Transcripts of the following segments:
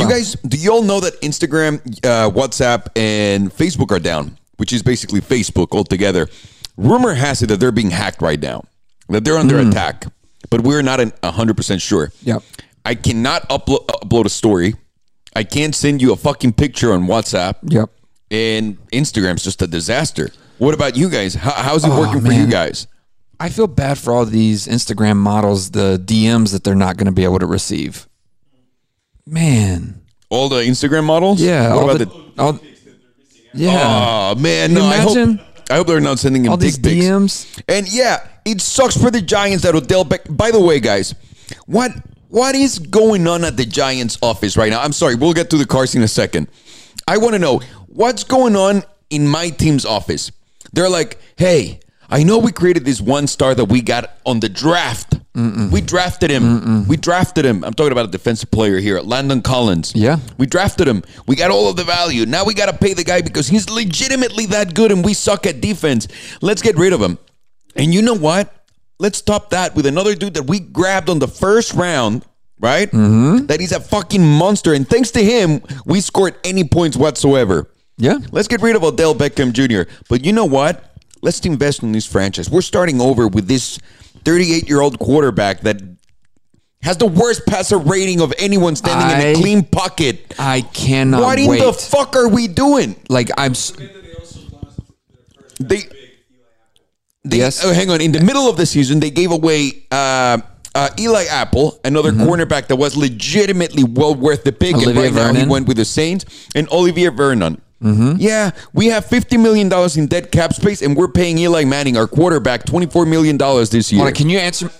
you guys, do you all know that Instagram, uh, WhatsApp, and Facebook are down, which is basically Facebook altogether? Rumor has it that they're being hacked right now, that they're under attack, but we're not an- 100% sure. Yeah. I cannot upload upload a story. I can't send you a fucking picture on WhatsApp. Yep. And Instagram's just a disaster. What about you guys? How, how's it working for you guys? I feel bad for all these Instagram models, the DMs that they're not going to be able to receive. Man. All the Instagram models? Yeah. What all about the, the? all- yeah. oh man, no. I hope, imagine? I hope they're not sending him all dick these pics. DMs. And yeah, it sucks for the Giants that Odell Beck. By the way, guys, what what is going on at the Giants office right now? I'm sorry, we'll get to the cars in a second. I want to know what's going on in my team's office. They're like, hey, I know we created this one star that we got on the draft. We drafted him. We drafted him. I'm talking about a defensive player here, Landon Collins. Yeah. We drafted him. We got all of the value. Now we got to pay the guy because he's legitimately that good and we suck at defense. Let's get rid of him. And you know what? Let's top that with another dude that we grabbed on the first round, right? Mm-hmm. That he's a fucking monster. And thanks to him, we scored any points whatsoever. Yeah. Let's get rid of Odell Beckham Jr. But you know what? Let's invest in this franchise. We're starting over with this 38 year old quarterback that has the worst passer rating of anyone standing in a clean pocket. I cannot what in the fuck are we doing? like I'm. s- They, they Yes. oh, hang on. In the middle of the season, they gave away uh, uh, Eli Apple, another cornerback that was legitimately well worth the pick. and Mm-hmm. Olivier right now he went with the Saints and Olivier Vernon. Mm-hmm. Yeah, we have fifty million dollars in dead cap space, and we're paying Eli Manning, our quarterback, twenty four million dollars this year. Hold on, can you answer?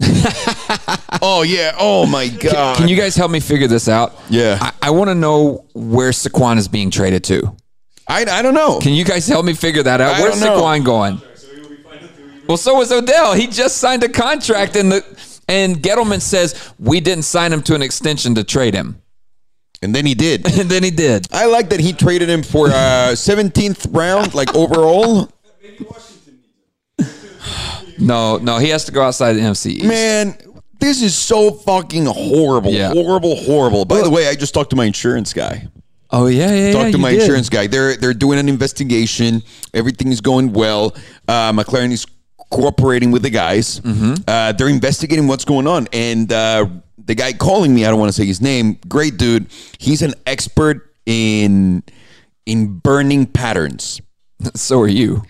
oh yeah. Oh my god. Can you guys help me figure this out? Yeah. I, I want to know where Saquon is being traded to. I, I don't know. Can you guys help me figure that out? I Where's don't. Saquon going? Well, so was Odell. He just signed a contract, and the and Gettleman says we didn't sign him to an extension to trade him, and then he did. and then he did. I like that he traded him for uh seventeenth round, like overall. No, no, he has to go outside the NFC East. Man, this is so fucking horrible, Yeah. horrible, horrible. By the way, I just talked to my insurance guy. Oh yeah, yeah, Talked yeah. to you my did. insurance guy. They're they're doing an investigation. Everything is going well. Uh, McLaren is cooperating with the guys. Mm-hmm. Uh, they're investigating what's going on. And uh, the guy calling me, I don't want to say his name. Great dude. He's an expert in in burning patterns. So are you.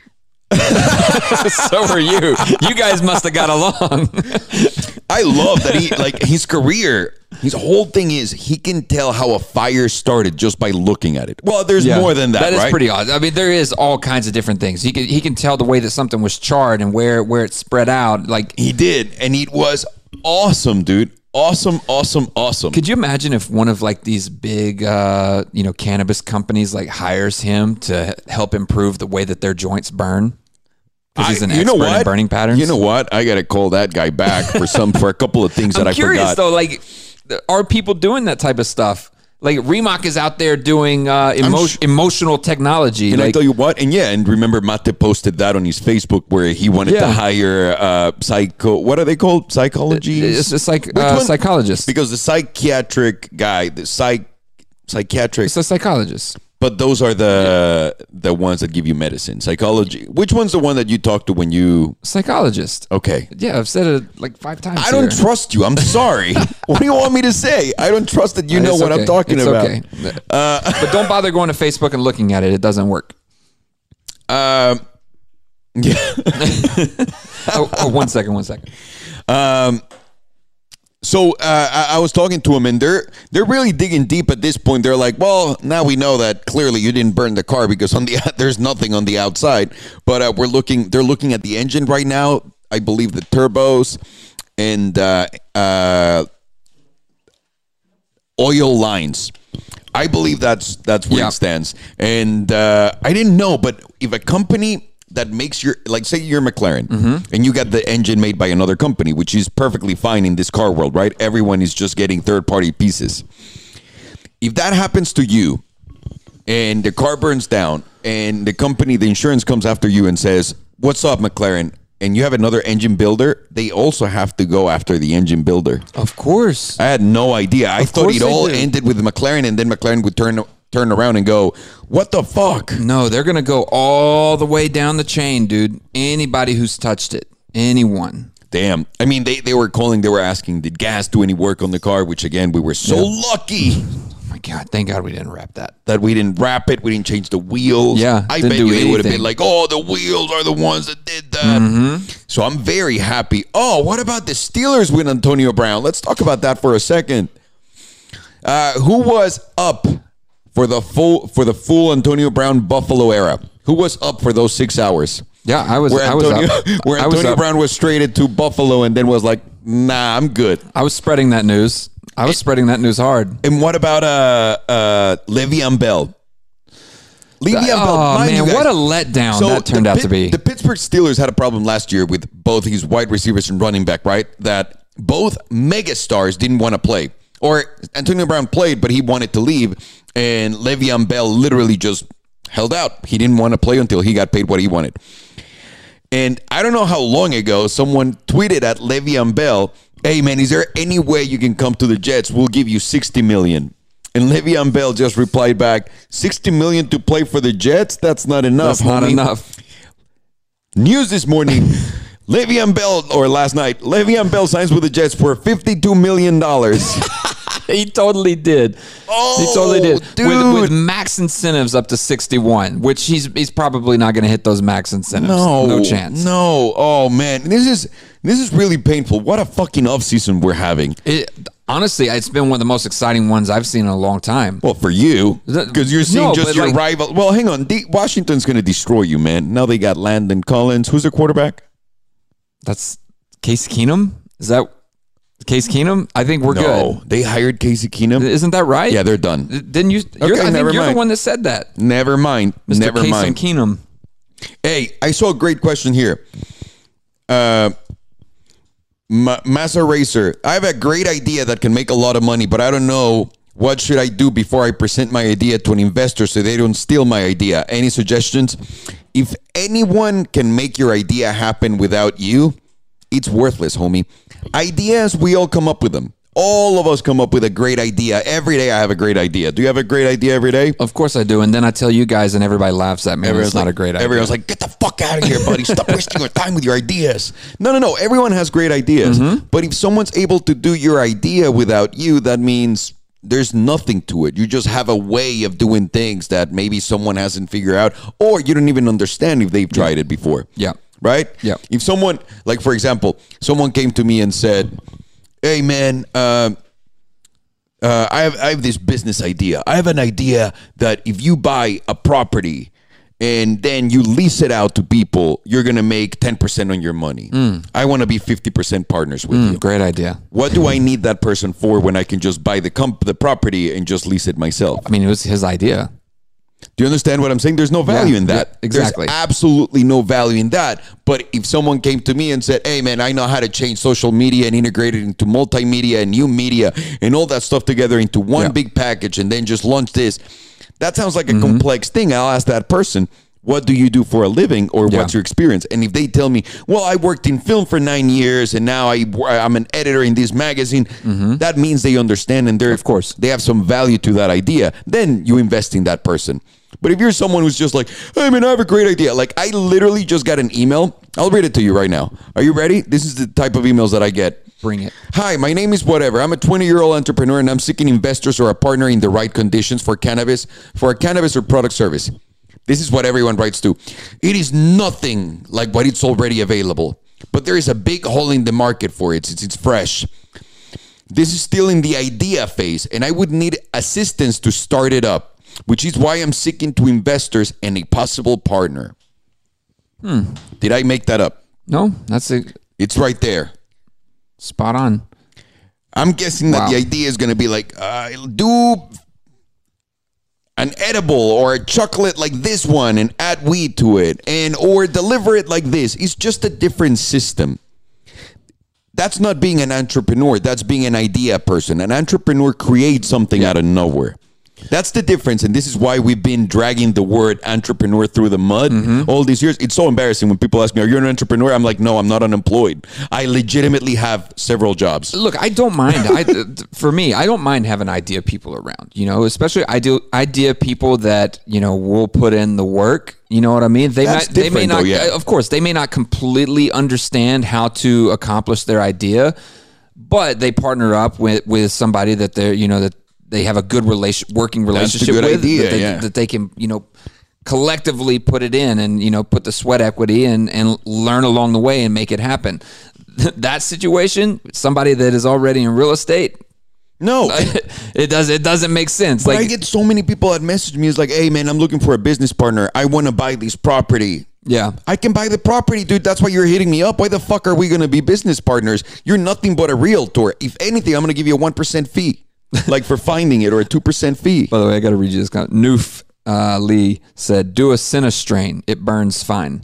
so are you. You guys must have got along. I love that he like his career. His whole thing is he can tell how a fire started just by looking at it. Well, there's more than that, That is right? pretty odd. I mean, there is all kinds of different things. He can he can tell the way that something was charred and where where it spread out. Like, He did, and it was awesome, dude. Awesome, awesome, awesome. could you imagine if one of like these big uh, you know cannabis companies like hires him to help improve the way that their joints burn? Because he's an I- expert in burning patterns. You know what? I got to call that guy back for some for a couple of things that I'm I curious forgot. though. Like, are people doing that type of stuff? Like Remock is out there doing uh, emo- sh- emotional technology. Can I tell you what? And yeah, and remember Mate posted that on his Facebook where he wanted to hire uh psycho what are they called? Psychology? it's like uh, psychologist. Because the psychiatric guy, the psych psychiatric It's a psychologist. But those are the the ones that give you medicine. Psychology. Which one's the one that you talk to when you? Psychologist. Okay. Yeah, I've said it like five times. I don't trust you. I'm sorry. what do you want me to say? I don't trust that you know It's what I'm talking It's about. okay. but don't bother going to Facebook and looking at it. It doesn't work. Um, yeah. Oh, oh, one second, one second. Um, so uh, I, I was talking to them, and they're they're really digging deep at this point. They're like, "Well, now we know that clearly you didn't burn the car because on the there's nothing on the outside." But uh, we're looking. They're looking at the engine right now. I believe the turbos and uh, uh, oil lines. I believe that's that's where Yeah. it stands. And uh, I didn't know, but if a company that makes your like say you're McLaren and you got the engine made by another company, which is perfectly fine in this car world, right? Everyone is just getting third party pieces. If that happens to you and the car burns down and the company, the insurance comes after you and says, What's up, McLaren? and you have another engine builder, they also have to go after the engine builder. Of course. I had no idea. I thought it all ended with McLaren, and then McLaren would turn turn around and go, "What the fuck?" No, they're gonna go all the way down the chain, dude. Anybody who's touched it, anyone. Damn. I mean, they, they were calling, they were asking, did gas do any work on the car? Which again, we were so lucky Oh my god, thank God we didn't wrap that. that we didn't wrap it, we didn't change the wheels. Yeah, I bet you they would have been like, "Oh, the wheels are the ones that did that." Mm-hmm. So I'm very happy. Oh, what about the Steelers with Antonio Brown? Let's talk about that for a second. Uh, who was up for the full for the full Antonio Brown Buffalo era? Who was up for those six hours? Yeah, I was. Where I was up. where I was Antonio up. Brown was traded to Buffalo and then was like, "Nah, I'm good." I was spreading that news. I was spreading that news hard. And what about uh uh Le'Veon Bell? Le'Veon Bell, Oh man, guys- what a letdown So that turned out Pit- to be. The Pittsburgh Steelers had a problem last year with both his wide receivers and running back, right? That both megastars didn't want to play. Or Antonio Brown played, but he wanted to leave. And Le'Veon Bell literally just held out. He didn't want to play until he got paid what he wanted. And I don't know how long ago someone tweeted at Le'Veon Bell, "Hey man, is there any way you can come to the Jets? We'll give you 60 million." And Le'Veon Bell just replied back, 60 million to play for the Jets? That's not enough. That's not homie." enough. News this morning. Le'Veon Bell, or last night, Le'Veon Bell signs with the Jets for $52 million. He totally did. Oh, he totally oh, did. With, with max incentives up to 61, which he's he's probably not going to hit those max incentives. no. no chance. No. Oh, man. This is this is really painful. What a fucking offseason we're having. It, honestly, it's been one of the most exciting ones I've seen in a long time. Well, for you, because you're seeing No, just your like- rival. Well, hang on. D- Washington's going to destroy you, man. Now they got Landon Collins. Who's their quarterback? That's Case Keenum. Is that Case Keenum? I think we're good. No, they hired Casey Keenum. Isn't that right? Yeah, they're done. Didn't you? You're, Okay, I think never you're mind. the one that said that, Never mind. Mr. Never Case mind. Keenum. Hey, I saw a great question here. Uh, Ma- Massa Racer, I have a great idea that can make a lot of money, but I don't know what should I do before I present my idea to an investor so they don't steal my idea. Any suggestions? If anyone can make your idea happen without you, it's worthless, homie. Ideas, we all come up with them. All of us come up with a great idea. Every day I have a great idea. Do you have a great idea every day? Of course I do. And then I tell you guys, and everybody laughs at me. and It's not like, a great idea. Everyone's like, get the fuck out of here, buddy. Stop wasting your time with your ideas. No, no, no. Everyone has great ideas. Mm-hmm. But if someone's able to do your idea without you, that means there's nothing to it. You just have a way of doing things that maybe someone hasn't figured out, or you don't even understand if they've tried it before. Yeah. Right? Yeah. If someone, like for example, someone came to me and said, Hey, man, um, uh, I have I have this business idea. I have an idea that if you buy a property and then you lease it out to people, you're gonna make ten percent on your money. Mm. I want to be fifty percent partners with mm, you. Great idea. What do I need that person for when I can just buy the comp the property and just lease it myself? I mean, it was his idea. Do you understand what I'm saying? There's no value Yeah, in that. yeah, exactly. There's absolutely no value in that. But if someone came to me and said, "Hey, man, I know how to change social media and integrate it into multimedia and new media and all that stuff together into one Yeah. big package, and then just launch this," that sounds like a Mm-hmm. complex thing. I'll ask that person. What do you do for a living, or Yeah. what's your experience? And if they tell me, "Well, I worked in film for nine years, and now I, I'm an editor in this magazine," that means they understand and they're Mm-hmm. Of course. they have some value to that idea, then you invest in that person. But if you're someone who's just like, hey man, I have a great idea. Like I literally just got an email. I'll read it to you right now. Are you ready? This is the type of emails that I get. Bring it. Hi, my name is whatever. I'm a 20 year old entrepreneur and I'm seeking investors or a partner in the right conditions for cannabis, for a cannabis or product service. This is what everyone writes to. It is nothing like what it's already available, but there is a big hole in the market for it since it's fresh. This is still in the idea phase, and I would need assistance to start it up, which is why I'm seeking to investors and a possible partner. Did I make that up? No, that's it. It's right there. spot on. I'm guessing that Wow. the idea is going to be like, uh, do an edible or a chocolate like this one and add weed to it, and or deliver it like this. It's just a different system. That's not being an entrepreneur. That's being an idea person. An entrepreneur creates something out of nowhere. That's the difference, and this is why we've been dragging the word entrepreneur through the mud Mm-hmm. all these years. It's so embarrassing when people ask me, "Are you an entrepreneur?" I'm like, "No, I'm not unemployed. I legitimately have several jobs." Look, I don't mind. I, for me, I don't mind having idea people around. You know, especially idea idea people that you know will put in the work. You know what I mean? They That's might, they may different, though, not. yeah. Of course, they may not completely understand how to accomplish their idea, but they partner up with with somebody that they're you know that they have a good relation working relationship good with idea, that, they, yeah. that they can you know collectively put it in and you know put the sweat equity and and learn along the way and make it happen. That situation, somebody that is already in real estate, No, it does it doesn't make sense. But Like I get so many people that message me. It's like, hey man, I'm looking for a business partner. I want to buy this property. yeah. I can buy the property, dude. That's why you're hitting me up. Why the fuck are we going to be business partners? You're nothing but a realtor. If anything, I'm going to give you a one percent fee, like for finding it, or a two percent fee. By the way, I got to read you this. Comment. Noof uh, Lee said, "Do a Senna strain. It burns fine."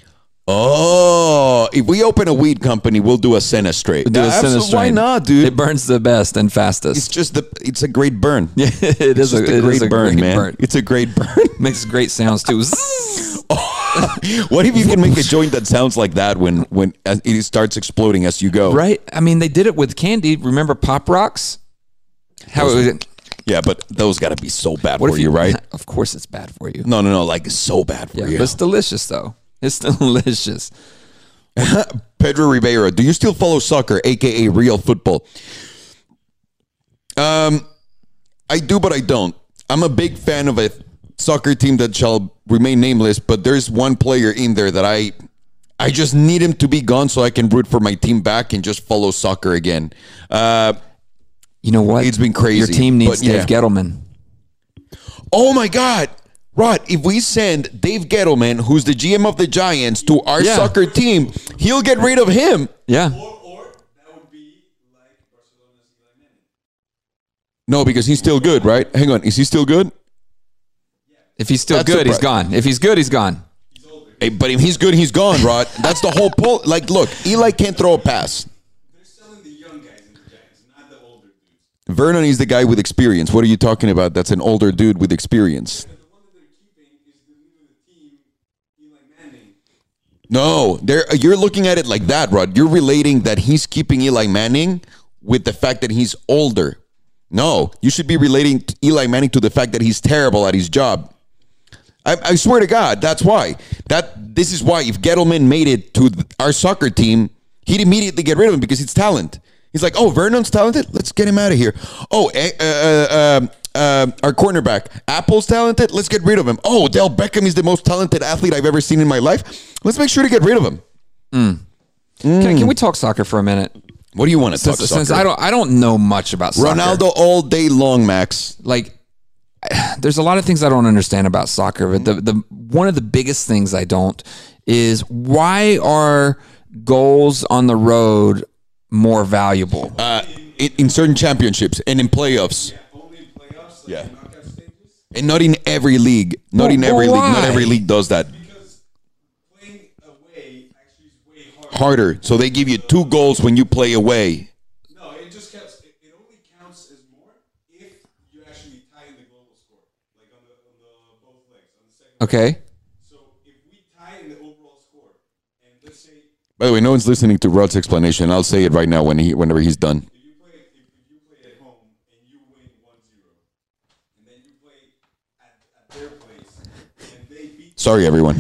Oh, if we open a weed company, we'll do a Senna straight. Do a. Senna strain. Why not, dude? It burns the best and fastest. it's just the. It's a great burn. Yeah, it is It's just a, a, it great is a burn, great man. burn. It's a great burn. Makes great sounds too. Zzz. what if you can make a joint that sounds like that when when it starts exploding as you go? right? I mean, they did it with candy. Remember Pop Rocks? How it was. Yeah, but those got to be so bad for if you, right? Of course, it's bad for you. No, no, no. Like it's so bad for Yeah, you. but it's delicious though. It's delicious. Pedro Ribeiro, do you still follow soccer, aka real football? Um, I do, but I don't. I'm a big fan of a soccer team that shall remain nameless, but there's one player in there that I I just need him to be gone so I can root for my team back and just follow soccer again. Uh, You know what? It's been crazy, Your team needs but yeah. Dave Gettleman. oh my God. Rod, if we send Dave Gettleman, who's the GM of the Giants, to our Yeah. soccer team, he'll get rid of him. Yeah. Or, or that would be like Barcelona's Eli Manning. No, because he's still good, right? Hang on, is he still good? If he's still That's good, he's gone. If he's good, he's gone. Hey, but if he's good, he's gone, Rod. That's the whole point. Like, look, Eli can't throw a pass. They're selling the young guys in the Giants, not the older dudes. Vernon is the guy with experience. What are you talking about? That's an older dude with experience. No. You're looking at it like that, Rod. You're relating that he's keeping Eli Manning with the fact that he's older. No, you should be relating Eli Manning to the fact that he's terrible at his job. I, I swear to God, that's why. That this is why if Gettleman made it to our soccer team, he'd immediately get rid of him because it's talent. He's like, oh, Vernon's talented. Let's get him out of here. Oh, eh, uh, uh, um, uh, our cornerback, Apple's talented. Let's get rid of him. Oh, Del Beckham is the most talented athlete I've ever seen in my life. Let's make sure to get rid of him. Can, can we talk soccer for a minute? What do you want to talk Since, since soccer? I don't, I don't know much about soccer. Ronaldo all day long, Max. like there's a lot of things I don't understand about soccer, but the, the one of the biggest things I don't is why are goals on the road more valuable? Uh, in, in certain championships and in playoffs, Only in playoffs, like Yeah. in and not in every league. Not But in every league. Not every league does that. Because playing away actually is way harder. Harder. So they give you two goals when you play away. No, it just counts. It, it only counts as more if you actually tie in the global score, like on the on the both legs on the second. Okay, So if we tie in the overall score, and let's say By the way, no one's listening to Rod's explanation. I'll say it right now when he, whenever he's done. if you play if, if you play at home and you win 1-0, and then you play at, at their place and they beat Sorry, everyone.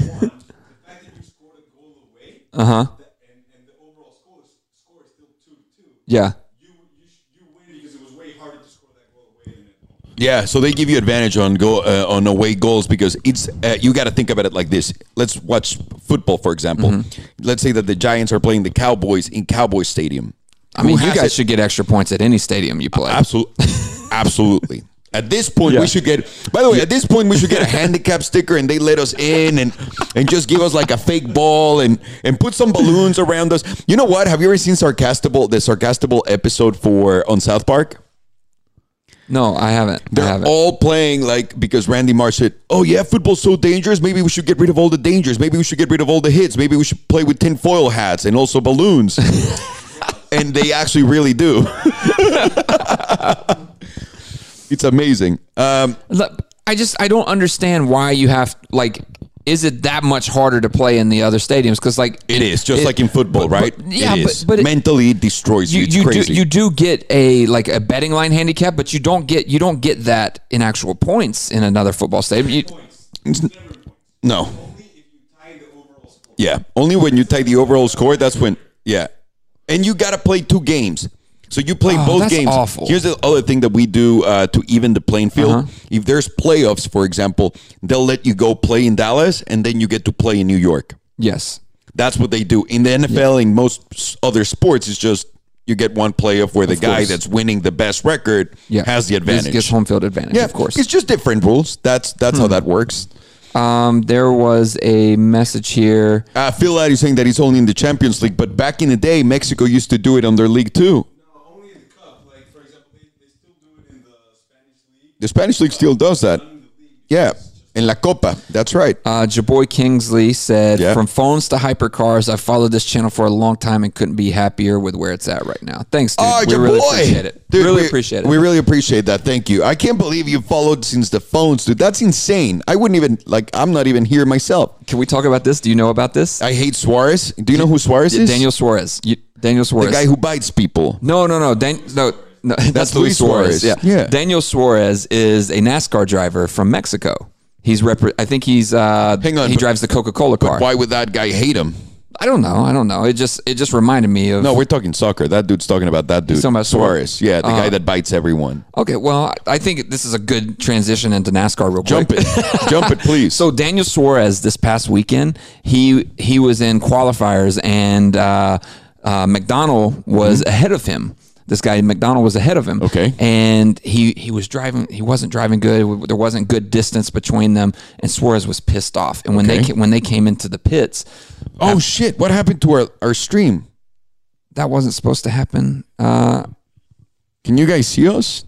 uh huh. the Yeah, so they give you advantage on go uh, on away goals because it's uh, you got to think about it like this. Let's watch football, for example. Let's say that the Giants are playing the Cowboys in Cowboy Stadium. I mean, you guys it? should get extra points at any stadium you play. Absolutely, absolutely. At this point, Yeah. we should get. By the way, at this point, we should get a handicap sticker, and they let us in, and and just give us like a fake ball, and and put some balloons around us. You know what? Have you ever seen Sarcastaball? The Sarcastaball episode for on South Park. No, I haven't. They're haven't. all playing like because Randy Marsh said, "Oh yeah, football's so dangerous. Maybe we should get rid of all the dangers. Maybe we should get rid of all the hits. Maybe we should play with tinfoil hats and also balloons." and they actually really do. It's amazing. Um, I just I don't understand why you have like. Is it that much harder to play in the other stadiums? Because like it is just it- like in football, but- right? but- yeah, it but- but it- mentally it destroys you. you It's you do you do get a like a betting line handicap, but you don't get you don't get that in actual points in another football stadium. You, no. Only if you tie the overall score. Yeah, only when you tie the overall score. That's when. Yeah, and you got to play two games. So you play Oh, both that's games. awful. Here's the other thing that we do uh, to even the playing field. Uh-huh. If there's playoffs, for example, they'll let you go play in Dallas, and then you get to play in New York. yes, That's what they do in the NFL. In most other sports, it's just you get one playoff where the guy course. that's winning the best record yeah, has the advantage. Gets home field advantage. yeah, of course. It's just different rules. That's that's how that works. Um, there was a message here. Uh, Phil Ladd is saying that he's only in the Champions League, but back in the day, Mexico used to do it on their league too. No, only in the cup. Like for example, they, they still do it in the Spanish league. The Spanish league still does that. In the league. Yeah, in La Copa. That's right. Uh, Jaboy Kingsley said, Yeah. "From phones to hypercars, I've followed this channel for a long time and couldn't be happier with where it's at right now. Thanks, dude. Oh, we really boy. appreciate it. Dude, really we, appreciate it. We really appreciate that. Thank you. I can't believe you followed since the phones, dude. That's insane. I wouldn't even like. I'm not even here myself. Can we talk about this? Do you know about this? I hate Suarez. Do you know who Suarez is? Daniel Suarez. You, Daniel Suarez. the guy who bites people. No, no, no. Dan, no, no. That's, Luis Luis Suarez. Suarez. Yeah. Yeah. Daniel Suarez is a NASCAR driver from Mexico. He's repre- I think he's. Uh, Hang on, He but- drives the Coca Cola car. Why would that guy hate him? I don't know. I don't know. It just it just reminded me of. No, we're talking soccer. That dude's talking about that dude. talking about Suarez. Suarez. Yeah, the guy that bites everyone. Okay, well, I think this is a good transition into NASCAR. Real quick. Jump it, jump it, please. So Daniel Suarez this past weekend, he he was in qualifiers and uh, uh, McDonald was ahead of him. This guy McDonald was ahead of him. Okay. and he he was driving. He wasn't driving good. There wasn't good distance between them, and Suarez was pissed off. And when they Okay. ca- when they came into the pits, oh shit! What happened to our, our stream? that wasn't supposed to happen. Uh, Can you guys see us?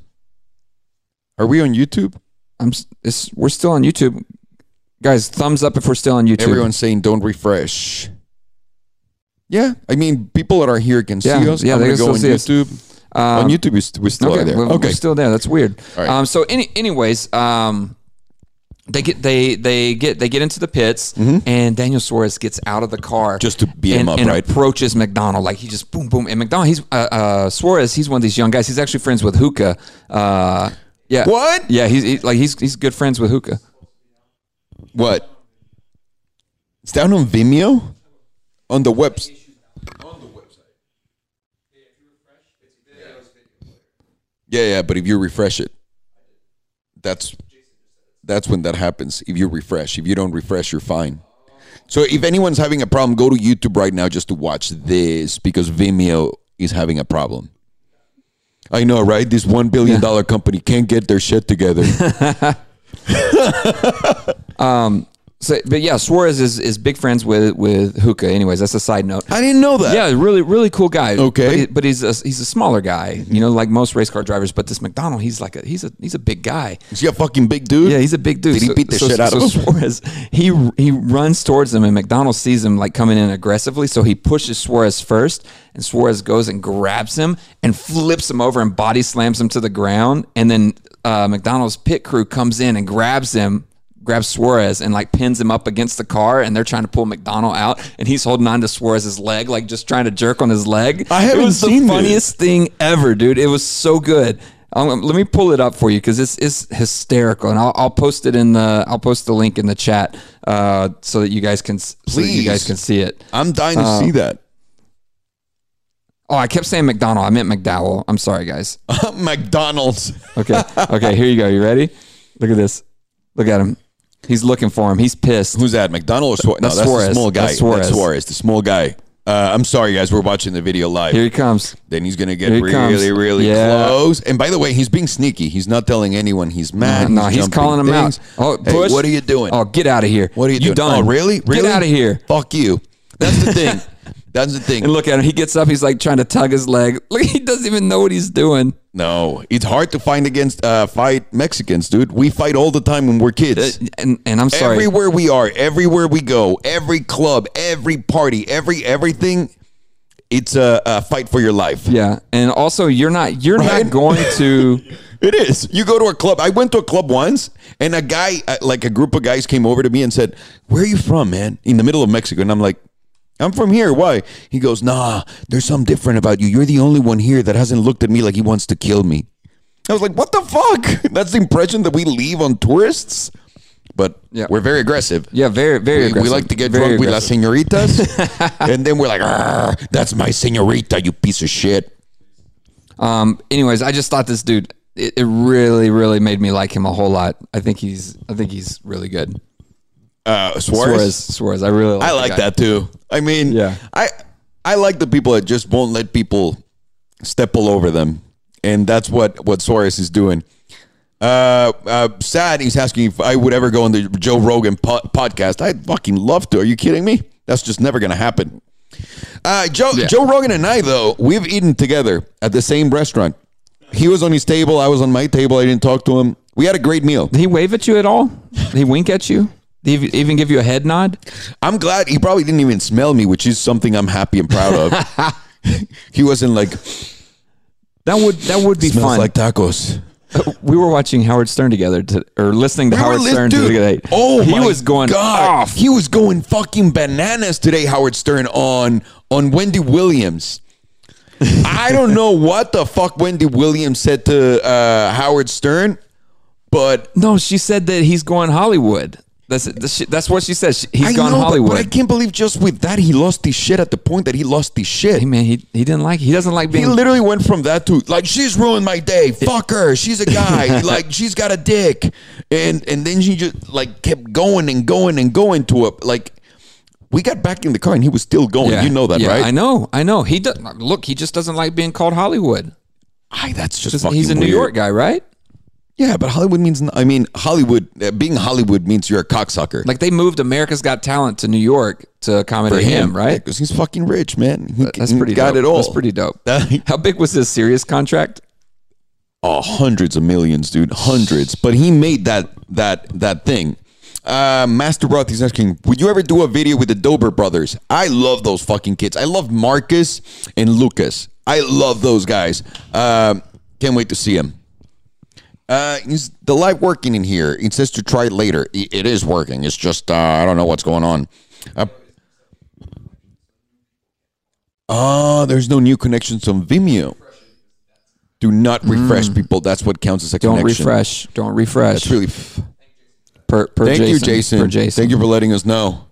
Are we on YouTube? I'm we're still on YouTube, guys. Thumbs up if we're still on YouTube. Everyone's saying don't refresh. Yeah, I mean, people that are here can Yeah, see us. yeah, I'm they can go on see us. Um, on YouTube, we, st- we still are there. we're, okay, we're still there. That's weird. Right. Um, so, any, anyways, um, they get they they get they get into the pits, and Daniel Suarez gets out of the car Mm-hmm. Just to beat him up, and right? approaches McDonald like he just boom boom. And McDonald, he's uh, uh, Suarez. He's one of these young guys. He's actually friends with Hookah. Uh, yeah. What? Yeah, he's he, like he's he's good friends with Hookah. what? It's down on Vimeo, on the webs. Yeah, yeah, but if you refresh it, that's that's when that happens. If you refresh, if you don't refresh, you're fine. So if anyone's having a problem, go to YouTube right now just to watch this because Vimeo is having a problem. I know, right? This one billion dollar company can't get their shit together. Um, So, but yeah, Suarez is, is big friends with with Hookah. Anyways, that's a side note. I didn't know that. Yeah, really, really cool guy. Okay. but, he- but he's a, he's a smaller guy, you know, like most race car drivers. But this McDonald, he's like a he's a he's a big guy. Is he a fucking big dude? Yeah, he's a big dude. Did he beat the shit out so of him? Suarez, he he runs towards him, and McDonald sees him like coming in aggressively, so he pushes Suarez first, and Suarez goes and grabs him and flips him over and body slams him to the ground, and then uh, McDonald's pit crew comes in and grabs him. Grabs Suarez and like pins him up against the car, and they're trying to pull McDonald out, and he's holding on to Suarez's leg, like just trying to jerk on his leg. I haven't it was seen the this. funniest thing ever, dude. It was so good. Um, let me pull it up for you because it's, it's hysterical, and I'll, I'll post it in the I'll post the link in the chat uh, so that you guys can so you guys can see it. I'm dying to Uh, see that. Oh, I kept saying McDonald. I meant McDowell. I'm sorry, guys. McDonald's. Okay, okay. Here you go. You ready? Look at this. Look at him. He's looking for him. He's pissed. Who's that? McDonald or Suarez? No, That's that's the Suarez. small guy. That's Suarez. That's Suarez, the small guy. Uh, I'm sorry, guys. We're watching the video live. Here he comes. then he's gonna get really, comes. really Yeah. close. And by the way, he's being sneaky. He's not telling anyone he's mad. no, he's jumping calling him out. Oh, Hey, push. what are you doing? Oh, get out of here. what are you, doing? done? Oh, really? Really? Get out of here. Fuck you. That's the thing. That's the thing. And look at him. He gets up. He's like trying to tug his leg. Look, he doesn't even know what he's doing. No, it's hard to find against uh, fight Mexicans, dude. We fight all the time when we're kids. And and I'm sorry. Everywhere we are, everywhere we go, every club, every party, every everything. it's a, a fight for your life. Yeah, and also you're not you're Right? not going to. It is. You go to a club. I went to a club once, and a guy, uh, like a group of guys, came over to me and said, "Where are you from, man?" In the middle of Mexico, and I'm like, "I'm from here. Why?" He goes, "Nah, there's something different about you. You're the only one here that hasn't looked at me like he wants to kill me." I was like, "What the fuck?" That's the impression that we leave on tourists. But Yeah. we're very aggressive. Yeah, very very. We, we like to get Very drunk with las senoritas, and then we're like, "Arr, "That's my senorita, you piece of shit." Um. Anyways, I just thought this dude. It, it really, really made me like him a whole lot. I think he's. I think he's really good. Uh, Suarez. Suarez. I really. Like I like that too. I mean, Yeah. I I like the people that just won't let people step all over them, and that's what what Suarez is doing. Uh, uh, sad. He's asking if I would ever go on the Joe Rogan po- podcast. I'd fucking love to. Are you kidding me? That's just never gonna happen. Uh, Joe Yeah. Joe Rogan and I though we've eaten together at the same restaurant. He was on his table. I was on my table. I didn't talk to him. We had a great meal. Did he wave at you at all? Did he wink at you? Did he even give you a head nod? I'm glad he probably didn't even smell me, which is something I'm happy and proud of. he wasn't like That would that would be smells fun. like tacos. we were watching Howard Stern together, to, or listening to We Howard Stern dude, today. Oh, he my was going God. off. He was going fucking bananas today. Howard Stern on on Wendy Williams. I don't know what the fuck Wendy Williams said to uh, Howard Stern, but No, she said that he's going Hollywood. That's that's, what she said. She, he's I gone know, Hollywood. But, I can't believe just with that he lost his shit at the point that he lost his shit. hey man, he he didn't like. He doesn't like being. He literally went from that to like she's ruined my day. Fuck her. She's a guy. like she's got a dick, and and then she just like kept going and going and going to a like. We got back in the car and he was still going. Yeah, You know that, yeah, right? I know, I know. He does look. He just doesn't like being called Hollywood. Ay, that's just Just- he's a New. York guy, right? Yeah, but Hollywood means. I mean, Hollywood uh, being Hollywood means you're a cocksucker. Like they moved America's Got Talent to New York to accommodate him, right? Because he's fucking rich, man. He, That's he pretty. got dope. it all. That's pretty dope. How big was his Sirius contract? oh, hundreds of millions, dude, hundreds. But he made that that that thing. Uh, Master Roth is asking, would you ever do a video with the Dobre brothers? I love those fucking kids. I love Marcus and Lucas. I love those guys. Um, can't wait to see them. Uh, is the light working in here? It says to try it later. It is working. It's just uh, I don't know what's going on. Uh, oh, there's no new connections on Vimeo. Do not refresh people. That's what counts as a Mm. Don't connection. refresh. Don't refresh. That's really. Per, per Thank you, Jason. Per Jason. Thank you for letting us know.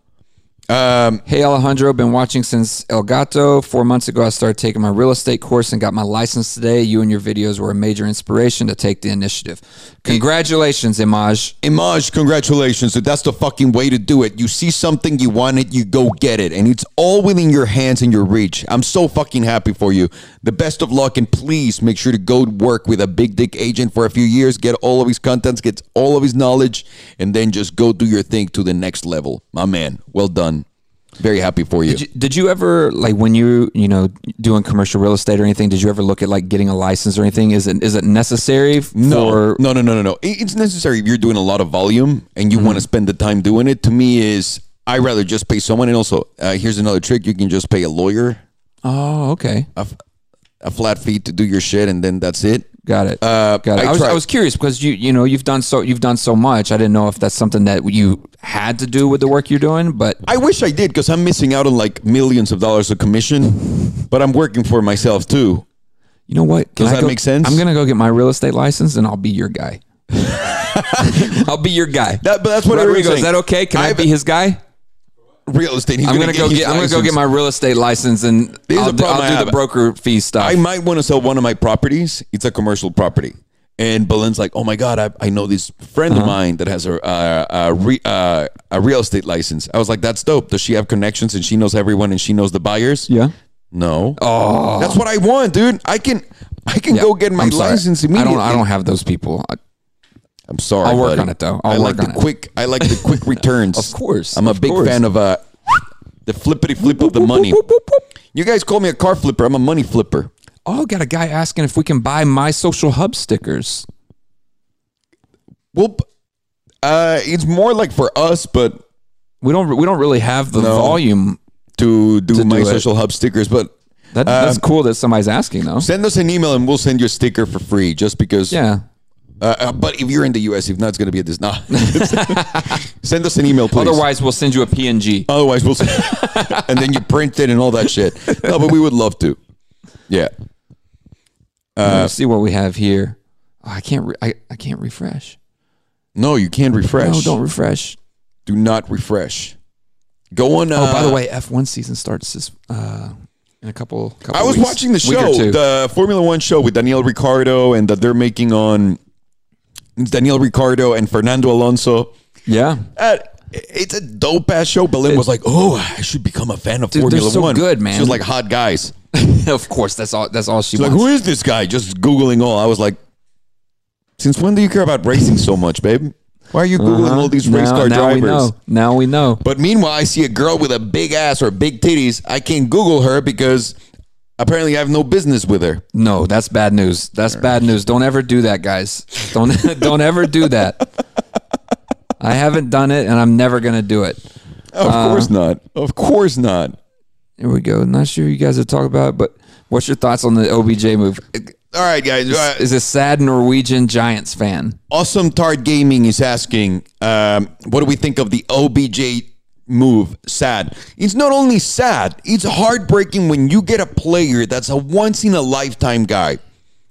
Um, Hey Alejandro, been watching since El Gato. Four months ago, I started taking my real estate course and got my license today. You and your videos were a major inspiration to take the initiative. Congratulations, Imaj. Imaj, congratulations. That's the fucking way to do it. You see something, you want it, you go get it. And it's all within your hands and your reach. I'm so fucking happy for you. The best of luck. And please make sure to go work with a big dick agent for a few years, get all of his contents, get all of his knowledge, and then just go do your thing to the next level. My man, well done. Very happy for you. Did you, did you ever like when you you know doing commercial real estate or anything? Did you ever look at like getting a license or anything? Is it is it necessary No, for no, no, no, no, no. It's necessary if you're doing a lot of volume and you Mm-hmm. want to spend the time doing it. To me, is I rather just pay someone. And also, uh, here's another trick: you can just pay a lawyer Oh, okay, a, f- a flat fee to do your shit, and then that's it. Got it. Uh, got it. I I, was, I was curious because you you know you've done so you've done so much. I didn't know if that's something that you had to do with the work you're doing, but I wish I did because I'm missing out on like millions of dollars of commission, but I'm working for myself too. You know what? Can Does I that go- make sense? I'm gonna go get my real estate license and I'll be your guy. I'll be your guy. That, but that's what Rodrigo, is that okay? Can i I've- be his guy? Real estate? He's I'm gonna, go his get. I'm gonna go get my real estate license and I'll, do, I'll do the broker fee stuff. I might want to sell one of my properties. It's a commercial property. And Belin's like, oh my God, I, I know this friend Uh-huh. of mine that has a, uh, a, re, uh, a real estate license. I was like, that's dope. Does she have connections and she knows everyone and she knows the buyers? yeah. No. Oh, That's what I want, dude. I can I can Yeah. go get my license I don't. I don't have those people. I'm sorry. I'll work buddy. on it, though. I'll I like the it. quick. I like the quick returns. Of course, I'm a big course. fan of uh, the flippity flip of the money. You guys call me a car flipper. I'm a money flipper. Oh, got a guy asking if we can buy my social hub stickers. Well, uh, it's more like for us, but We don't. We don't really have the No. volume. to do To my do social hub stickers. But That, that's cool that somebody's asking though. Send us an email and we'll send you a sticker for free just because. Yeah. Uh, uh, but if you're in the US, if not, it's going to be at this. No. send us an email, please. Otherwise, we'll send you a PNG. Otherwise, we'll. Send, and then you print it and all that shit. No, but we would love to. Yeah. Uh, Let's see what we have here. Oh, I can't. Re- I, I can't refresh. No, you can't refresh. No, don't refresh. Do not refresh. Go on. Uh, Oh, by the way, F1 season starts this uh, in a couple. couple I was weeks. watching the show, the Formula One show with Daniel Ricciardo, and that they're making on Daniel Ricciardo and Fernando Alonso. yeah, Uh, it's a dope ass show. Lynn was like, "Oh, I should become a fan of Dude, they're Formula so One." good, man. She was like, "Hot guys." of course. That's all. That's all she She's like, "Who is this guy?" Just googling all. I was like, "Since when do you care about racing so much, babe? Why are you googling all these race now, car now we drivers?" know. Now we know. But meanwhile, I see a girl with a big ass or big titties. I can't Google her because apparently I have no business with her. No, that's bad news. That's bad news. Don't ever do that, guys. Don't don't ever do that. I haven't done it, and I'm never gonna do it. Of Uh, course not. Of course not. Here we go. Not sure you guys have talked about, it, but what's your thoughts on the OBJ move? All right, guys. Uh, Is a sad Norwegian Giants fan? awesome Tard Gaming is asking, um, what do we think of the OBJ move? Sad. It's not only sad, it's heartbreaking when you get a player that's a once in a lifetime guy.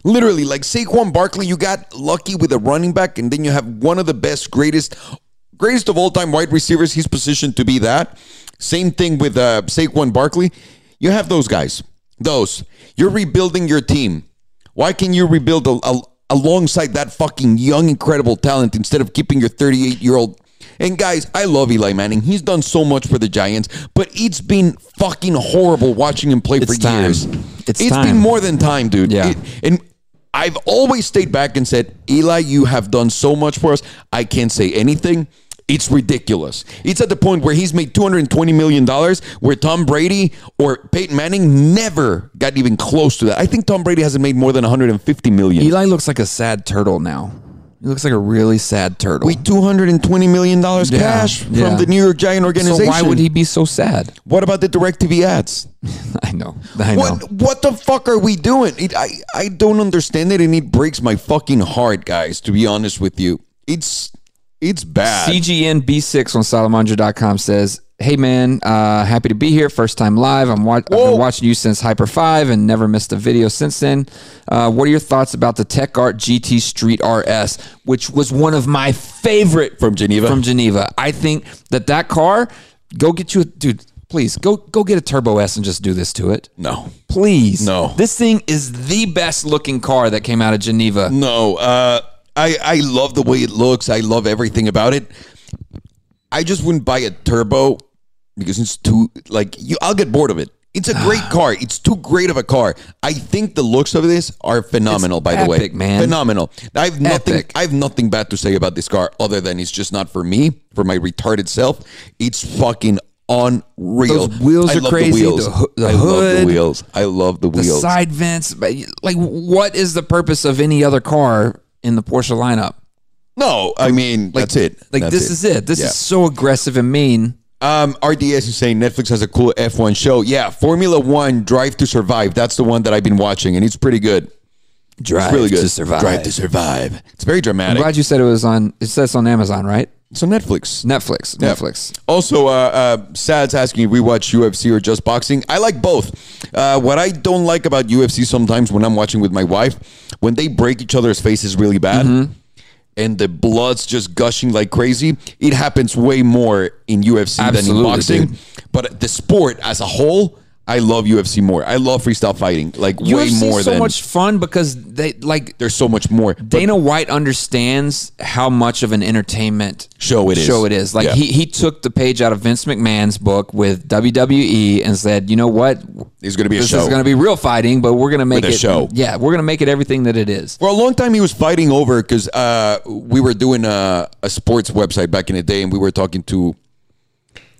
Literally, like Saquon Barkley, you got lucky with a running back, and then you have one of the best, greatest, greatest of all time wide receivers. He's positioned to be that. Same thing with uh, Saquon Barkley. You have those guys. Those. You're rebuilding your team. Why can you rebuild a, a, alongside that fucking young, incredible talent instead of keeping your 38 year old? And guys, I love Eli Manning. He's done so much for the Giants, but it's been fucking horrible watching him play for It's time. years. It's it's time. been more than time, dude. Yeah. It- and I've always stayed back and said, Eli, you have done so much for us. I can't say anything. It's ridiculous. It's at the point where he's made $220 million, where Tom Brady or Peyton Manning never got even close to that. I think Tom Brady hasn't made more than 150 million. Eli looks like a sad turtle now. He looks like a really sad turtle. We $220 million cash from yeah. the New York Giant organization. so why would he be so sad? What about the DirecTV ads? I know. I know. What what the fuck are we doing? It, I I don't understand it, and it breaks my fucking heart, guys. To be honest with you, it's it's bad. CGN B6 on Salomondrin.com says, Hey man, uh, happy to be here. First time live. I'm wa- I've been watching you since Hyper 5 and never missed a video since then. Uh, what are your thoughts about the TechArt GT Street RS, which was one of my favorite From Geneva? From Geneva. I think that that car, go get you a dude. Please go go get a Turbo S and just do this to it. no, Please. No. This thing is the best looking car that came out of Geneva. no. Uh, I I love the way it looks. I love everything about it. I just wouldn't buy a turbo because it's too like you. I'll get bored of it. It's a great car. It's too great of a car. I think the looks of this are phenomenal. by the way, man. phenomenal. I have nothing. Epic. I have nothing bad to say about this car other than it's just not for me, for my retarded self. It's fucking unreal. Those wheels I are love crazy. The wheels. The the I love the wheels. I love the the wheels. side vents. Like, what is the purpose of any other car in the Porsche lineup? no, I mean that's it. Like, That's this is it. This Yeah. is so aggressive and mean. Um, RDS is saying Netflix has a cool F1 show. Yeah, Formula One Drive to Survive. That's the one that I've been watching, and it's pretty good. Drive It's really good. to survive. Drive to Survive. It's very dramatic. I'm glad you said it was on. It says on Amazon, right? It's on Netflix. Netflix. Yeah. Netflix. Also, uh, uh, Sad's asking if we watch UFC or just boxing. I like both. Uh, what I don't like about UFC sometimes when I'm watching with my wife, when they break each other's faces really bad Mm-hmm. And the blood's just gushing like crazy, it happens way more in UFC than in boxing. dude. But the sport as a whole, I love UFC more. I love freestyle fighting like way UFC more is so than. much fun because they like there's so much more. But Dana White understands how much of an entertainment Show it is. Show it is. Like Yeah. he he took the page out of Vince McMahon's book with WWE and said, you know what, It's going to be a this show. is going to be real fighting, but we're going to make it show. Yeah, we're going to make it everything that it is. For a long time, he was fighting over because uh, we were doing a, a sports website back in the day, and we were talking to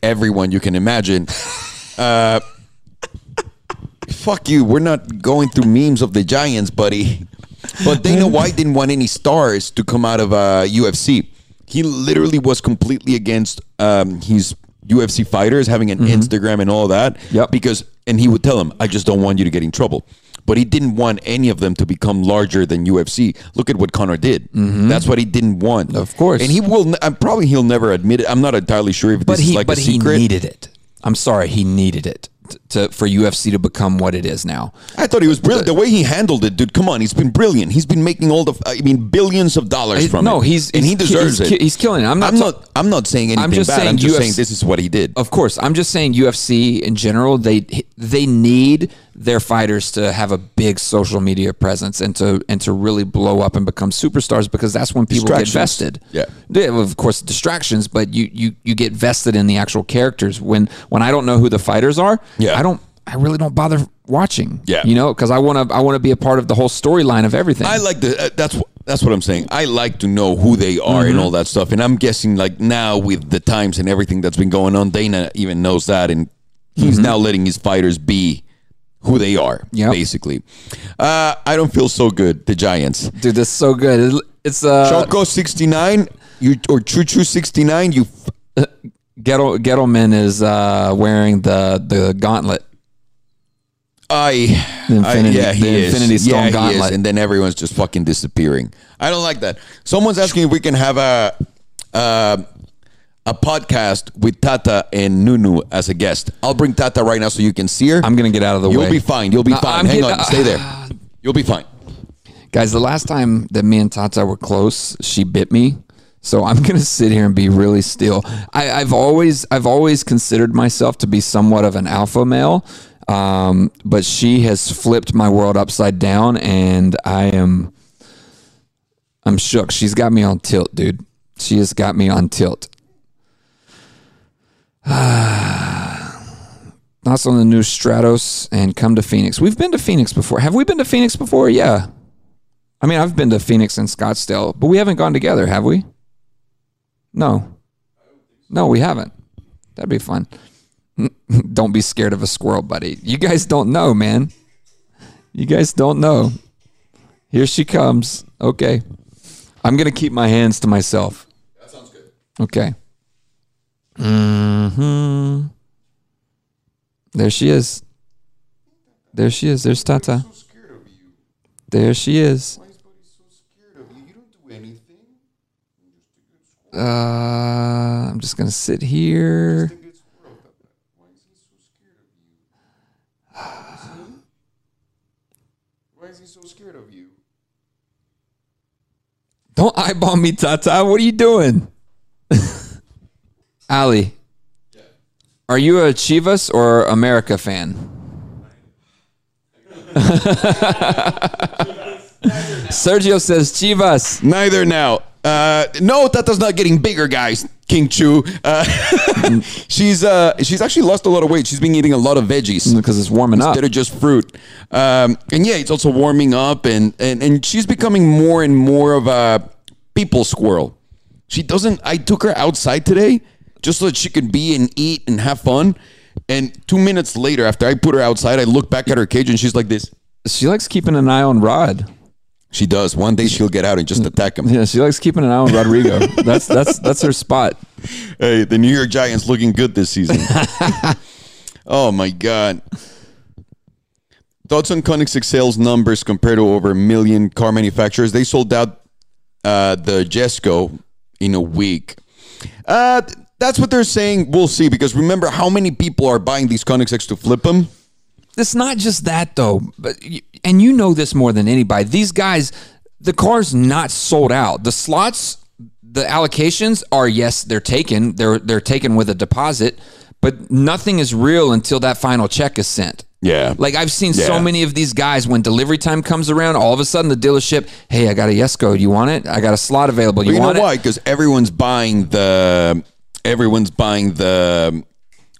everyone you can imagine. Uh, fuck you. We're not going through memes of the Giants, buddy. But Dana White didn't want any stars to come out of uh, UFC. He literally was completely against um, his UFC fighters having an Instagram and all that. Yep. Because and he would tell them, I just don't want you to get in trouble. But he didn't want any of them to become larger than UFC. Look at what Conor did. That's what he didn't want. Of course. And he will. I'm probably he'll never admit it. I'm not entirely sure if but this he is like but a he needed it. I'm sorry, he needed it to, for UFC to become what it is now. I thought he was brilliant. The way he handled it, dude. Come on, he's been brilliant. He's been making all the. I mean, billions of dollars from no, it. he's and he he's ki- deserves he's, it. He's killing it. I'm not. I'm ta- not. I'm not saying anything just bad. saying I'm just UFC saying this is what he did. Of course, I'm just saying UFC in general. They they need their fighters to have a big social media presence and to and to really blow up and become superstars because that's when people get vested. Yeah. well, of course, distractions, but you you you get vested in the actual characters. When when I don't know who the fighters are, Yeah. I don't. I really don't bother watching. Yeah. you know, because I want to. I want to be a part of the whole storyline of everything. I like the. Uh, that's that's what I'm saying. I like to know who they are Mm-hmm. and all that stuff. And I'm guessing like now with the times and everything that's been going on, Dana even knows that, and he's Mm-hmm. now letting his fighters be who they are. Yeah, basically. Uh, I don't feel so good. The Giants. Dude, this is so good. It's uh, Choco 69, you or Choo Choo 69. You. F- Gettle, Gettleman is uh, wearing the the gauntlet. I, The Infinity- I yeah, he the is. Infinity Stone yeah, he Gauntlet. is. and then everyone's just fucking disappearing. I don't like that. Someone's asking if we can have a uh, a podcast with Tata and Nunu as a guest. I'll bring Tata right now so you can see her. I'm gonna get out of the way. You'll be fine. You'll be No, fine. I'm Hang on, stay there. You'll be fine. Guys, the last time that me and Tata were close, she bit me. So I'm gonna sit here and be really still. I, I've always I've always considered myself to be somewhat of an alpha male, um, but she has flipped my world upside down, and I am I'm shook. She's got me on tilt, dude. She has got me on tilt. Thoughts on the new Stratos and come to Phoenix. We've been to Phoenix before. Have we been to Phoenix before? Yeah. I mean, I've been to Phoenix and Scottsdale, but we haven't gone together, have we? No. No, we haven't. That'd be fun. don't be scared of a squirrel, buddy. You guys don't know, man. You guys don't know. Here she comes. Okay. I'm going to keep my hands to myself. That sounds good. Okay. Hmm. There she is. There she is. There's Tata. scared of you. There she is. Why is Buddy so scared of you? You don't do anything. Uh, I'm just gonna sit here. Good squirrel, Tata. Why is he so scared of you? Why is he so scared of you? Don't eyeball me, Tata. What are you doing? Ali, are you a Chivas or America fan? Sergio says Chivas. Neither now. Uh, no, Tata's not getting bigger, guys. King Chu. Uh, she's uh, she's actually lost a lot of weight. She's been eating a lot of veggies Because it's warming up. instead of just fruit. Um, and yeah, it's also warming up, and, and and she's becoming more and more of a people squirrel. She doesn't. I took her outside today just so that she could be and eat and have fun. And two minutes later, after I put her outside, I look back at her cage and she's like this. She likes keeping an eye on Rod. She does. One day she'll get out and just attack him. Yeah, she likes keeping an eye on Rodrigo. that's that's that's her spot. Hey, the New York Giants looking good this season. oh my god. Thoughts on Koenigsegg sales numbers compared to over a million car manufacturers? They sold out uh, the Jesko in a week. Uh, that's what they're saying. We'll see because remember how many people are buying these Koenigseggs to flip them? It's not just that though, but and you know this more than anybody. These guys, the car's not sold out. The slots, the allocations are yes, they're taken. They're they're taken with a deposit, but nothing is real until that final check is sent. Yeah. Like I've seen Yeah. so many of these guys when delivery time comes around, all of a sudden the dealership, hey, I got a Jesko. Do you want it? I got a slot available. You, you know it? why? Because everyone's buying the everyone's buying the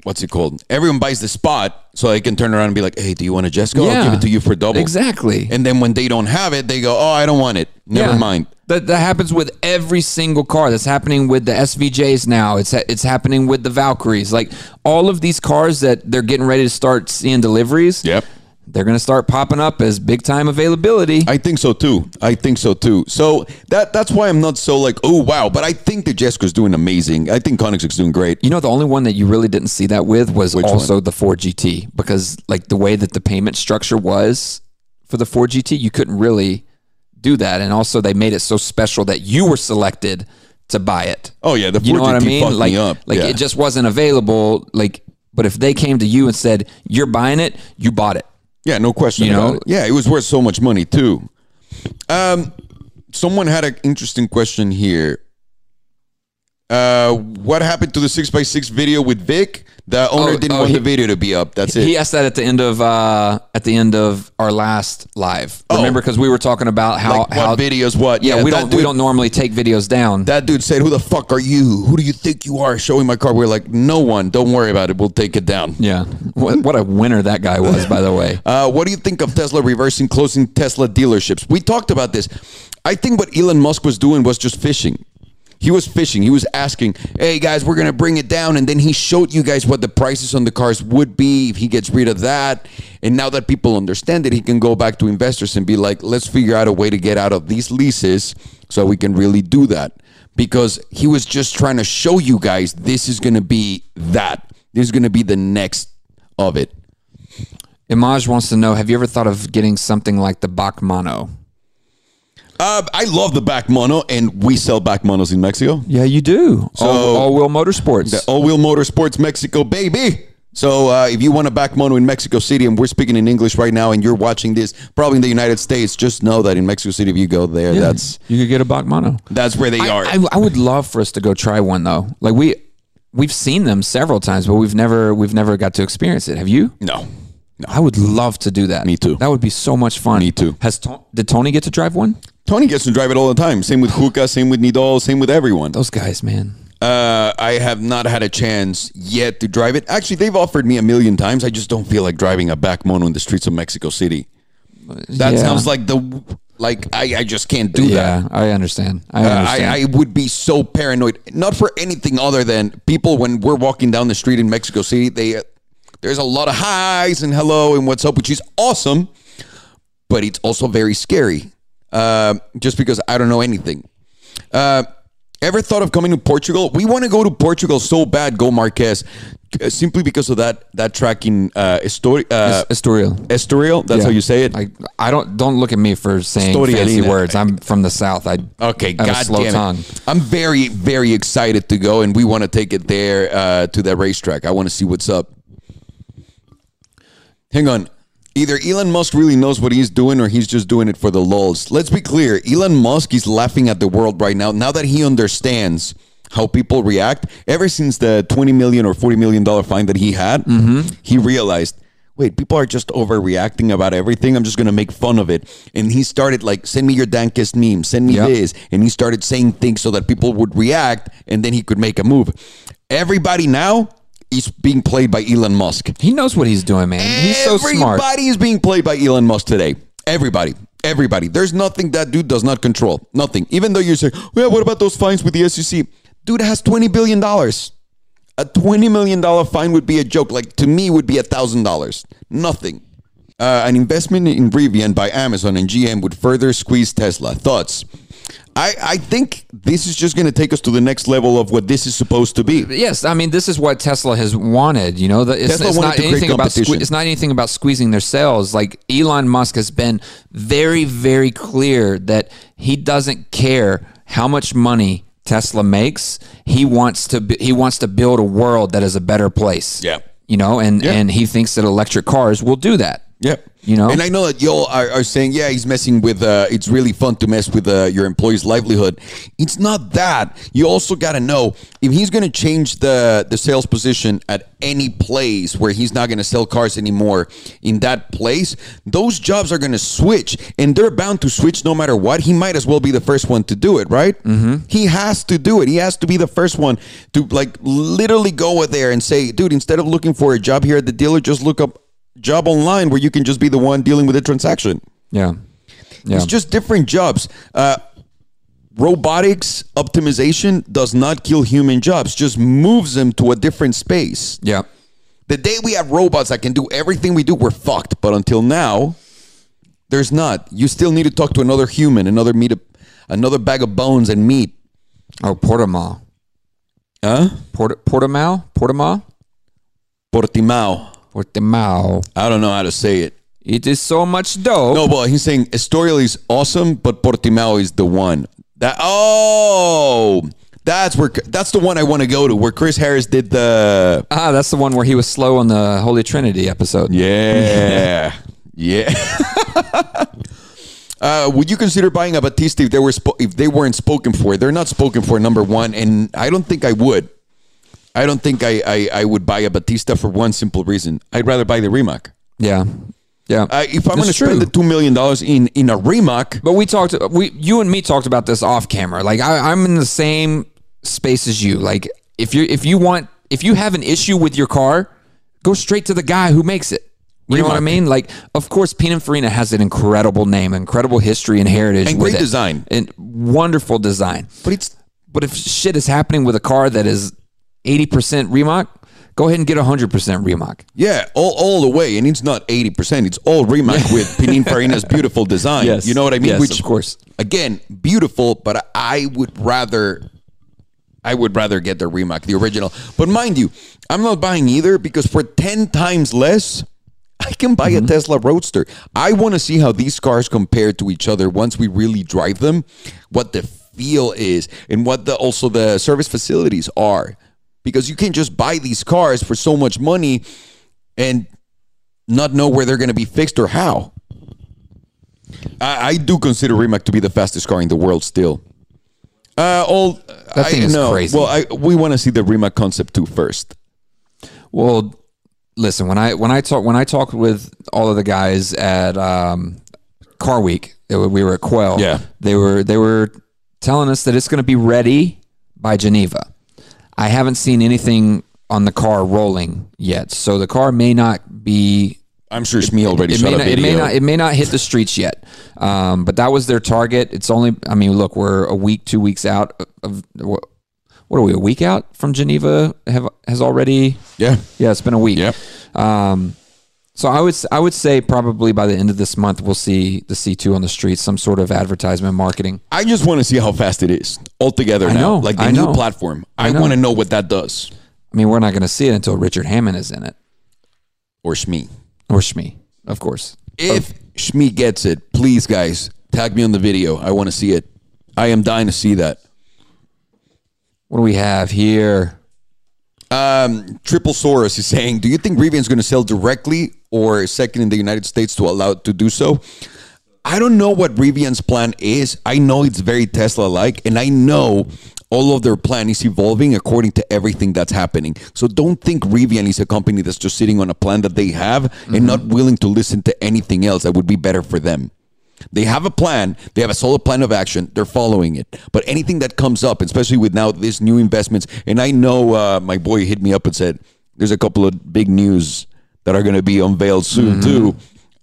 what's it called? Everyone buys the spot so they can turn around and be like, "Hey, do you want a Jesko? I'll give it to you for double." Exactly. And then when they don't have it, they go, "Oh, I don't want it. Never Yeah. mind." That that happens with every single car. That's happening with the SVJs now. It's it's happening with the Valkyries. Like all of these cars that they're getting ready to start seeing deliveries. Yep. They're going to start popping up as big time availability. I think so too. I think so too. So that that's why I'm not so like, oh wow. But I think the Jessica's doing amazing. I think Koenigsegg's doing great. You know, the only one that you really didn't see that with was Which also the Ford GT because, like, the way that the payment structure was for the Ford GT, you couldn't really do that. And also, they made it so special that you were selected to buy it. Oh yeah, the You know what I mean? Like, me up. like Yeah. it just wasn't available. Like, but if they came to you and said you're buying it, you bought it. Yeah, no question You know? it. Yeah, it was worth so much money too. Um, someone had an interesting question here. Uh, what happened to the six x six video with Vic? The owner Oh, didn't oh, want he- the video to be up. That's it. He asked that at the end of uh, at the end of our last live. Oh. Remember, because we were talking about how like how videos? What? Yeah, we don't dude- we don't normally take videos down. That dude said, "Who the fuck are you? Who do you think you are?" Showing my car. We're like, "No one. Don't worry about it. We'll take it down." yeah, what, what a winner that guy was, by the way. Uh, what do you think of Tesla reversing closing Tesla dealerships? We talked about this. I think what Elon Musk was doing was just fishing. He was fishing. He was asking, "Hey guys, we're gonna bring it down," and then he showed you guys what the prices on the cars would be if he gets rid of that. And now that people understand it, he can go back to investors and be like, "Let's figure out a way to get out of these leases so we can really do that." Because he was just trying to show you guys this is gonna be that. This is gonna be the next of it. Imaj wants to know: Have you ever thought of getting something like the BAC Mono? Uh, I love the BAC Mono, and we sell BAC Monos in Mexico. Yeah, you do. So- all, all wheel motorsports. All Wheel Motorsports Mexico, baby. So uh, if you want a BAC Mono in Mexico City, and we're speaking in English right now, and you're watching this probably in the United States, just know that in Mexico City, if you go there, Yeah, that's you could get a BAC Mono. that's where they are. I, I, I would love for us to go try one though. Like we we've seen them several times, but we've never we've never got to experience it. Have you? no, no. I would love to do that. Me too. That would be so much fun. Me too. Has to- did Tony get to drive one? Tony gets to drive it all the time. Same with Juca, same with Nidal, same with everyone. Those guys, man. Uh, I have not had a chance yet to drive it. Actually, they've offered me a million times. I just don't feel like driving a BAC Mono in the streets of Mexico City. That Yeah. sounds like the like I, I just can't do that. Yeah, I understand. I Uh, understand. I, I would be so paranoid, not for anything other than people when we're walking down the street in Mexico City. They uh, there's a lot of highs and hello and what's up, which is awesome, but it's also very scary. Uh, just because I don't know anything. Uh, ever thought of coming to Portugal? We want to go to Portugal so bad. Go Marquez, uh, simply because of that that track in uh, Estori- uh, Estoril. Estoril. That's Yeah. how you say it. I, I don't don't look at me for saying Storia fancy words. I'm from the south. I Okay, I god slow damn tongue. it. I'm very, very excited to go, and we want to take it there uh, to that racetrack. I want to see what's up. Hang on. Either Elon Musk really knows what he's doing, or he's just doing it for the lulz. Let's be clear. Elon Musk is laughing at the world right now. Now that he understands how people react, ever since the 20 million or 40 million dollar fine that he had, mm-hmm. he realized wait, people are just overreacting about everything. I'm just going to make fun of it. And he started like, send me your dankest meme, send me Yep. this. And he started saying things so that people would react and then he could make a move. Everybody now is being played by Elon Musk. He knows what he's doing, man. He's so smart. Everybody is being played by Elon Musk today. Everybody. Everybody. There's nothing that dude does not control. Nothing. Even though you say, well, what about those fines with the SEC? Dude has $20 billion. A $20 million fine would be a joke. Like to me, would be $1,000. Nothing. Uh, an investment in Rivian by Amazon and GM would further squeeze Tesla. Thoughts? I, I think this is just going to take us to the next level of what this is supposed to be. Yes, I mean this is what Tesla has wanted. You know, that it's, Tesla it's not anything about sque- it's not anything about squeezing their sales. Like Elon Musk has been very, very clear that he doesn't care how much money Tesla makes. He wants to b- he wants to build a world that is a better place. Yeah. you know, and Yeah. and he thinks that electric cars will do that. Yep. You know? and I know that y'all are, are saying, yeah, he's messing with. Uh, it's really fun to mess with uh, your employee's livelihood. It's not that. You also got to know if he's going to change the the sales position at any place where he's not going to sell cars anymore. In that place, those jobs are going to switch, and they're bound to switch no matter what. He might as well be the first one to do it, right? Mm-hmm. He has to do it. He has to be the first one to like literally go there and say, dude, instead of looking for a job here at the dealer, just look up job online where you can just be the one dealing with the transaction. Yeah, yeah. It's just different jobs. Uh, robotics optimization does not kill human jobs, just moves them to a different space. yeah. The day we have robots that can do everything we do, we're fucked. But until now, there's not. You still need to talk to another human, another meat, another bag of bones and meat. Oh, Portimao. Huh? Port Portimao? Portimao? Portimao. Portimao. I don't know how to say it. It is so much dough. No, but he's saying Estoril is awesome, but Portimao is the one. That oh, that's where that's the one I want to go to, where Chris Harris did the Ah, that's the one where he was slow on the Holy Trinity episode. yeah, yeah. uh, would you consider buying a Battista if they were spo- if they weren't spoken for? They're not spoken for number one, and I don't think I would. I don't think I I, I would buy a Battista for one simple reason. I'd rather buy the Rimac. Yeah. Yeah. Uh, if I'm going to spend the two million dollars in in a Rimac, But we talked, we, you and me talked about this off camera. Like I, I'm in the same space as you. Like if you, if you want, if you have an issue with your car, go straight to the guy who makes it. You know what I mean? Like, of course, Pininfarina has an incredible name, incredible history and heritage, And great design. and wonderful design. but it's But if shit is happening with a car that is 80% Rimac, go ahead and get 100% Rimac. Yeah, all, all the way, and it's not eighty percent. It's all Rimac with Pininfarina's beautiful design. Yes. you know what I mean? Yes, of course. Again, beautiful, but I would rather, I would rather get the Rimac, the original. But mind you, I'm not buying either because for ten times less, I can buy Mm-hmm. a Tesla Roadster. I want to see how these cars compare to each other once we really drive them, what the feel is, and what the also the service facilities are. Because you can't just buy these cars for so much money and not know where they're going to be fixed or how. I, I do consider Rimac to be the fastest car in the world still. Uh, all That I, thing is no, crazy. Well, I, we want to see the Rimac concept too first. Well, listen when I when I talk when I talked with all of the guys at um, Car Week, we were at Quail. Yeah. they were they were telling us that it's going to be ready by Geneva. I haven't seen anything on the car rolling yet, so the car may not be I'm sure Shmee already it shot may, a not, it may not it may not hit the streets yet. Um, but that was their target. It's only i mean look we're a week two weeks out of what, what are we a week out from geneva have has already? Yeah, yeah it's been a week. Yeah. um, so i would i would say probably by the end of this month we'll see the c2 on the streets some sort of advertisement marketing I just want to see how fast it is altogether I now. know, like the I new know. platform. I, know. want to know what that does. i mean we're not going to see it until richard hammond is in it Or Shmee. or Shmee of course If Shmee gets it, please, guys, tag me on the video. I want to see it. I am dying to see that. what do we have here Um, Triple Soros is saying, do you think Rivian's going to sell directly or second in the United States to allow it to do so? I don't know what Rivian's plan is. I know it's very Tesla-like, and I know all of their plan is evolving according to everything that's happening. So don't think Rivian is a company that's just sitting on a plan that they have and not willing to listen to anything else that would be better for them. They have a plan. They have a solid plan of action. They're following it. But anything that comes up, especially with now this new investments, and I know uh, my boy hit me up and said there's a couple of big news that are going to be unveiled soon too.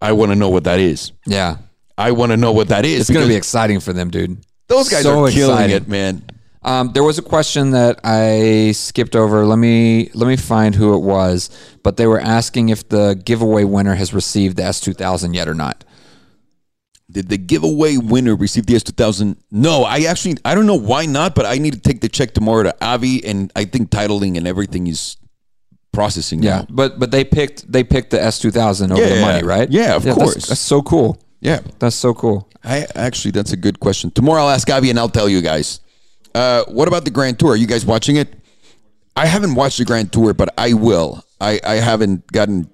I want to know what that is. yeah I want to know what that is. it's going to be exciting for them dude those guys so are killing exciting. it, man. Um, there was a question that I skipped over. Let me let me find who it was. But they were asking if the giveaway winner has received the S2000 yet or not. Did the giveaway winner receive the S2000? No, I actually I don't know why not, but I need to take the check tomorrow to Avi, and I think titling and everything is processing. Yeah, now. but but they picked they picked the S2000 over Yeah, the money, right? yeah, of that's- course. That's, so cool. yeah. That's so cool. I actually, that's a good question. Tomorrow I'll ask Avi and I'll tell you guys. Uh, what about the Grand Tour? Are you guys watching it? I haven't watched the Grand Tour, but I will. I, I haven't gotten.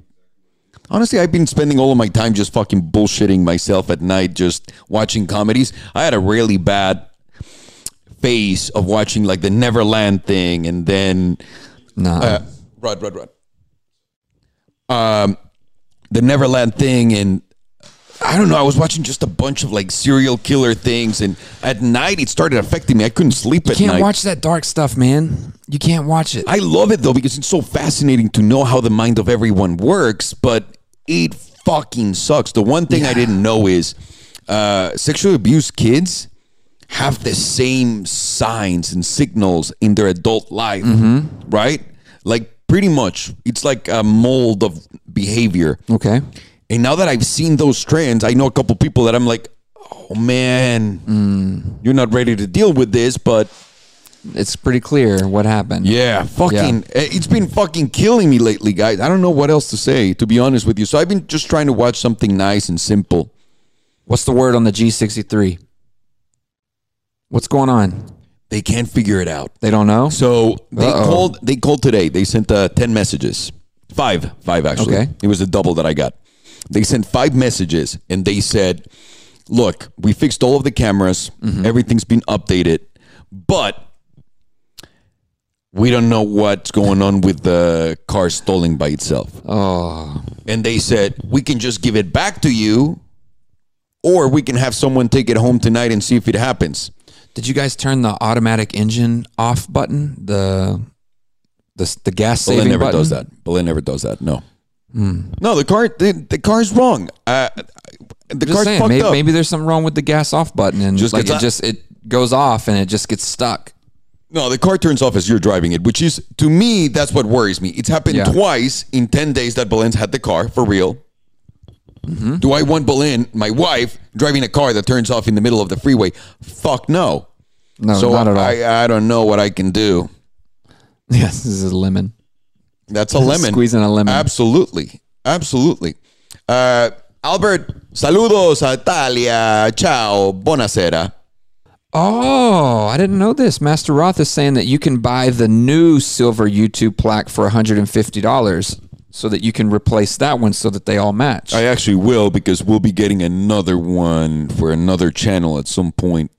Honestly, I've been spending all of my time just fucking bullshitting myself at night, just watching comedies. I had a really bad phase of watching like the Neverland thing, and then No, uh, Rod, Rod, Rod. Um, the Neverland thing, and I don't know. I was watching just a bunch of like serial killer things, and at night it started affecting me. I couldn't sleep at night. you can't night. watch that dark stuff, man. You can't watch it. I love it though because it's so fascinating to know how the mind of everyone works, but it fucking sucks. The one thing I didn't know is uh, sexually abused kids have the same signs and signals in their adult life, right? Like Pretty much, it's like a mold of behavior. Okay. And now that I've seen those trends, I know a couple people that I'm like, oh man, you're not ready to deal with this, but It's pretty clear what happened. yeah, fucking, eh, it's been fucking killing me lately, guys. I don't know what else to say, to be honest with you. So I've been just trying to watch something nice and simple. What's the word on the G63? What's going on? They can't figure it out. They don't know? So they Uh-oh. called. They called today. They sent uh, ten messages, five, five actually. Okay. It was a double that I got. They sent five messages, and they said, "Look, we fixed all of the cameras. Mm-hmm. Everything's been updated, but we don't know what's going on with the car stalling by itself." Oh, And they said, "We can just give it back to you." Or we can have someone take it home tonight and see if it happens. Did you guys turn the automatic engine off button? The the, the gas Belen saving never button? does that. Belen never does that. No. No, the car the, the car's wrong. Uh, the Just car's saying, fucked maybe, up. maybe there's something wrong with the gas off button and Just like it up. just it goes off and it just gets stuck. No, the car turns off as you're driving it, which is to me that's what worries me. It's happened Yeah. twice in ten days that Belen's had the car for real. Mm-hmm. Do I want Belen, my wife, driving a car that turns off in the middle of the freeway? Fuck no. No, so not at all. I I don't know what I can do. yes, this is a lemon. That's a lemon. Squeezing a lemon. Absolutely. Absolutely. Uh, Albert, saludos a Italia. Ciao. Buonasera. Oh, I didn't know this. Master Roth is saying that you can buy the new silver YouTube plaque for $150 so that you can replace that one so that they all match. I actually will because we'll be getting another one for another channel at some point.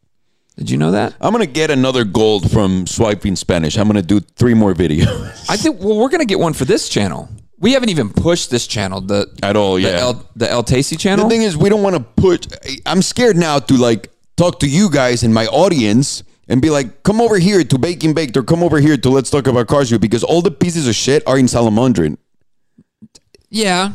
Did you know that? I'm going to get another gold from Swiping Spanish. I'm going to do three more videos I think well we're going to get one for this channel. We haven't even pushed this channel, the at all. the Yeah. El, the El Tacey channel. the thing is, we don't want to put. I'm scared now to like talk to you guys and my audience and be like, come over here to Baking Baked or come over here to Let's Talk About Cars View because all the pieces of shit are in Salomondrin. Yeah.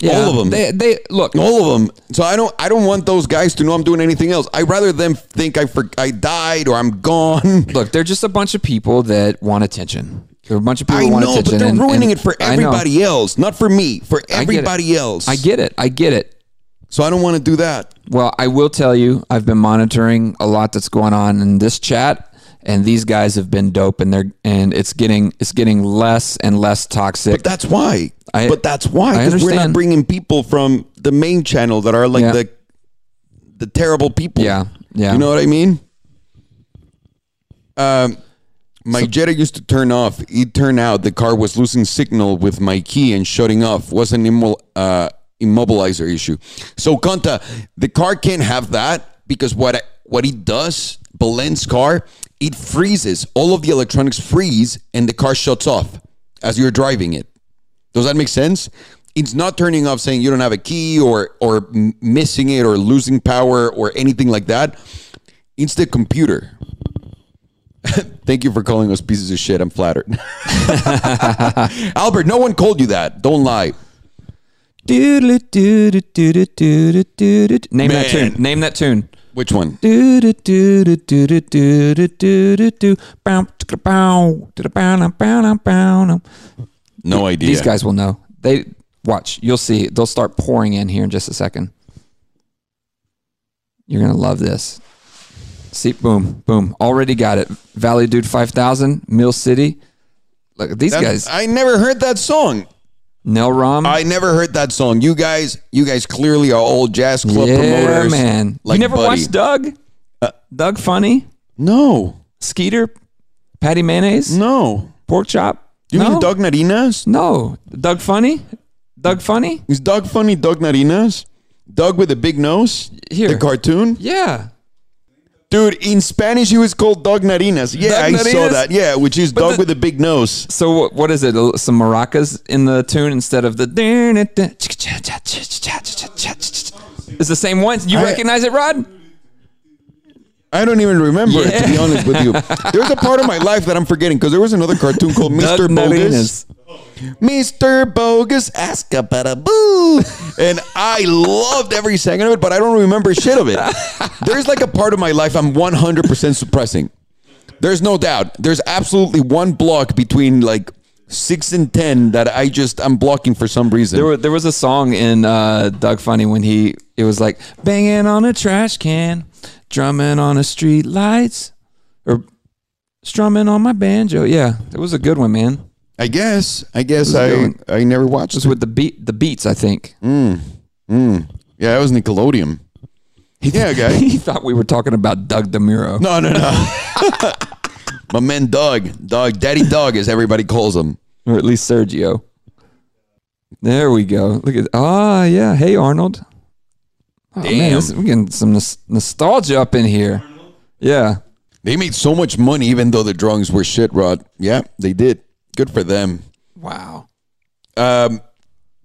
Yeah. All of them. They they look, All of them. So I don't. I don't want those guys to know I'm doing anything else. I rather them think I for, I died or I'm gone. look, they're just a bunch of people that want attention. They're a bunch of people I want know, attention. but they're and- ruining and it for everybody else, not for me. For I everybody else. I get it. I get it. So I don't want to do that. Well, I will tell you, I've been monitoring a lot that's going on in this chat, and these guys have been dope, and they're and it's getting it's getting less and less toxic. But that's why. I- but that's why I because we're not bringing people from the main channel that are like Yeah. the the terrible people. Yeah, yeah. You know what I mean? Um, my Jetta used to turn off. It turned out the car was losing signal with my key and shutting off. Was an immo- uh, immobilizer issue. So Conta, the car can't have that because what what it does, Belen's car, it freezes. All of the electronics freeze and the car shuts off as you're driving it. Does that make sense? It's not turning off saying you don't have a key or or missing it or losing power or anything like that. It's the computer. Thank you for calling us pieces of shit. I'm flattered. Albert, no one called you that. Don't lie. Name that tune. Name that tune. Which one? No idea. These guys will know. They watch. You'll see. They'll start pouring in here in just a second. You're gonna love this. See, boom, boom. Already got it. Valley Dude 5000, Mill City. Look at these That's- guys. I never heard that song. Nel Rom. I never heard that song. You guys, you guys clearly are old jazz club yeah, promoters. man. Like you never Buddy. Uh, watched Doug? Doug Funnie, No, Skeeter, Patty Mayonnaise, no. Pork Chop. Do you no? mean Doug Narinas? No, Doug Funnie, Doug Funnie. Is Doug funny? Doug Narinas? Doug with a big nose? Here. The cartoon? Yeah, Dude, in Spanish, he was called Doug Narinas. Yeah, Doug I saw that. Yeah, which is dog the- with a big nose. So what, what is it? Some maracas in the tune instead of the. It's the same one. You I- recognize it, Rod? I don't even remember it, to be honest with you. There's a part of my life that I'm forgetting because there was another cartoon called Mr. Bogus. Mr. Bogus, ask about a boo. And I loved every second of it, but I don't remember shit of it. There's like a part of my life I'm 100% suppressing. There's no doubt. There's absolutely one block between like six and ten that I just I'm blocking for some reason. There, were, there was a song in uh, Doug Funnie when he it was like banging on a trash can, drumming on a street lights, or strumming on my banjo. Yeah, it was a good one, man. I guess. I guess I going? I never watched It was with the beat the beats, I think. Mm. Yeah, that was Nickelodeon. Yeah, guy. he thought we were talking about Doug DeMuro. No, no, no. My man Doug. Doug. Daddy Doug, as everybody calls him. or at least Sergio. There we go. Look at ah yeah. Hey Arnold. Oh, man, Damn. this- we're getting some nos- nostalgia up in here. Yeah. They made so much money even though the drawings were shit, Rod. Yeah, they did. Good for them. Wow. Um,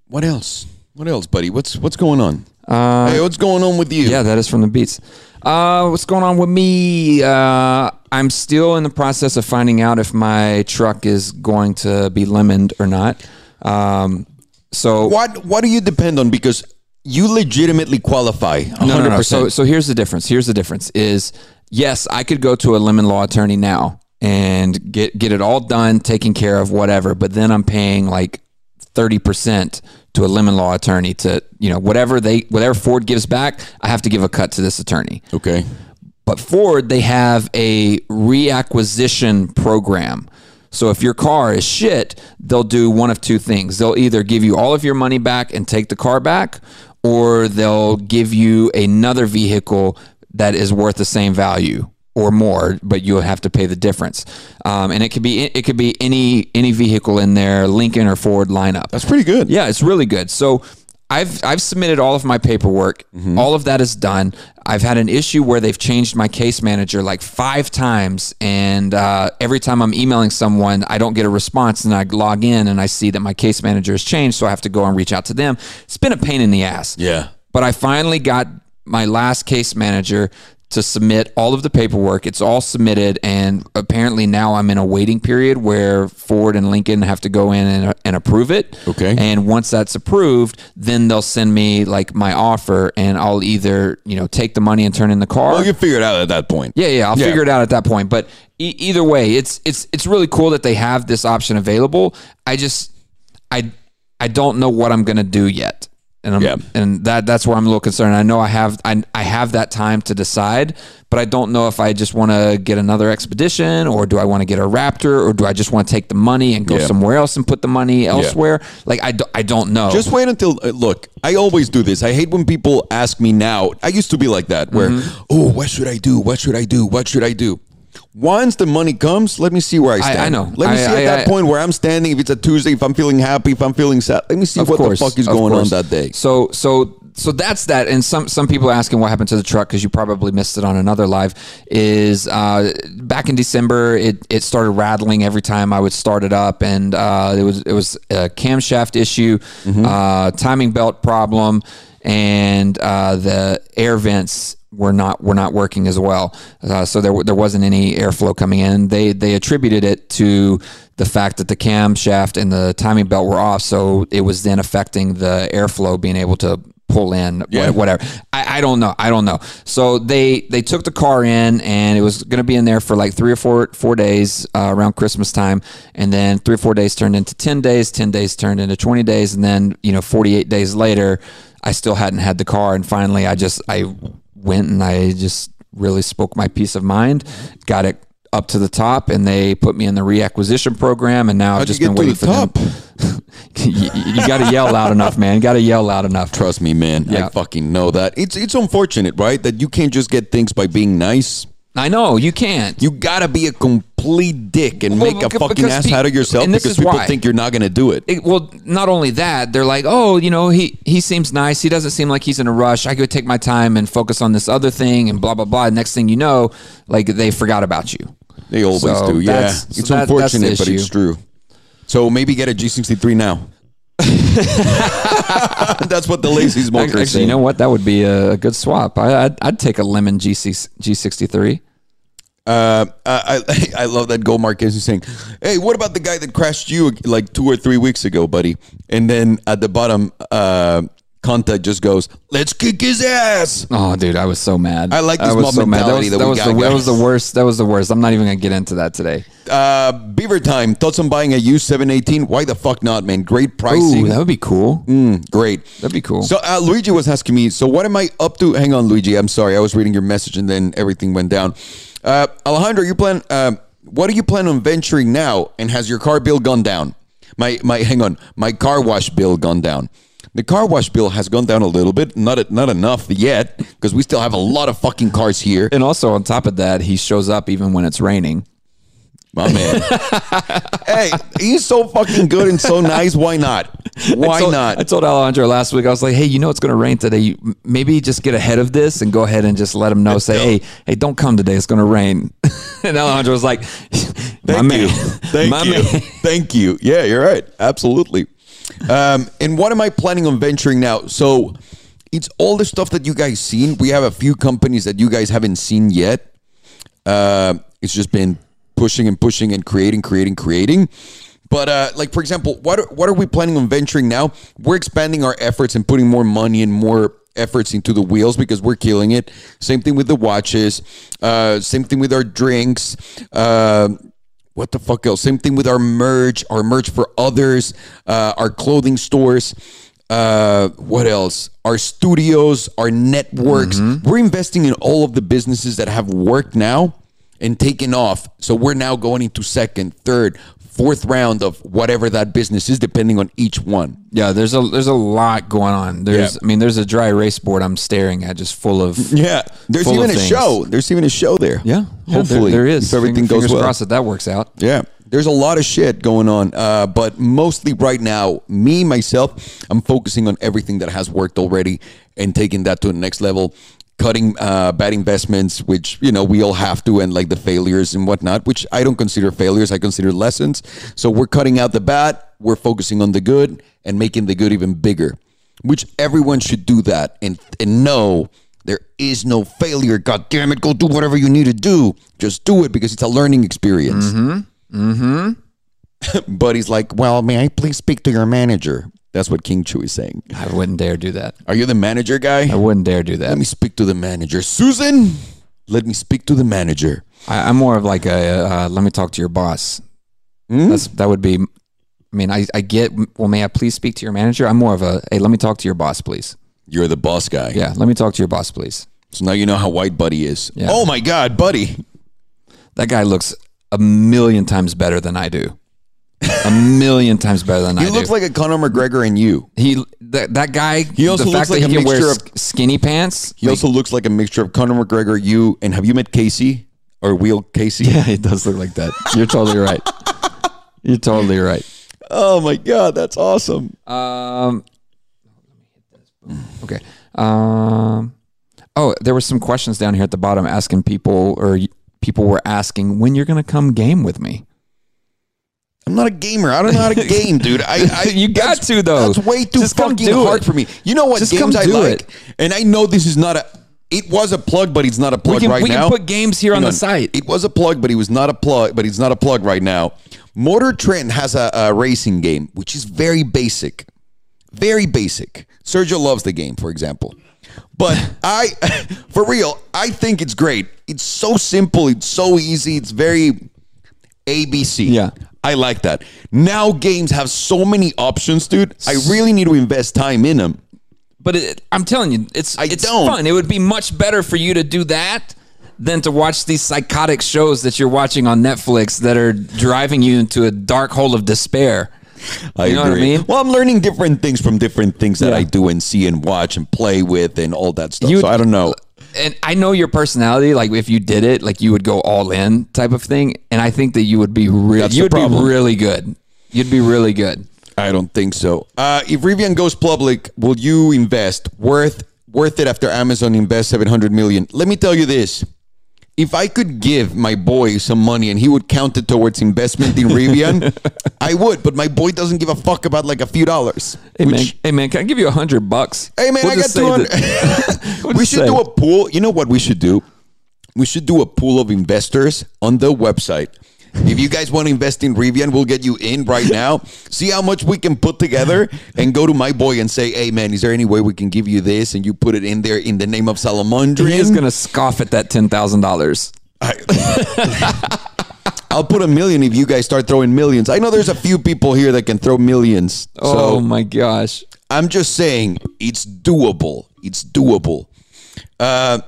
what else? What else, buddy? What's what's going on? Uh, hey, what's going on with you? Yeah, that is from the beats. Uh, what's going on with me? Uh, I'm still in the process of finding out if my truck is going to be lemoned or not. Um, so What what do you depend on? Because you legitimately qualify. 100%. no, no, no. So, so here's the difference. Here's the difference. Is yes, I could go to a lemon law attorney now and get get it all done, taken care of, whatever. But then I'm paying like thirty percent to a lemon law attorney to you know whatever they whatever Ford gives back, I have to give a cut to this attorney. okay. But Ford, they have a reacquisition program. So if your car is shit, they'll do one of two things. They'll either give you all of your money back and take the car back, or they'll give you another vehicle that is worth the same value or more, but you'll have to pay the difference. Um, and it could be it could be any any vehicle in their Lincoln or Ford lineup. That's pretty good. Yeah, it's really good. So I've I've submitted all of my paperwork. All of that is done. I've had an issue where they've changed my case manager like five times, and uh, every time I'm emailing someone, I don't get a response, and I log in and I see that my case manager has changed, so I have to go and reach out to them. It's been a pain in the ass. Yeah. But I finally got my last case manager to submit all of the paperwork. It's all submitted, and apparently now I'm in a waiting period where Ford and Lincoln have to go in and, and approve it. Okay. And once that's approved, then they'll send me like my offer, and I'll either you know take the money and turn in the car. Well, you figure it out at that point. Yeah, yeah, I'll Yeah. figure it out at that point. But e- either way, it's it's it's really cool that they have this option available. I just I I don't know what I'm gonna do yet, and I'm, Yeah. and that that's where I'm a little concerned. I know I have I I have that time to decide, but I don't know if I just want to get another expedition or do I want to get a Raptor or do I just want to take the money and go Yeah. somewhere else and put the money elsewhere? Like I, do, I don't know. Just wait until uh, look. I always do this. I hate when people ask me now. I used to be like that, where Mm-hmm. oh, what should I do? What should I do? What should I do? Once the money comes, let me see where I stand. I know. Let me I- see at I- that I- point where I'm standing. If it's a Tuesday, if I'm feeling happy, if I'm feeling sad, let me see what course, the fuck is going on that day. So so so that's that. And some some people asking what happened to the truck because you probably missed it on another live. Is uh, back in December it it started rattling every time I would start it up, and uh, it was it was a camshaft issue, Mm-hmm. uh, timing belt problem, and uh, the air vents were not were not working as well. Uh, so there there wasn't any airflow coming in. They they attributed it to the fact that the camshaft and the timing belt were off, so it was then affecting the airflow being able to pull in Yeah. whatever. I, I don't know. I don't know. So they they took the car in and it was going to be in there for like three or four four days uh, around Christmas time, and then three or four days turned into ten days. Ten days turned into twenty days, and then you know forty eight days later, I still hadn't had the car, and finally I just I went and I just really spoke my peace of mind, got it up to the top, and they put me in the reacquisition program, and now I've How'd you just been to waiting the for top? them. you, got to yell loud enough, man. Got to yell loud enough. Trust me, man. I Yeah. fucking know that. It's it's unfortunate, right? That you can't just get things by being nice. I know you can't. You gotta be a complete dick and Well, make a fucking ass pe- out of yourself because people why. think you're not gonna do it. It- well, not only that, they're like, oh, you know, he he seems nice. He doesn't seem like he's in a rush. I could take my time and focus on this other thing, and blah blah blah. Next thing you know, like they forgot about you. They always So do. Yeah, it's so that- unfortunate, but it's true. So maybe get a G63 now. That's what the lazy smoker Actually, you know what? That would be a, good swap. I, I'd, I'd take a lemon GC G63. Uh, I, I I love that Go Marquez is saying, "Hey, what about the guy that crashed you like two or three weeks ago, buddy?" And then at the bottom, uh, Conta just goes, "Let's kick his ass." Oh, dude, I was so mad. I like I this was mob so mad. That was, that that we was got, the, that was the worst. That was the worst. I'm not even gonna get into that today. Uh, Beaver time. Thoughts on buying a used 718? Why the fuck not, man? Great pricing. Ooh, that would be cool. Mm, great. That'd be cool. So uh, Luigi was asking me, so what am I up to? Hang on, Luigi. I'm sorry. I was reading your message and then everything went down. Uh, Alejandro, you plan? Uh, what do you plan on venturing now? And has your car bill gone down? My my, hang on. My car wash bill gone down. The car wash bill has gone down a little bit, not not enough yet, because we still have a lot of fucking cars here. and also on top of that, he shows up even when it's raining. My man. hey, he's so fucking good and so nice. Why not? Why I told, not? I told Alejandro last week. I was like, "Hey, you know it's going to rain today. You, maybe just get ahead of this and go ahead and just let him know. Say, hey, hey, don't come today. It's going to rain." and Alejandro was like, "My Thank man, you. Thank my you. man." Thank you. Yeah, you're right. Absolutely. Um, and what am I planning on venturing now? So it's all the stuff that you guys seen. We have a few companies that you guys haven't seen yet. Uh, it's just been pushing and pushing and creating, creating, creating. But uh, like for example, what are, what are we planning on venturing now? We're expanding our efforts and putting more money and more efforts into the wheels because we're killing it. Same thing with the watches. Uh, same thing with our drinks. Uh, what the fuck else? Same thing with our merch, our merch for others, uh, our clothing stores. Uh, what else? Our studios, our networks. We're investing in all of the businesses that have worked now and taken off. So we're now going into second, third, fourth round of whatever that business is, depending on each one. Yeah, there's a there's a lot going on. There's Yeah. I mean, there's a dry erase board I'm staring at, just full of Yeah, there's even a things. show. There's even a show there. Yeah, yeah, hopefully there, there is. If everything goes well. crossed that that works out. Yeah, there's a lot of shit going on, uh, but mostly right now, me myself, I'm focusing on everything that has worked already and taking that to the next level. Cutting uh, bad investments, which you know we all have to, and like the failures and whatnot, which I don't consider failures. I consider lessons. So we're cutting out the bad. We're focusing on the good and making the good even bigger. Which everyone should do that and and know there is no failure. God damn it, go do whatever you need to do. Just do it because it's a learning experience. Mm-hmm. Mm-hmm. But he's like, well, may I please speak to your manager? That's what King Chu is saying. I wouldn't dare do that. Are you the manager guy? I wouldn't dare do that. Let me speak to the manager. Susan, let me speak to the manager. I, I'm more of like a uh, let me talk to your boss. Hmm? That's that would be. I mean, I, I get. Well, may I please speak to your manager? I'm more of a hey, let me talk to your boss, please. You're the boss guy. Yeah, let me talk to your boss, please. So now you know how white Buddy is. Yeah. Oh my God, Buddy. That guy looks a million times better than I do. A million times better than I He do. looks like a Conor McGregor and you. he that, that guy. He also the looks fact like he a mixture s- skinny pants. He also looks like a mixture of Conor McGregor, you, and have you met Casey or Wheel Casey? Yeah, he does look like that. You're totally right. You're totally right. Oh my God, that's awesome. Um, okay. Um, oh, there were some questions down here at the bottom asking people, or people were asking when you're going to come game with me. I'm not a gamer. I don't know how to game, dude. I, I You got to, though. That's way too Just fucking hard it. for me. You know what Just games I like, it. and I know this is not a. It was a plug, but it's not a plug We can, right we now. can put games here on Hang the site. It was a plug, but he was not a plug. But he's not a plug right now. Motor Trend has a, a racing game, which is very basic, very basic. Sergio loves the game, for example. But I, for real, I think it's great. It's so simple. It's so easy. It's very ABC. Yeah. I like that. Now games have so many options, dude. I really need to invest time in them. But it, I'm telling you, it's I it's don't. fun. It would be much better for you to do that than to watch these psychotic shows that you're watching on Netflix that are driving you into a dark hole of despair. I You know agree. what I mean? Well, I'm learning different things from different things that Yeah. I do and see and watch and play with and all that stuff. You- so I don't know. And I know your personality. Like if you did it, like you would go all in type of thing. And I think that you would be really, you'd be really good. You'd be really good. I don't think so. Uh, if Rivian goes public, will you invest? Worth worth it after Amazon invests 700 million. Let me tell you this. If I could give my boy some money and he would count it towards investment in Rivian, I would. But my boy doesn't give a fuck about like a few dollars. Hey man, hey man, can I give you a hundred bucks? Hey man, We'll I got 200. we'll we should say- do a pool. You know what we should do? We should do a pool of investors on the website. If you guys want to invest in Rivian, we'll get you in right now. See how much we can put together and go to my boy and say, hey, man, is there any way we can give you this? And you put it in there in the name of Salomondrin. He is going to scoff at that $10,000. I'll put a million if you guys start throwing millions. I know there's a few people here that can throw millions. Oh so my gosh. I'm just saying it's doable. It's doable. Uh,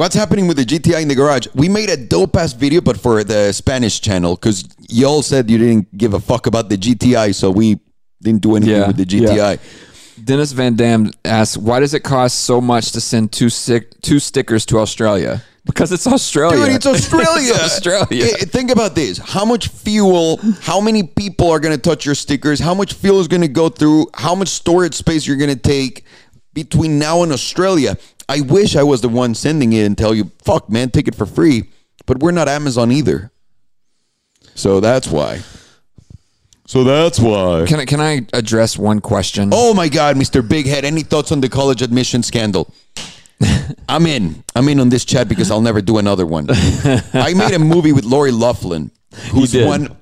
what's happening with the GTI in the garage? We made a dope ass video, but for the Spanish channel because y'all said you didn't give a fuck about the GTI, so we didn't do anything Yeah, with the yeah. GTI. Dennis Van Dam asks, why does it cost so much to send two stick, two stickers to Australia? Because it's Australia. Dude, it's Australia. It's Australia. Eh, Think about this. How much fuel, how many people are going to touch your stickers? How much fuel is going to go through? How much storage space you're going to take between now and Australia? I wish I was the one sending it and tell you, fuck, man, take it for free. But we're not Amazon either. So that's why. So that's why. Can I, can I address one question? Oh my God, Mr. Big Head. Any thoughts on the college admission scandal? I'm in. I'm in on this chat because I'll never do another one. I made a movie with Lori Loughlin, who's one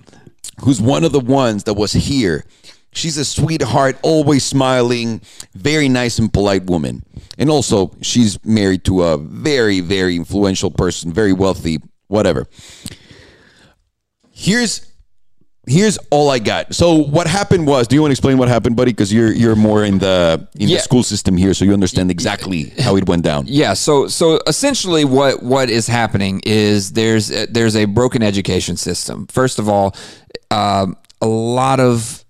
who's one of the ones that was here. She's a sweetheart, always smiling, very nice and polite woman. And also, she's married to a very, very influential person, very wealthy, whatever. Here's here's all I got. So what happened was, do you want to explain what happened, buddy? Because you're you're more in the in Yeah. the school system here, so you understand exactly how it went down. Yeah, so so essentially what what is happening is there's there's a broken education system. First of all, um, a lot of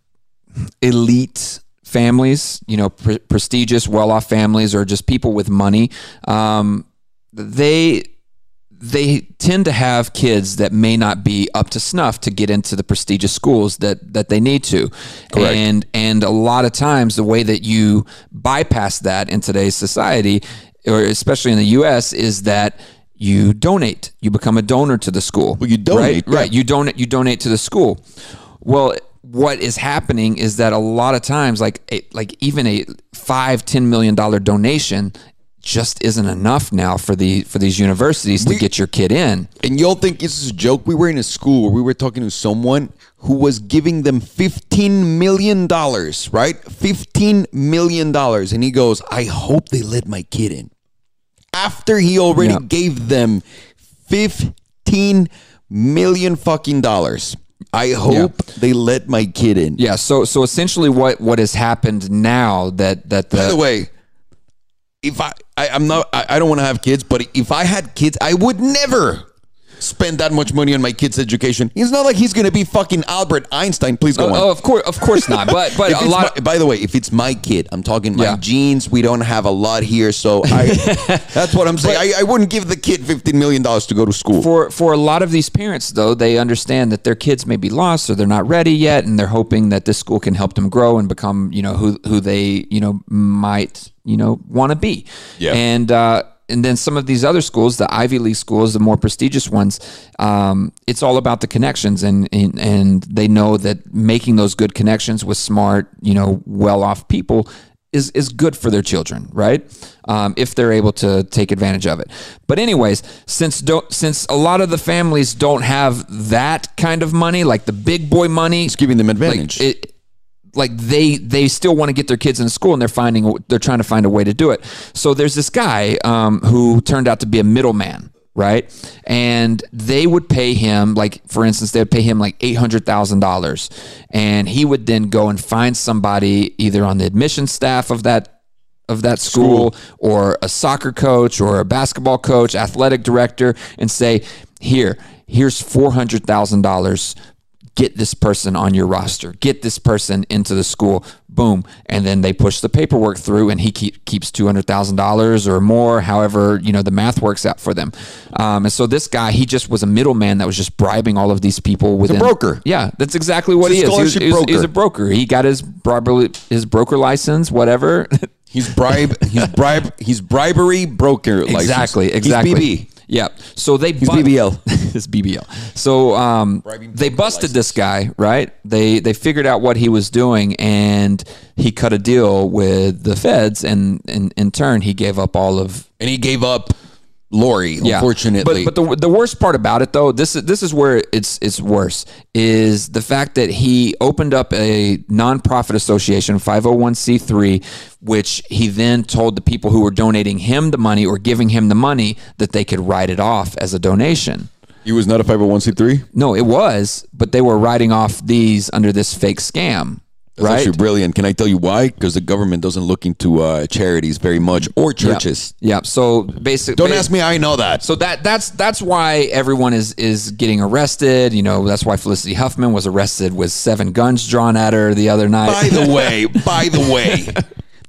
elite families, you know, pre- prestigious, well-off families, or just people with money, um, they they tend to have kids that may not be up to snuff to get into the prestigious schools that that they need to. Correct. And and a lot of times the way that you bypass that in today's society or especially in the US is that you donate. You become a donor to the school. Well, you donate, Right. yeah. right. You donate you donate to the school. Well, what is happening is that a lot of times like a, like even a five ten million dollar donation just isn't enough now for the for these universities to We- get your kid in. And y'all think this is a joke? We were in a school where we were talking to someone who was giving them fifteen million dollars, right? Fifteen million dollars, and he goes, "I hope they let my kid in." After he already Yeah. gave them fifteen million fucking dollars, I hope they let my kid in. Yeah, so so essentially what what has happened now that that the, By the way, if I, I I'm not I, I don't want to have kids, but if I had kids, I would never spend that much money on my kid's education. It's not like he's gonna be fucking Albert Einstein. Please go on. oh, of course of course not. But but a lot my- by the way, if it's my kid, I'm talking my Yeah. genes. We don't have a lot here, so I, that's what I'm saying. I, I wouldn't give the kid fifteen million dollars to go to school. for for a lot of these parents though they understand that their kids may be lost or they're not ready yet and they're hoping that this school can help them grow and become you know who who they you know might you know want to be Yeah. and uh and then some of these other schools, the Ivy League schools, the more prestigious ones, um, it's all about the connections, and, and and they know that making those good connections with smart, you know, well-off people is is good for their children, right? Um, if they're able to take advantage of it. But anyways, since don't since a lot of the families don't have that kind of money, like the big boy money, It's giving them like advantage. it, like they they still want to get their kids in school and they're finding they're trying to find a way to do it. So there's this guy um, who turned out to be a middleman, right? And they would pay him like for instance they would pay him like eight hundred thousand dollars, and he would then go and find somebody either on the admission staff of that of that school, or a soccer coach or a basketball coach, athletic director, and say, "Here, here's four hundred thousand dollars. Get this person on your roster. Get this person into the school. Boom, and then they push the paperwork through, and he keep, keeps two hundred thousand dollars or more, however you know the math works out for them. Um, and so this guy, he just was a middleman that was just bribing all of these people with a broker. Yeah, that's exactly what He's he is. He was- scholarship he was- he's a broker. He got his broker, his broker license, whatever. He's bribe. He's bribe. He's bribery broker. license. Exactly, exactly. He's BB. Yeah. So they He's BBL. it's BBL. So um, they broker busted this guy, right? They they figured out what he was doing, and he cut a deal with the feds, and in in turn he gave up all of and he gave up Lori. Unfortunately, But, but the, the worst part about it, though, this is this is where it's it's worse is the fact that he opened up a nonprofit association, 501c3, which he then told the people who were donating him the money or giving him the money that they could write it off as a donation. he was not a five hundred one c three. No, it was, but they were writing off these under this fake scam, That's right? actually brilliant. Can I tell you why? Because the government doesn't look into uh, charities very much or churches. Yeah. So basically, Don't ask me. I know that. So that that's that's why everyone is is getting arrested. You know, that's why Felicity Huffman was arrested with seven guns drawn at her the other night. By the way, by the way,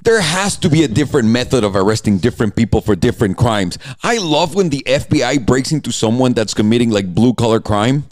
there has to be a different method of arresting different people for different crimes. I love when the FBI breaks into someone that's committing like blue collar crime.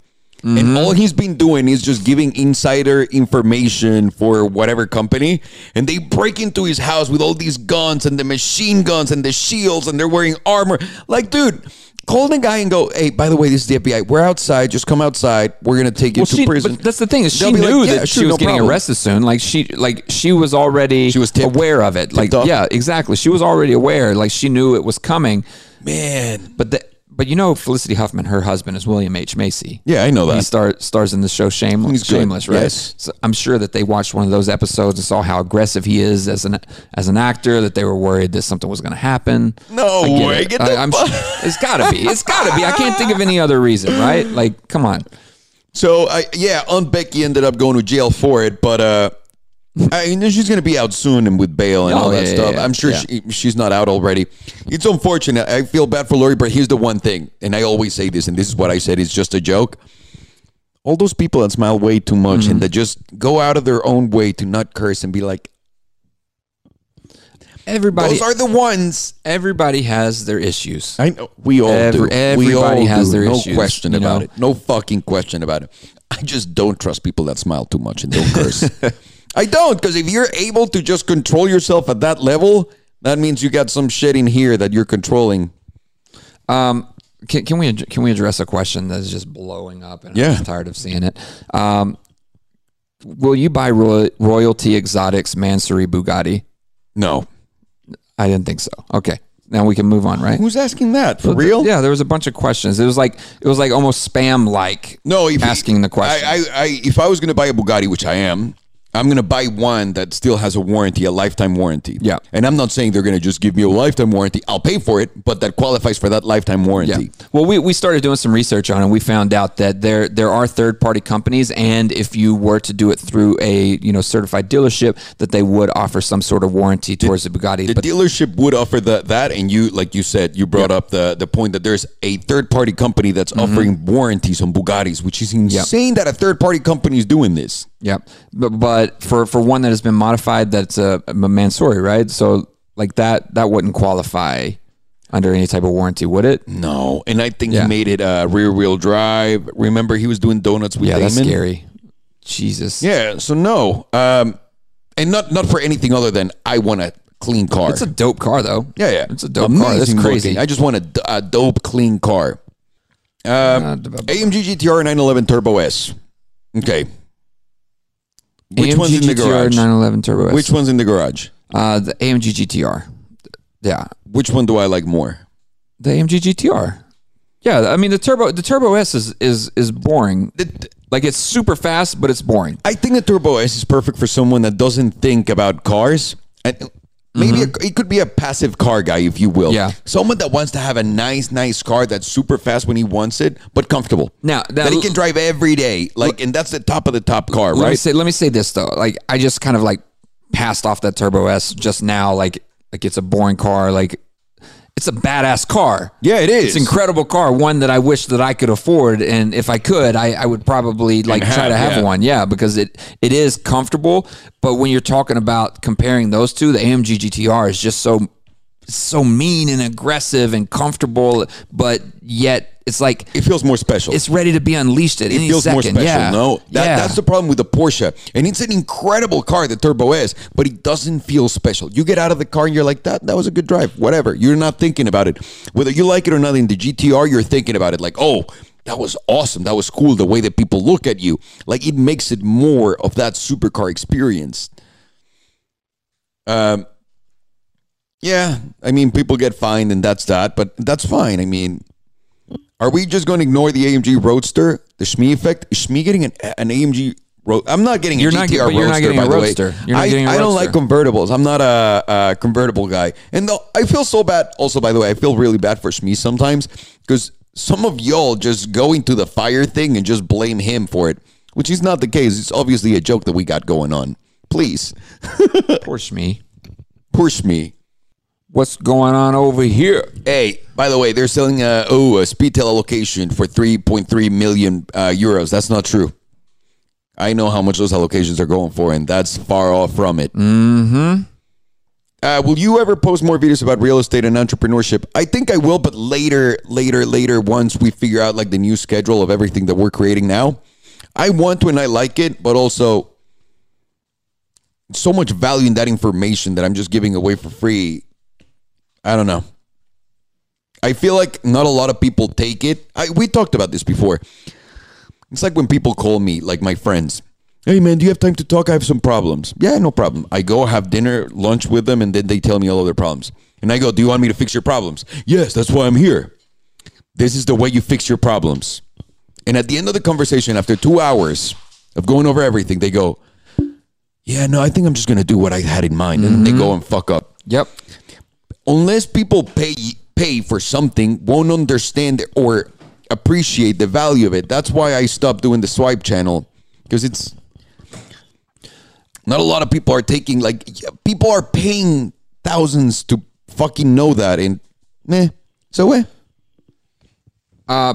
And mm-hmm. all he's been doing is just giving insider information for whatever company. And they break into his house with all these guns and the machine guns and the shields and they're wearing armor. Like, dude, call the guy and go, hey, by the way, this is the FBI. We're outside. Just come outside. We're going to take you Well, to she, prison. but that's the thing is she They'll like, knew "Yeah, that sure, she was no getting problem." arrested soon. Like she like she was already She was tipped. aware of it. Like off. yeah, exactly. She was already aware. Like she knew it was coming. Man. But the, but you know Felicity Huffman, her husband is William H Macy. Yeah, I know that. He star, stars in the show Shameless. He's good, Shameless, right? yes. So I'm sure that they watched one of those episodes and saw how aggressive he is as an as an actor. That they were worried that something was going to happen. No I get way. it. Get I, am it's got to be. It's got to be. I can't think of any other reason, right? Like, come on. So I yeah, Aunt Becky ended up going to jail for it, but uh I know she's gonna be out soon and with bail and Oh, all that yeah, stuff. yeah, I'm sure yeah. she, she's not out already. It's unfortunate. I feel bad for Lori, but here's the one thing, and I always say this, and this is what I said. It's just a joke. All those people that smile way too much Mm-hmm. and that just go out of their own way to not curse and be like, Everybody, those are the ones. everybody has their issues. I know we all Every- do. we all everybody has do. their no issues, question about know? it. No fucking question about it. I just don't trust people that smile too much and don't curse. I don't because if you're able to just control yourself at that level, that means you got some shit in here that you're controlling. Um, can, can we can we address a question that's just blowing up? And Yeah. I'm tired of seeing it. Um, will you buy Roy- Royalty Exotics Mansory Bugatti? No, I didn't think so. Okay, now we can move on, right? who's asking that for real? Yeah, there was a bunch of questions. It was like it was like almost spam like. No, if asking the question. I, I, I, if I was going to buy a Bugatti, which I am, I'm going to buy one that still has a warranty, a lifetime warranty. Yeah. and I'm not saying they're going to just give me a lifetime warranty. I'll pay for it, but that qualifies for that lifetime warranty. Yeah. Well, we, we started doing some research on it. and We found out that there there are third party companies, and if you were to do it through a you know certified dealership, that they would offer some sort of warranty towards the Bugatti. The but dealership would offer the, that, and you, like you said, you brought up the the point that there's a third party company that's Mm-hmm. offering warranties on Bugattis, which is insane that a third party company is doing this. Yeah, but, but for for one that has been modified, that's a, a Mansory, right? So like that that wouldn't qualify under any type of warranty, would it? No, and I think Yeah. he made it uh, rear wheel drive. Remember, he was doing donuts with Yeah, Damon. that's scary. Jesus. Yeah, so no, um, and not not for anything other than I want a clean car. It's a dope car though. yeah, yeah, It's a dope car. That's crazy. looking. I just want a, a dope, clean car. Um, Uh, AMG GTR 911 Turbo S. Okay. Which AMG one's in the GTR garage? 911 Turbo S. Which one's in the garage? Uh, the AMG GTR. Yeah, Which one do I like more? the AMG GTR. Yeah, I mean the turbo the Turbo S is is is boring. Like it's super fast, but it's boring. I think the Turbo S is perfect for someone that doesn't think about cars. And maybe a, it could be a passive car guy, if you will. Mm-hmm. Yeah. Someone that wants to have a nice, nice car that's super fast when he wants it, but comfortable. Now- now- that he can drive every day. Like, and that's the top of the top car, Let me right? say let me say this though. Like I just kind of like passed off that Turbo S just now. Like like it's a boring car. Like it's a badass car. Yeah, it is. It's an incredible car. One that I wish that I could afford, and if I could, I, I would probably like try to have yeah. one. Yeah, because it it is comfortable. But when you're talking about comparing those two, the AMG GTR is just so so mean and aggressive and comfortable, but yet it's like it feels more special. it's ready to be unleashed at it any feels second. more special. yeah. No, that, yeah. that's the problem with the Porsche, and it's an incredible car, the Turbo S, but it doesn't feel special. You get out of the car and you're like, that that was a good drive. Whatever. You're not thinking about it, whether you like it or not. In the GTR, you're thinking about it like, oh. That was awesome. That was cool. The way that people look at you, like it makes it more of that supercar experience. Um, Yeah, I mean, people get fined and that's that, but that's fine. I mean, are we just going to ignore the AMG Roadster, the Shmee effect? Is Shmee getting an, an AMG Ro- I'm not getting a You're GTR not but you're not Roadster, getting by a the way. Roadster. I, I don't like convertibles. I'm not a, a convertible guy. And though I feel so bad, also, by the way, I feel really bad for Shmee sometimes because some of y'all just go into the fire thing and just blame him for it, which is not the case. It's obviously a joke that we got going on. Please, Poor Shmee. push me. What's going on over here? Hey, by the way, they're selling a oh a Speedtail allocation for 3.3 million uh, euros. That's not true. I know how much those allocations are going for, and that's far off from it. Mm-hmm. Uh, will you ever post more videos about real estate and entrepreneurship? I think I will, but later, later, later, once we figure out like the new schedule of everything that we're creating now. I want to and I like it, but also so much value in that information that I'm just giving away for free. I don't know. I feel like not a lot of people take it. I, we talked about this before. It's like when people call me, like my friends. Hey man, do you have time to talk? I have some problems. Yeah, no problem. I go have dinner, lunch with them, and then they tell me all of their problems. And I go, Do you want me to fix your problems? Yes, that's why I'm here. This is the way you fix your problems. And at the end of the conversation, after two hours of going over everything, they go, Yeah, no, I think I'm just gonna do what I had in mind. And then they mm-hmm. go and fuck up Yep. Unless people pay pay for something, won't understand or appreciate the value of it. That's why I stopped doing the swipe channel because it's not a lot of people are taking like people are paying thousands to fucking know that and meh. So eh. Uh,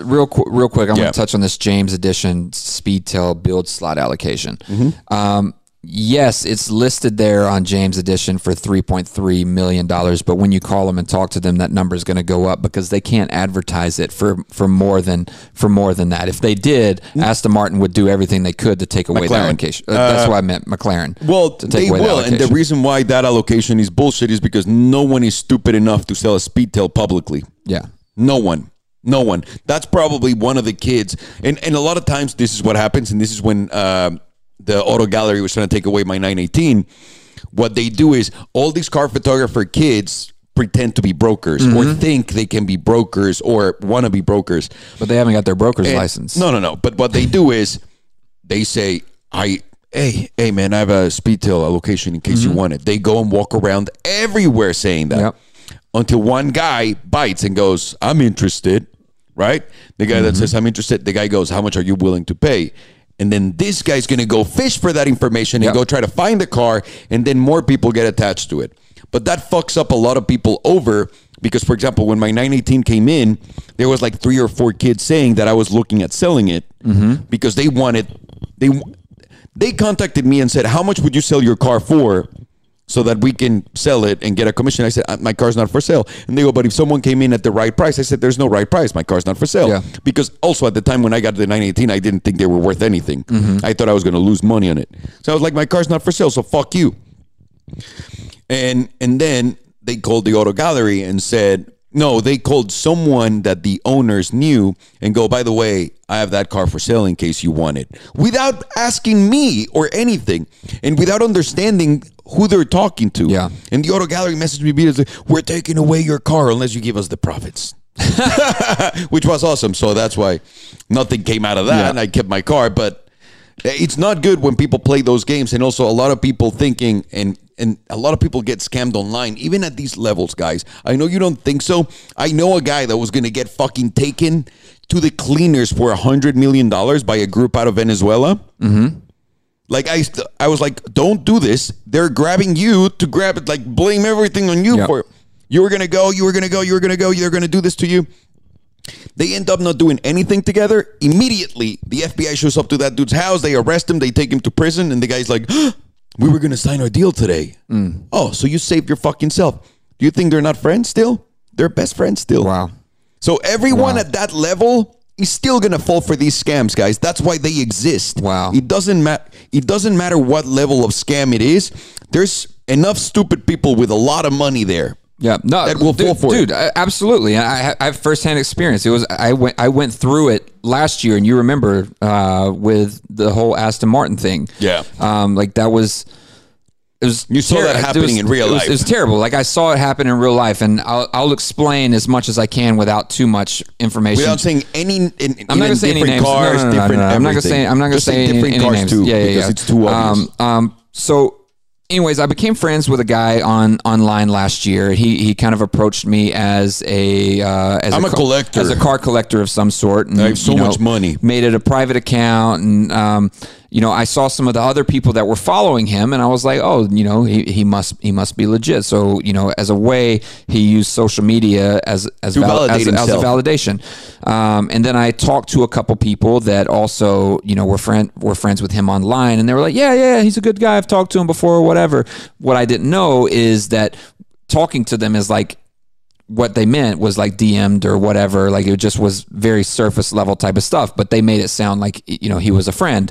real qu- real quick, I'm Yeah. going to touch on this JamesEdition Speedtail build slot allocation. Mm-hmm. Um, yes, it's listed there on JamesEdition for 3.3 million dollars, but when you call them and talk to them, that number is going to go up because they can't advertise it for for more than for more than that. If they did, Aston Martin would do everything they could to take away Mm. McLaren. allocation. Uh, that's why I meant, McLaren. Well, to take they away will, and the reason why that allocation is bullshit is because no one is stupid enough to sell a Speedtail publicly. yeah. No one. No one. That's probably one of the kids. And and a lot of times this is what happens, and this is when um the auto gallery was trying to take away my 918. What they do is all these car photographer kids pretend to be brokers or mm-hmm. think they can be brokers or want to be brokers. But they haven't got their broker's And- license. No, no, no. But what they do is they say, I hey, hey man, I have a speedtail allocation in case you mm-hmm. want it. They go and walk around everywhere saying that. Yep. Until one guy bites and goes, I'm interested. Right? The guy that mm-hmm. says I'm interested, the guy goes, How much are you willing to pay? And then this guy's gonna go fish for that information and Yep. go try to find the car, and then more people get attached to it. But that fucks up a lot of people over because, for example, when my 918 came in, there was like three or four kids saying that I was looking at selling it mm-hmm. because they wanted they they contacted me and said, "How much would you sell your car for?" So that we can sell it and get a commission. I said, "Uh, My car's not for sale. And they go, But if someone came in at the right price, I said, There's no right price. My car's not for sale. Yeah. Because also at the time when I got the 918, I didn't think they were worth anything. I thought I was going to lose money on it. So I was like, My car's not for sale. So fuck you. And and then they called the auto gallery and said, no, they called someone that the owners knew and go, by the way, I have that car for sale in case you want it. Without asking me or anything. And without understanding who they're talking to. Yeah. And the auto gallery messaged me said, We're taking away your car unless you give us the profits. Which was awesome. So that's why nothing came out of that. Yeah. And I kept my car. But it's not good when people play those games and also a lot of people thinking and and a lot of people get scammed online even at these levels guys i know you don't think so i know a guy that was gonna get fucking taken to the cleaners for a hundred million dollars by a group out of venezuela mm-hmm. like i st- i was like don't do this they're grabbing you to grab it like blame everything on you Yep. for you were gonna go you were gonna go you were gonna go You're gonna do this to you they end up not doing anything together. Immediately, the FBI shows up to that dude's house. They arrest him. They take him to prison. And the guy's like, We were going to sign our deal today. Mm. Oh, so you saved your fucking self. Do you think they're not friends still? They're best friends still. Wow. So everyone Wow. at that level is still going to fall for these scams, guys. That's why they exist. Wow. It doesn't matter. It doesn't matter what level of scam it is. There's enough stupid people with a lot of money there. Yeah, no, that will dude, fall for dude. Absolutely, And I, I have firsthand experience. It was I went I went through it last year, and you remember uh, with the whole Aston Martin thing. Yeah. um, like that was it was You saw that happening was- in real it was- life. It was terrible. Like I saw it happen in real life, and I'll, I'll explain as much as I can without too much information. Without saying any, in, in, I'm not going to say any different names. No, cars, no, no, no, different no, no. I'm not going to say. I'm not going to say any, different any cars names. too, yeah, yeah, because yeah. it's too obvious. Um, um, so, anyways, I became friends with a guy on online last year. He he kind of approached me as a uh, as I'm a ca- collector. as a car collector of some sort. And, I have so you know, much money. Made it a private account, and um, you know, I saw some of the other people that were following him, and I was like, oh, you know, he, he must he must be legit. So, you know, as a way, he used social media as as, val- as, as a validation. Um, and then I talked to a couple people that also, you know, were friend were friends with him online, and they were like, "Yeah, yeah, he's a good guy. I've talked to him before, or whatever." What I didn't know is that talking to them is like what they meant was like DM'd or whatever. Like it just was very surface level type of stuff, but they made it sound like you know he was a friend.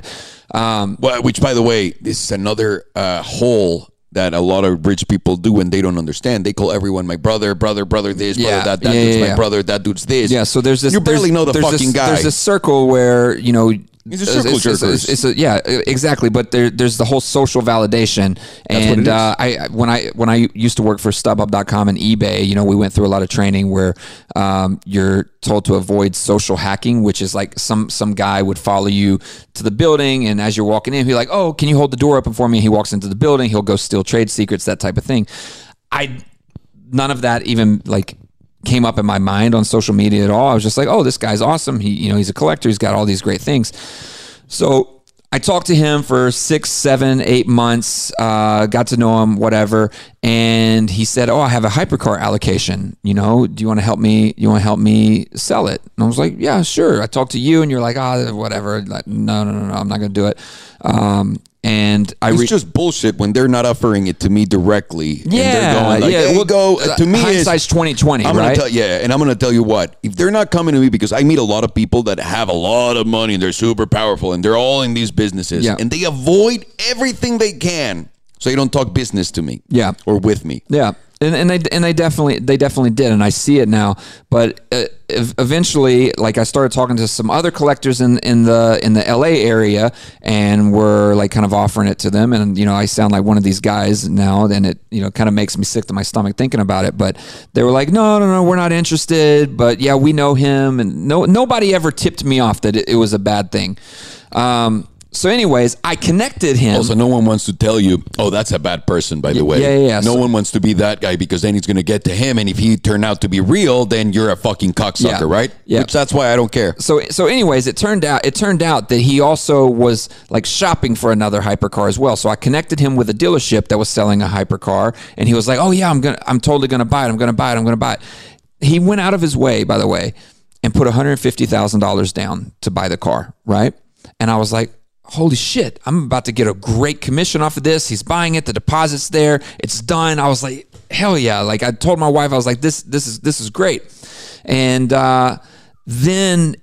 Um, Well, which, by the way, this is another uh, hole that a lot of rich people do when they don't understand. They call everyone my brother, brother, brother this, Yeah. brother that. That Yeah, dude's yeah, my brother. That dude's this. Yeah, so there's this. You barely know the fucking this, guy. There's this circle where you know. These are circle it's- it's- It's, it's a, yeah, exactly. But there, there's the whole social validation, and uh, I I- when I when I used to work for StubHub.com and eBay, you know, we went through a lot of training where um, you're told to avoid social hacking, which is like some some guy would follow you to the building, and as you're walking in, he's like, "Oh, can you hold the door open for me?" And he walks into the building. He'll go steal trade secrets, that type of thing. I none of that even like came up in my mind on social media at all. I was just like, oh, this guy's awesome. He, you know, he's a collector. He's got all these great things. So I talked to him for six, seven, eight months, uh, got to know him, whatever. And he said, Oh, I have a hypercar allocation. You know, do you want to help me? You want to help me sell it? And I was like, Yeah, sure. I talked to you and you're like, Ah, whatever. Like, no, no, no, no, I'm not going to do it. Um, and I It's re- just bullshit when they're not offering it to me directly. and yeah, they're going like, yeah. "Hey, well, go." Uh, to me, is hindsight's twenty twenty, right? tell yeah, and I'm gonna tell you what. If they're not coming to me because I meet a lot of people that have a lot of money and they're super powerful and they're all in these businesses Yeah. and they avoid everything they can so you don't talk business to me. Yeah. Or with me. Yeah, and and they and they definitely they definitely did, and I see it now. But uh, eventually, like I started talking to some other collectors in in the in the L.A. area, and we're like kind of offering it to them, and you know I sound like one of these guys now, and it you know kind of makes me sick to my stomach thinking about it. But they were like, no, no, no, we're not interested. But yeah, we know him, and no nobody ever tipped me off that it, it was a bad thing. Um, so, anyways, I connected him. Also, no one wants to tell you, oh, that's a bad person, by the way. yeah, yeah, yeah. No So- one wants to be that guy because then he's going to get to him. And if he turned out to be real, then you're a fucking cocksucker, Yeah. right? Yeah. Which that's why I don't care. so so anyways it turned out it turned out that he also was like shopping for another hypercar as well so i connected him with a dealership that was selling a hypercar and he was like oh yeah i'm gonna i'm totally gonna buy it i'm gonna buy it i'm gonna buy it he went out of his way by the way and put $150000 down to buy the car right and i was like holy shit i'm about to get a great commission off of this. He's buying it. The deposit's there. It's done. I was like hell yeah. Like i told my wife i was like this this is this is great. And uh then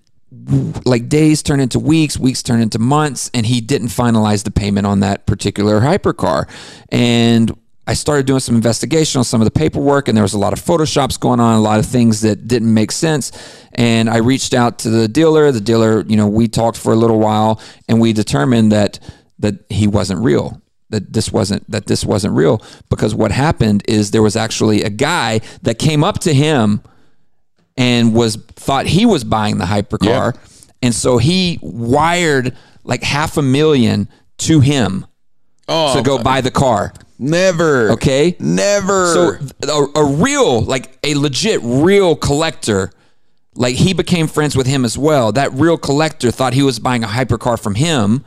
like days turn into weeks, weeks turn into months, and he didn't finalize the payment on that particular hypercar. And I started doing some investigation on some of the paperwork, and there was a lot of photoshops going on, a lot of things that didn't make sense. And I reached out to the dealer. The dealer, you know, we talked for a little while, and we determined that that he wasn't real that this wasn't that this wasn't real because what happened is there was actually a guy that came up to him and was thought he was buying the hypercar and so he wired like half a million to him Oh, to go buy the car never. okay Never. so a, a real like a legit real collector like he became friends with him as well that real collector thought he was buying a hypercar from him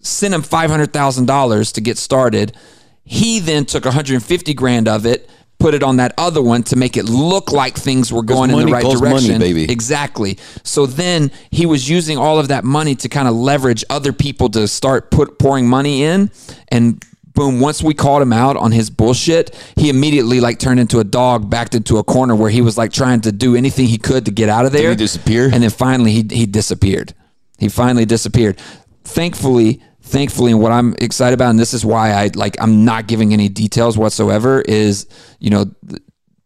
sent him $500000 to get started he then took 150 grand of it put it on that other one to make it look like things were going in the right money, direction. baby. exactly. So then he was using all of that money to kind of leverage other people to start put pouring money in. And boom once we called him out on his bullshit he immediately like turned into a dog backed into a corner where he was like trying to do anything he could to get out of there he disappear? and then finally he, he disappeared. He finally disappeared. Thankfully thankfully and what i'm excited about and this is why i like i'm not giving any details whatsoever is you know the,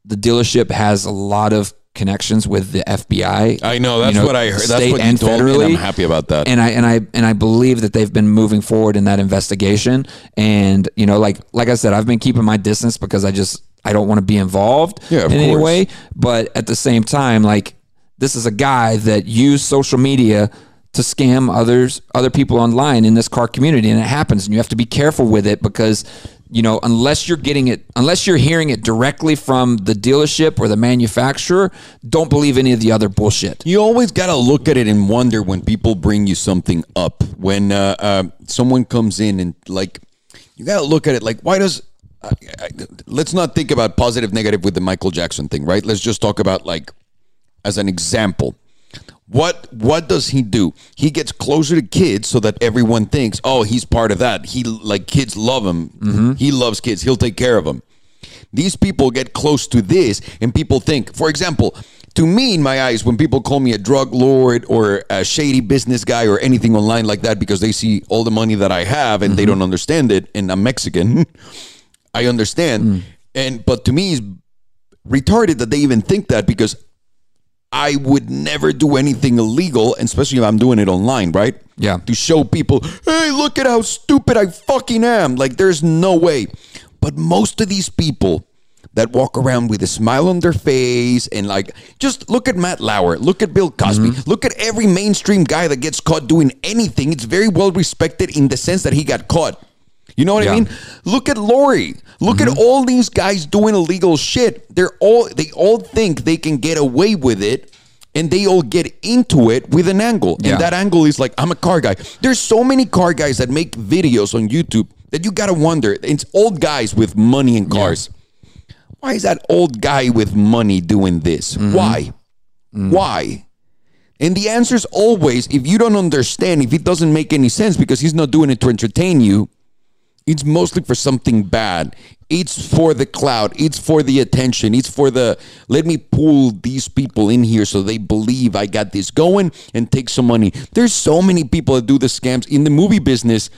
the dealership has a lot of connections with the FBI. I know that's you what I heard. That's what you and told me, and federally. I'm happy about that. And I and I and I believe that they've been moving forward in that investigation. And you know, like like I said, I've been keeping my distance because I just I don't want to be involved Yeah, in any way. But at the same time, like this is a guy that used social media to scam others other people online in this car community and it happens and you have to be careful with it because you know unless you're getting it unless you're hearing it directly from the dealership or the manufacturer don't believe any of the other bullshit You always got to look at it and wonder when people bring you something up. When uh, uh, someone comes in and like, you got to look at it like, why does? I, I, let's not think about positive, negative with the Michael Jackson thing, right? Let's just talk about like, as an example. What what does he do? He gets closer to kids so that everyone thinks, oh, he's part of that. He like kids love him. Mm-hmm. He loves kids. He'll take care of them. These people get close to this, and people think, for example, to me, in my eyes, when people call me a drug lord or a shady business guy or anything online like that because they see all the money that I have and they mm-hmm. don't understand it, and I'm Mexican, I understand. Mm. And but to me, it's retarded that they even think that because I would never do anything illegal, especially if I'm doing it online, right? Yeah. To show people, hey, look at how stupid I fucking am. Like, there's no way. But most of these people that walk around with a smile on their face and like, just look at Matt Lauer, look at Bill Cosby, mm-hmm. look at every mainstream guy that gets caught doing anything. It's very well respected in the sense that he got caught. You know what I mean? Look at Lori. Look at mm-hmm. all these guys doing illegal shit. They're all they all think they can get away with it and they all get into it with an angle. Yeah. And that angle is like I'm a car guy. There's so many car guys that make videos on YouTube that you got to wonder. It's old guys with money and cars. Why is that old guy with money doing this? Mm-hmm. Why? Mm. Why? And the answer is always if you don't understand, if it doesn't make any sense because he's not doing it to entertain you, it's mostly for something bad. It's for the cloud. It's for the attention. It's for the let me pull these people in here so they believe I got this going and take some money. There's so many people that do the scams in the movie business.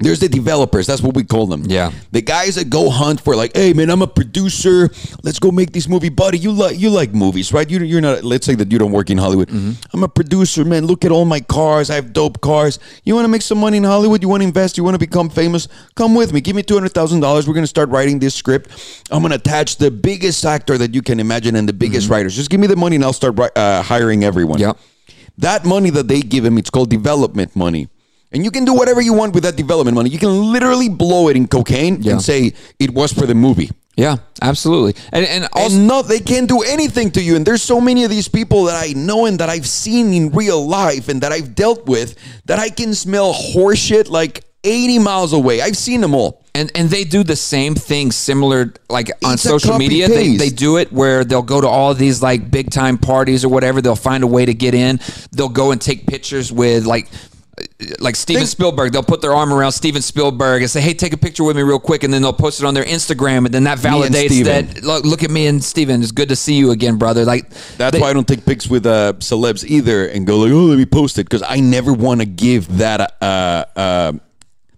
There's the developers. That's what we call them. Yeah. The guys that go hunt for like, hey man, I'm a producer. Let's go make this movie, buddy. You like you like movies, right? You you're not. Let's say that you don't work in Hollywood. I'm a producer, man. Look at all my cars. I have dope cars. You want to make some money in Hollywood? You want to invest? You want to become famous? Come with me. Give me two hundred thousand dollars. We're gonna start writing this script. I'm gonna attach the biggest actor that you can imagine and the biggest writers. Just give me the money and I'll start uh, hiring everyone. Yeah. That money that they give him, it's called development money. And you can do whatever you want with that development money. You can literally blow it in cocaine Yeah. and say it was for the movie. yeah absolutely and and also And no, they can't do anything to you. And there's so many of these people that I know and that I've seen in real life and that I've dealt with that I can smell horseshit like 80 miles away. I've seen them all. and and they do the same thing similar like on It's a social media they, they do it where they'll go to all these like big time parties or whatever they'll find a way to get in they'll go and take pictures with like like Steven Think- Spielberg, they'll put their arm around Steven Spielberg and say, "Hey, take a picture with me real quick," and then they'll post it on their Instagram, and then that validates that. Look, look at me and Steven. It's good to see you again, brother. Like That's they- why I don't take pics with uh, celebs either and go like, oh, let me post it because I never want to give that uh, uh,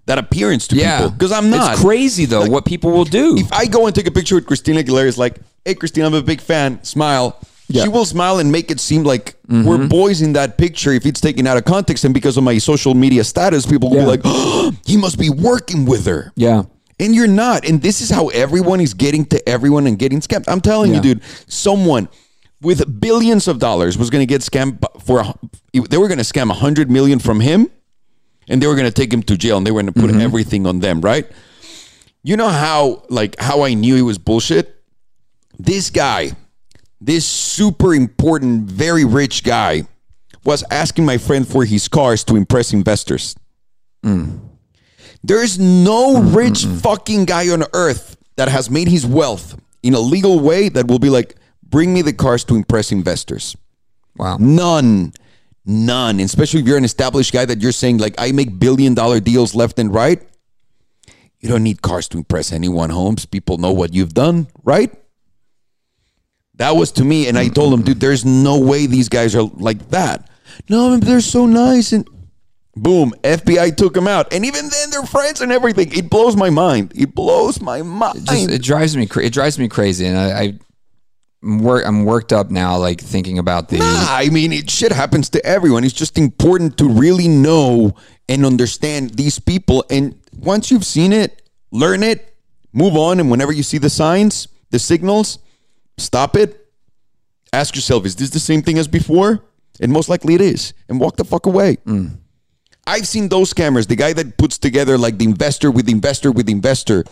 that appearance to yeah, people because I'm not. It's crazy though what people will do. if I go and take a picture with Christina Aguilera, it's like, hey, Christina, I'm a big fan. Smile. Yeah. She will smile and make it seem like we're mm-hmm. boys in that picture if it's taken out of context. And because of my social media status, people will Yeah. be like, oh, he must be working with her. yeah, And you're not. And this is how everyone is getting to everyone and getting scammed. I'm telling Yeah. you, dude, someone with billions of dollars was going to get scammed for, a, they were going to scam 100 million from him and they were going to take him to jail and they were going to put mm-hmm. everything on them, right? You know how, like, how I knew he was bullshit? This guy, this super important, very rich guy, was asking my friend for his cars to impress investors. There's no rich mm-hmm. fucking guy on earth that has made his wealth in a legal way that will be like, bring me the cars to impress investors. wow. None. None. Especially if you're an established guy that you're saying, like, I make billion dollar deals left and right. You don't need cars to impress anyone, Holmes. People know what you've done, right? That was to me, and I told him, dude, there's no way these guys are like that. No, they're so nice, and boom, FBI took them out, and even then, they're friends and everything. It blows my mind. It blows my mind. just it drives me cra- it drives me crazy and I, I I'm, wor- I'm worked up now, like thinking about the. Nah, I mean, it shit happens to everyone. It's just important to really know and understand these people. And once you've seen it, learn it, move on. And whenever you see the signs, the signals, stop it. Ask yourself, is this the same thing as before? And most likely it is. And walk the fuck away. I've seen those scammers. The guy that puts together like the investor with investor with investor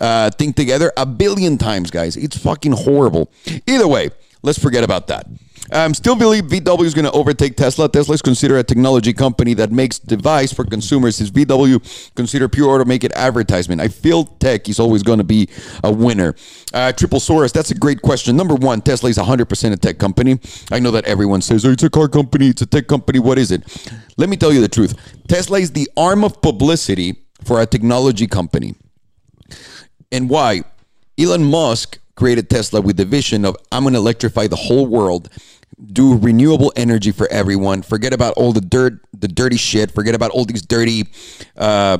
uh, thing together a billion times, guys. It's fucking horrible. Either way, let's forget about that. Um, still believe VW is going to overtake Tesla. Tesla is considered a technology company that makes device for consumers. Is VW considered pure auto automated advertisement? I feel tech is always going to be a winner. Uh, Triple Source, that's a great question. Number one, Tesla is 100% a tech company. I know that everyone says, oh, it's a car company, it's a tech company. What is it? Let me tell you the truth. Tesla is the arm of publicity for a technology company. And why? Elon Musk created Tesla with the vision of I'm going to electrify the whole world, do renewable energy for everyone. Forget about all the dirt, the dirty shit. Forget about all these dirty uh,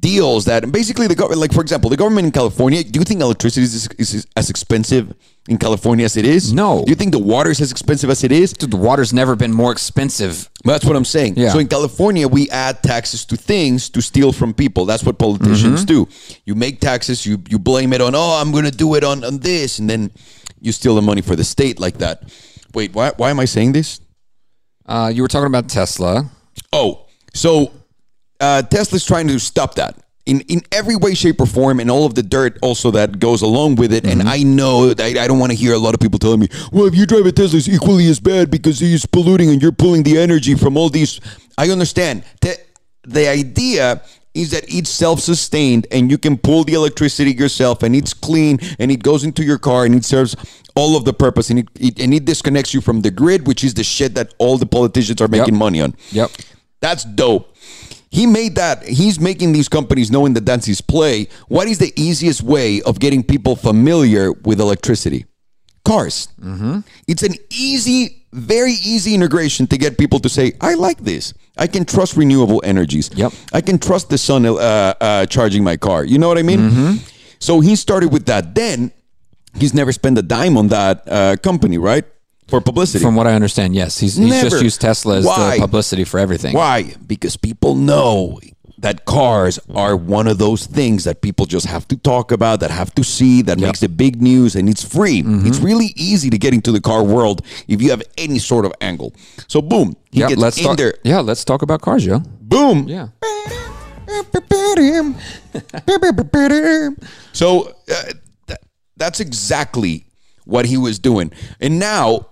deals that basically the government, like for example, the government in California. Do you think electricity is, is as expensive in California as it is? No. Do you think the water is as expensive as it is? Dude, the water's never been more expensive. That's what I'm saying. Yeah. So in California, we add taxes to things to steal from people. That's what politicians do. You make taxes, you you blame it on, oh, I'm going to do it on, on this, and then you steal the money for the state like that. Wait, why, why am I saying this? Uh, you were talking about Tesla. Oh, so uh, Tesla's trying to stop that in in every way, shape, or form, and all of the dirt also that goes along with it. And I know that I, I don't want to hear a lot of people telling me, "Well, if you drive a Tesla, it's equally as bad because he's polluting and you're pulling the energy from all these." I understand. The, the idea is that it's self-sustained and you can pull the electricity yourself and it's clean and it goes into your car and it serves all of the purpose and it, it and it disconnects you from the grid which is the shit that all the politicians are making money on Yep. that's dope. He made that. He's making these companies knowing that that's his play. What is the easiest way of getting people familiar with electricity? Cars. Mm-hmm. It's an easy, very easy integration to get people to say, I like this. I can trust renewable energies. Yep. I can trust the sun uh, uh, charging my car. You know what I mean? So he started with that. Then he's never spent a dime on that uh, company, right? For publicity. From what I understand, yes. He's, he's just used Tesla as Why? the publicity for everything. Why? Because people know that cars are one of those things that people just have to talk about, that have to see, that makes the big news, and it's free. Mm-hmm. It's really easy to get into the car world if you have any sort of angle. So boom, he Yeah, gets let's in talk. there. Yeah, let's talk about cars, Joe. Boom. Yeah. So uh, th- that's exactly what he was doing. And now,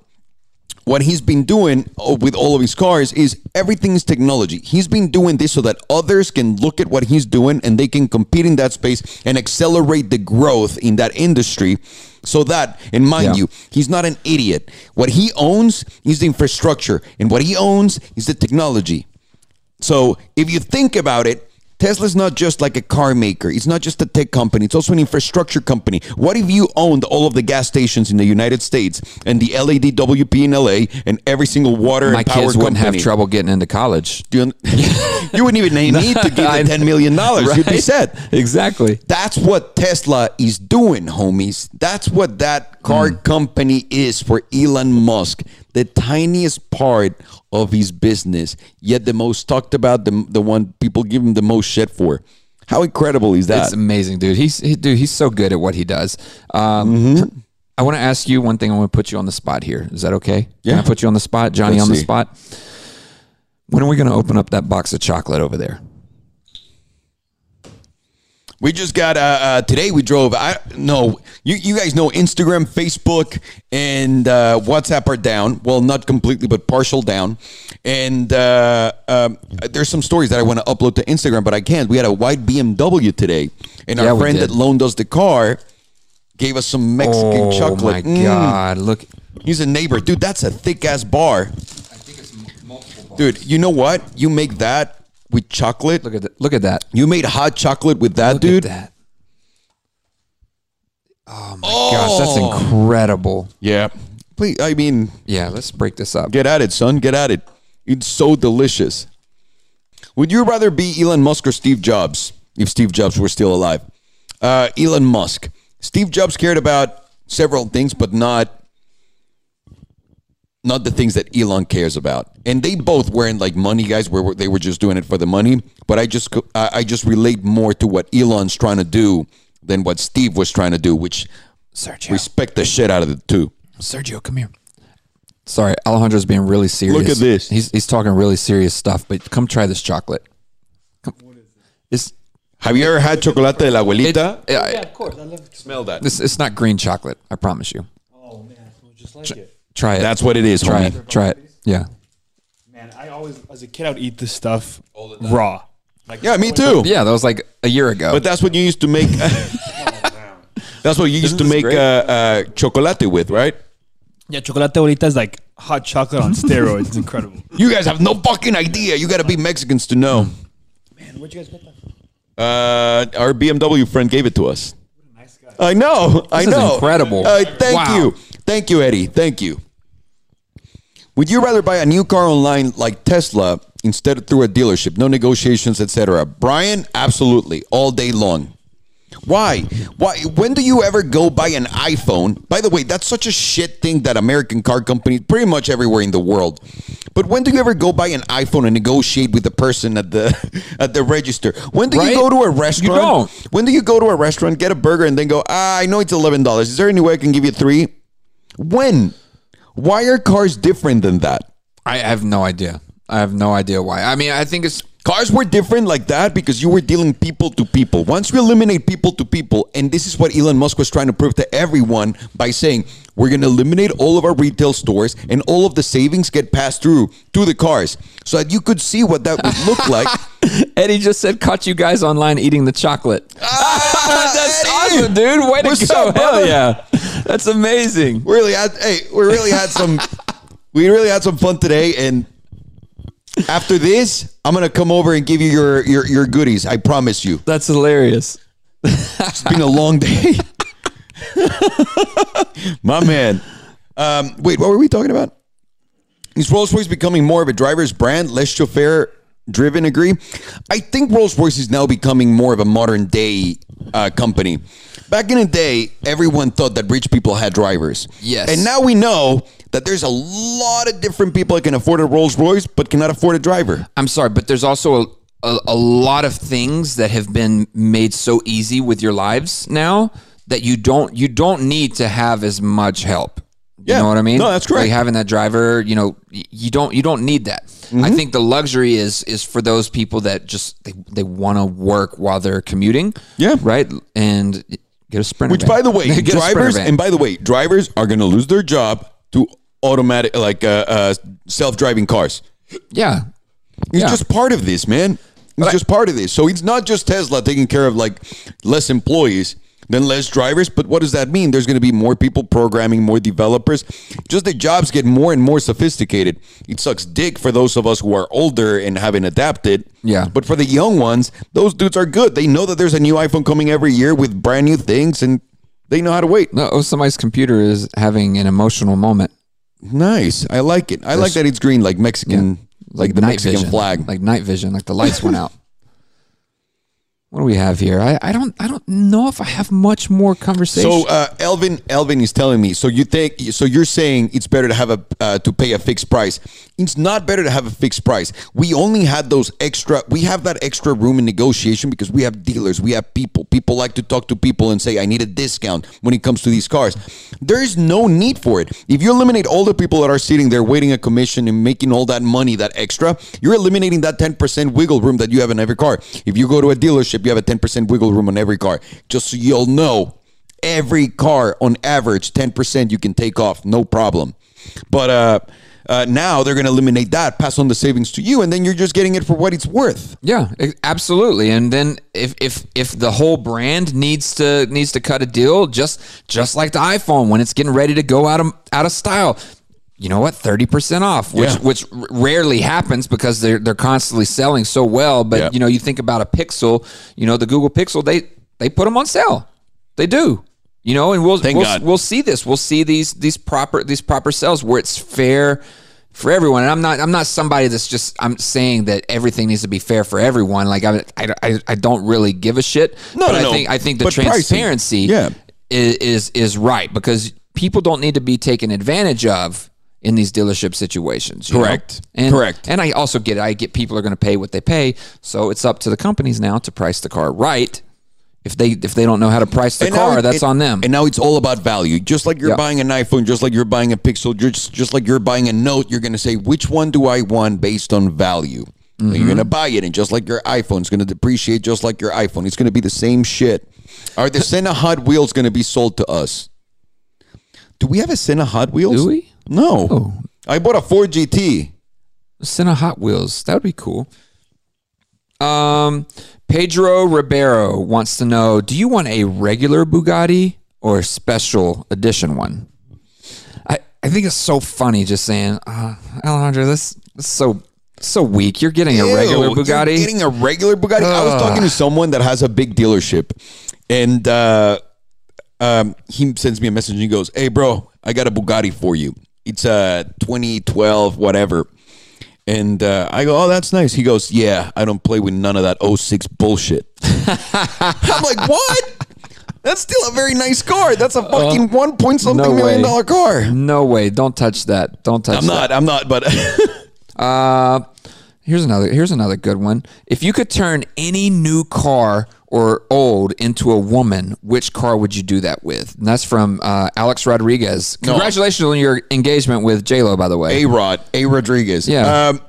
what he's been doing uh, with all of his cars is everything is technology. He's been doing this so that others can look at what he's doing and they can compete in that space and accelerate the growth in that industry. So that, and mind Yeah. you, he's not an idiot. What he owns is the infrastructure, and what he owns is the technology. So if you think about it, Tesla's not just like a car maker. It's not just a tech company. It's also an infrastructure company. What if you owned all of the gas stations in the United States and the LADWP in LA and every single water My and power kids wouldn't company? have trouble getting into college. You, you wouldn't even need to give them $10 million. You'd be set. Exactly. That's what Tesla is doing, homies. That's what that car Hmm. company is for Elon Musk. The tiniest part of his business, yet the most talked about, the, the one people give him the most shit for. How incredible is that? It's amazing, dude. He's he, dude. He's so good at what he does. Um, Mm-hmm. I want to ask you one thing. I want to put you on the spot here. Is that okay? Yeah. Can I put you on the spot, Johnny? Let's on the see. spot. When are we going to open up that box of chocolate over there? We just got uh, uh today. We drove. I no, you you guys know Instagram, Facebook, and uh, WhatsApp are down. Well, not completely, but partial down. And uh, um, there's some stories that I want to upload to Instagram, but I can't. We had a white BMW today, and Yeah, our friend that loaned us the car gave us some Mexican oh chocolate. Oh my Mm. god! Look, He's a neighbor, dude. That's a thick ass bar, dude. You know what? You make that with chocolate. look at that! Look at that! You made hot chocolate with that, Look dude. at that! Oh my gosh, that's incredible. Yeah. Please, I mean, Yeah, let's break this up. get at it, son. Get at it. It's so delicious. Would you rather be Elon Musk or Steve Jobs if Steve Jobs were still alive? Uh, Elon Musk. Steve Jobs cared about several things, but not not the things that Elon cares about. And they both weren't like money guys, where they were just doing it for the money. But I just I I just relate more to what Elon's trying to do than what Steve was trying to do, which Sergio, respect the shit out of the two. Sergio, come here. Sorry, Alejandro's being really serious. Look at this. He's he's talking really serious stuff. But come try this chocolate. Come. It's Have you ever had chocolate de la it, abuelita? yeah, of course. I love it. Smell that. it's, it's not green chocolate. I promise you. Oh man, I just like it. Try it. That's what it is, try homie. it. Try it. Yeah. Man, I always, as a kid, I would eat this stuff raw. Like Yeah, me too. Yeah, that was like a year ago. But that's what you used to make. that's what you used to make uh, uh, chocolate with, right? Yeah, chocolate Abuelita is like hot chocolate on steroids. It's incredible. You guys have no fucking idea. You got to be Mexicans to know. Man, where'd you guys get that? Uh, our BMW friend gave it to us. Nice guy. I know. I is know. incredible. Uh, thank Wow. you. Thank you, Eddie. Thank you. Would you rather buy a new car online like Tesla instead of through a dealership? No negotiations, etc. Brian, absolutely, all day long. Why? Why? When do you ever go buy an iPhone? By the way, that's such a shit thing that American car companies, pretty much everywhere in the world. But when do you ever go buy an iPhone and negotiate with the person at the at the register? When do Right? you go to a restaurant? don't. When do you go to a restaurant, get a burger, and then go? Ah, I know it's eleven dollars. Is there any way I can give you three? When? Why are cars different than that? I have no idea. I have no idea why. I mean, I think it's Cars were different like that because you were dealing people to people. Once you eliminate people to people, and this is what Elon Musk was trying to prove to everyone by saying, we're going to eliminate all of our retail stores and all of the savings get passed through to the cars so that you could see what that would look like. Eddie just said caught you guys online eating the chocolate. Ah! That's Eddie! awesome, dude. Way to What's go. up, Hell brother? yeah. That's amazing. We really had, hey, we really had some, we really had some fun today. And after this, I'm going to come over and give you your, your, your goodies. I promise you. That's hilarious. It's been a long day. My man. Um, wait, what were we talking about? Is Rolls Royce becoming more of a driver's brand, less chauffeur driven? Agree. I think Rolls Royce is now becoming more of a modern day uh, company. Back in the day, everyone thought that rich people had drivers. Yes. And now we know that there's a lot of different people that can afford a Rolls Royce but cannot afford a driver. I'm sorry, but there's also a, a, a lot of things that have been made so easy with your lives now that you don't you don't need to have as much help. You Yeah. know what I mean? No, that's correct. Like having that driver, you know, you don't you don't need that. Mm-hmm. I think the luxury is is for those people that just they, they want to work while they're commuting. Yeah. Right? And get a sprinter. Which, van. by the way, Get a Sprinter drivers and by the way, drivers are going to lose their job to automatic, like uh, uh, self-driving cars. yeah. It's Yeah. just part of this, man. It's just part of this. So it's not just Tesla taking care of like less employees than less drivers. But what does that mean? There's going to be more people programming, more developers. Just the jobs get more and more sophisticated. It sucks dick for those of us who are older and haven't adapted. Yeah. But for the young ones, those dudes are good. They know that there's a new iPhone coming every year with brand new things, and they know how to wait. No, oh, somebody's computer is having an emotional moment. Nice. I like it. I like that it's green, like Mexican, like the Mexican vision, flag. like night vision, like the lights went out. What do we have here? I, I don't I don't know if I have much more conversation. So uh, Elvin, Elvin is telling me. So you think? So you're saying it's better to have a uh, to pay a fixed price? It's not better to have a fixed price. We only had those extra. We have that extra room in negotiation because we have dealers. We have people. People like to talk to people and say, "I need a discount" when it comes to these cars. There is no need for it. If you eliminate all the people that are sitting there waiting a commission and making all that money, that extra, you're eliminating that 10% wiggle room that you have in every car. If you go to a dealership, you have a 10% wiggle room on every car. Just so you'll know, every car on average 10% you can take off no problem but uh, uh, now they're going to eliminate that pass on the savings to you and then you're just getting it for what it's worth yeah, absolutely. And then if if if the whole brand needs to needs to cut a deal, just just like the iPhone when it's getting ready to go out of out of style. You know what? Thirty percent off, which Yeah. which rarely happens because they're they're constantly selling so well. But Yeah. you know, you think about a Pixel. You know, the Google Pixel they they put them on sale. They do. You know, and we'll we'll, we'll see this. We'll see these these proper these proper sales where it's fair for everyone. And I'm not I'm not somebody that's just I'm saying that everything needs to be fair for everyone. Like I I, I, I don't really give a shit. No, but no, I no. think I think the But pricing, transparency yeah. is, is is right because people don't need to be taken advantage of in these dealership situations. you know? Correct. And, Correct. And I also get it. I get people are going to pay what they pay, so it's up to the companies now to price the car right. If they if they don't know how to price the And car, it- that's it- on them. And now it's all about value. Just like you're Yep. buying an iPhone, just like you're buying a Pixel, just just like you're buying a Note, you're going to say which one do I want based on value. Mm-hmm. You're going to buy it, and just like your iPhone, it's going to depreciate just like your iPhone. It's going to be the same shit. Are the Senna Hot Wheels going to be sold to us? Do we have a Senna Hot Wheels? Do we? No. Oh. I bought a Ford GT. Senna Hot Wheels. That would be cool. Um, Pedro Ribeiro wants to know: Do you want a regular Bugatti or a special edition one? I I think it's so funny just saying, uh, Alejandro, this, this is so so weak. You're getting a regular Bugatti. You're getting a regular Bugatti. I was talking to someone that has a big dealership, and uh, um, he sends me a message and he goes, "Hey, bro, I got a Bugatti for you. It's a 2012 whatever." And uh, I go, "Oh, that's nice." He goes, "Yeah, I don't play with none of that 06 bullshit." I'm like, "What?" That's still a very nice car. That's a fucking one point something Uh, no million dollar car. no way! Don't touch that! Don't touch that. I'm that. not. I'm not. But Uh, here's another. Here's another good one. If you could turn any new car or old into a woman, which car would you do that with? And that's from uh, Alex Rodriguez. No. Congratulations on your engagement with J Lo, by the way. A Rod, A Rodriguez. Yeah. Um,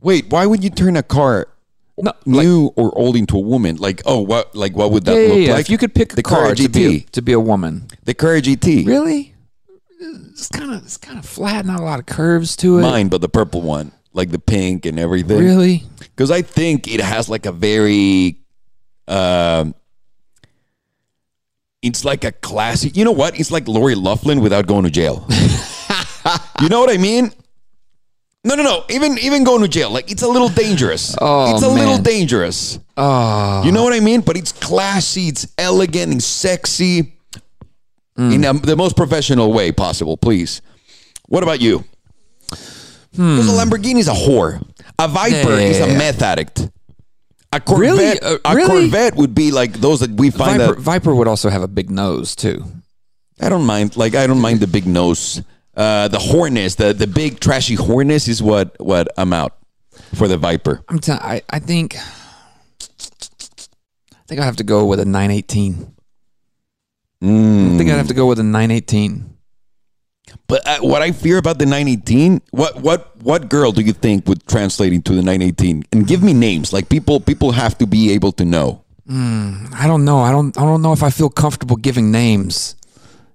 wait, why would you turn a car No, new or old into a woman? Like, oh, what? Like, what would that yeah, yeah, look yeah. like? If you could pick a the car Carrera to be, a, GT, to be a woman, the Carrera GT, really? It's kind of it's kind of flat, not a lot of curves to it. mine, but the purple one, like the pink and everything. Really? Because I think it has like a very, um, it's like a classic. You know what? It's like Lori Loughlin without going to jail. you know what I mean? No, no, no. Even even going to jail, like it's a little dangerous. Oh, it's a little dangerous. Oh, You know what I mean? But it's classy, it's elegant and sexy Mm. in um, the most professional way possible, please. What about you? Because a Lamborghini is a whore. A Viper Hmm. Yeah, yeah, is a yeah. meth addict. A Corvette, Really? Uh, a really? Corvette would be like those that we find Viper, that Viper would also have a big nose too. I don't mind. Like I don't mind the big nose. Uh, the horness, the the big trashy horness is what what I'm out for the Viper. I'm t- I, I think I think I have to go with a 918. Mm. I think I'd have to go with a 918. But uh, what I fear about the 918, what what what girl do you think would translate into the 918? And give me names. Like people people have to be able to know. I don't know. I don't I don't know if I feel comfortable giving names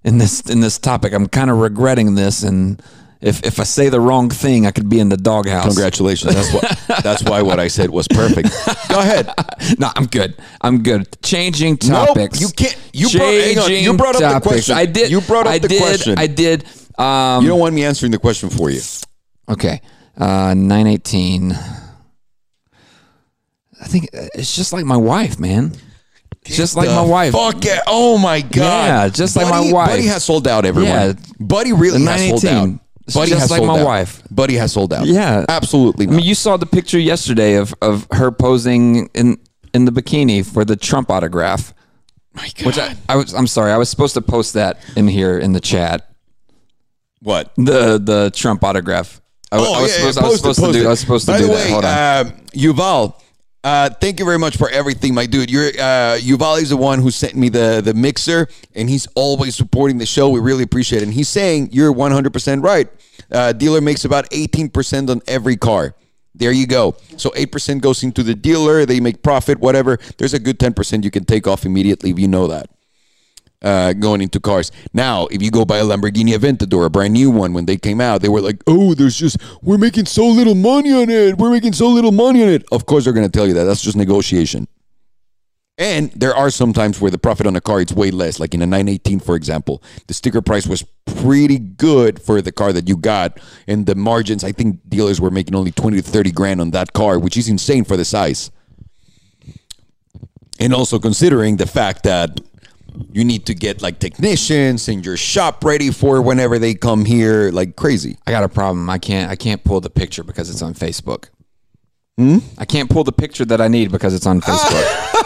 in this in this topic. I'm kind of regretting this and if if I say the wrong thing, I could be in the doghouse. Congratulations. That's what that's why what I said was perfect. Go ahead. no, I'm good. I'm good. Changing Nope, topics. you can't- you brought- hang on, you Changing brought up the question. I did. You brought up I the did, question. I did. Um, You don't want me answering the question for you. Okay. Uh, 918. I think uh, it's just like my wife, man. Just like my wife. Fuck yeah. Oh my god. Yeah, just like my wife. Buddy has sold out everyone. Yeah. Buddy really has sold out. Buddy just has like sold my out. wife. Buddy has sold out. Yeah. Absolutely I mean, you saw the picture yesterday of, of her posing in, in the bikini for the Trump autograph. my god. Which I, I was I'm sorry, I was supposed to post that in here in the chat. What? The the Trump autograph. I, I was supposed, I was post it, to do it. I was supposed to By do the that. way, Hold on. um, Yuval, uh, thank you very much for everything, my dude. You're uh, Yuval is the one who sent me the the mixer, and he's always supporting the show. We really appreciate it. And he's saying you're 100 percent right. Uh, dealer makes about 18 percent on every car. There you go. So 8% goes into the dealer. They make profit, whatever. There's a good 10% you can take off immediately if you know that uh, going into cars. Now, if you go buy a Lamborghini Aventador, a brand new one, when they came out, they were like, "Oh, there's just we're making so little money on it. We're making so little money on it." Of course, they're going to tell you that. That's just negotiation. And there are some times where the profit on a car it's way less. Like in a 918, for example, the sticker price was pretty good for the car that you got, and the margins. I think dealers were making only 20 to 30 grand on that car, which is insane for the size. And also considering the fact that you need to get like technicians and your shop ready for whenever they come here, like crazy. I got a problem. I can't I can't pull the picture because it's on Facebook. Hmm? I can't pull the picture that I need because it's on Facebook.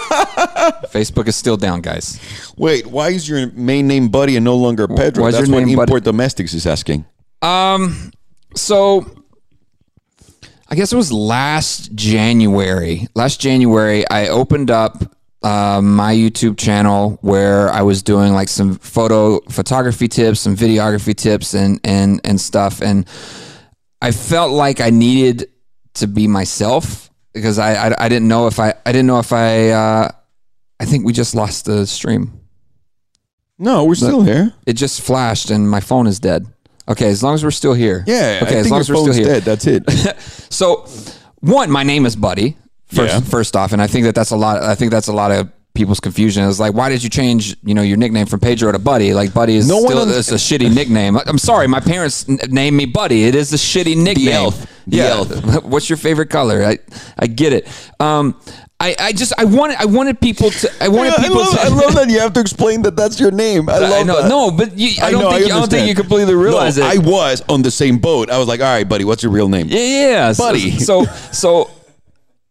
Facebook is still down, guys. Wait, why is your main name Buddy and no longer Pedro? why is That's your what name Import Domestics is asking. Um, so I guess it was last January. Last January, I opened up uh, my YouTube channel where I was doing like some photo photography tips, some videography tips, and and and stuff. And I felt like I needed to be myself because I I, I didn't know if I I didn't know if I uh, I think we just lost the stream. No, we're still here. It just flashed and my phone is dead. Okay, as long as we're still here. Yeah, Okay, as long as we're still here. dead. That's it. So, one, my name is Buddy. First, Yeah. first off, and I think that that's a lot. I think that's a lot of people's confusion. It's like, why did you change, you know, your nickname from Pedro to Buddy? Like, Buddy is No one still un- it's a shitty nickname. I'm sorry, my parents n- named me Buddy. It is a shitty nickname. elf. The yeah. elf. What's your favorite color? I I get it. Um, I, I just I wanted I wanted people to I wanted I, people love, to I love that you have to explain that that's your name. I love I know, that. no, but you, I, don't know, think I, don't think you completely realize no, it. I was on the same boat. I was like, all right, buddy, what's your real name? Yeah, yeah, So- Buddy. So, so,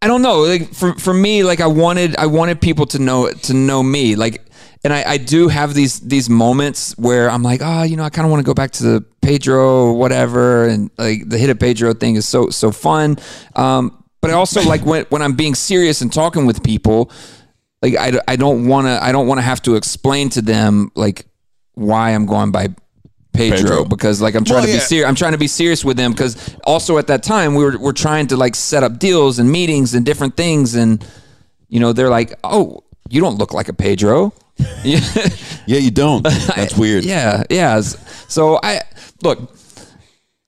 I don't know. Like for for me, like I wanted I wanted people to know to know me. Like, and I, I do have these these moments where I'm like, oh, you know, I kind of want to go back to the Pedro or whatever, and like the hit of Pedro thing is so so fun. Um, but I also like when when I'm being serious and talking with people, like I, I don't want to I don't want to have to explain to them like why I'm going by Pedro, Pedro. because like I'm trying Well, to be yeah. serious. I'm trying to be serious with them because also at that time we were we're trying to like set up deals and meetings and different things and you know they're like oh you don't look like a Pedro. yeah, Yeah, you don't. That's weird. yeah, yeah. So I look,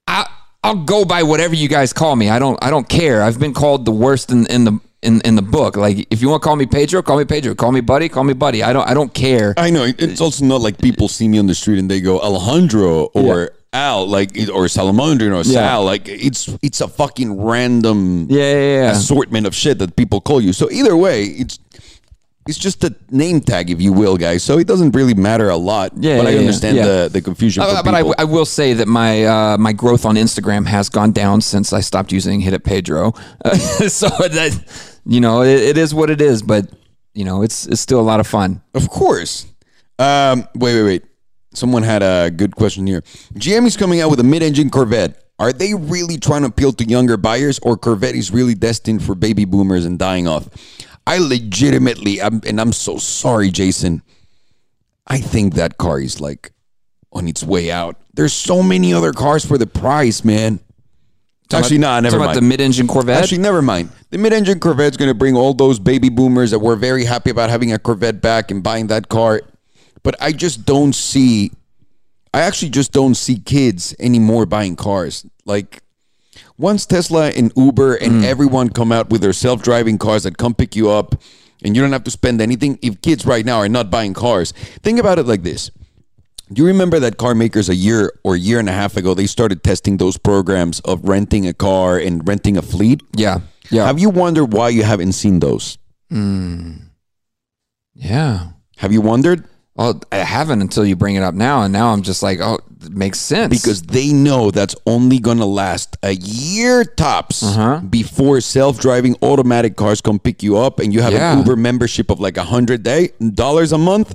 I I'll go by whatever you guys call me. I don't I don't care. I've been called the worst in in the in, in the book. Like if you want to call me Pedro, call me Pedro. Call me Buddy, call me Buddy. I don't I don't care. I know. It's also not like uh, people see me on the street and they go Alejandro or Al, like or Salomondrin or Sal. Like it's it's a fucking random Yeah, yeah, yeah. assortment of shit that people call you. So either way, it's it's just a name tag, if you will, guys. So it doesn't really matter a lot. Yeah, but I yeah, yeah. understand Yeah. the the confusion. Uh, but I. I will say that my uh, my growth on Instagram has gone down since I stopped using Hit It Pedro. Uh, so that you know it, it is what it is, but you know it's it's still a lot of fun. Of course. Um, wait, wait, wait. Someone had a good question here. GM is coming out with a mid-engine Corvette. Are they really trying to appeal to younger buyers, or Corvette is really destined for baby boomers and dying off? I legitimately, I'm, and I'm so sorry, Jason. I think that car is like on its way out. There's so many other cars for the price, man. Actually, nah, never mind. about the mid-engine Corvette. Actually, never mind. The mid-engine Corvette's going to bring all those baby boomers that were very happy about having a Corvette back and buying that car. But I just don't see. I actually just don't see kids anymore buying cars. Like once Tesla and Uber and mm. everyone come out with their self-driving cars that come pick you up, and you don't have to spend anything. If kids right now are not buying cars, think about it like this. Do you remember that car makers a year or year and a half ago they started testing those programs of renting a car and renting a fleet? yeah, yeah, Have you wondered why you haven't seen those? Hmm. yeah. Have you wondered? Well, I haven't until you bring it up now, and now I'm just like, oh, it makes sense Because they know that's only going to last a year tops Uh-huh. before self-driving automatic cars come pick you up and you have Yeah. an Uber membership of like a hundred day dollars a month.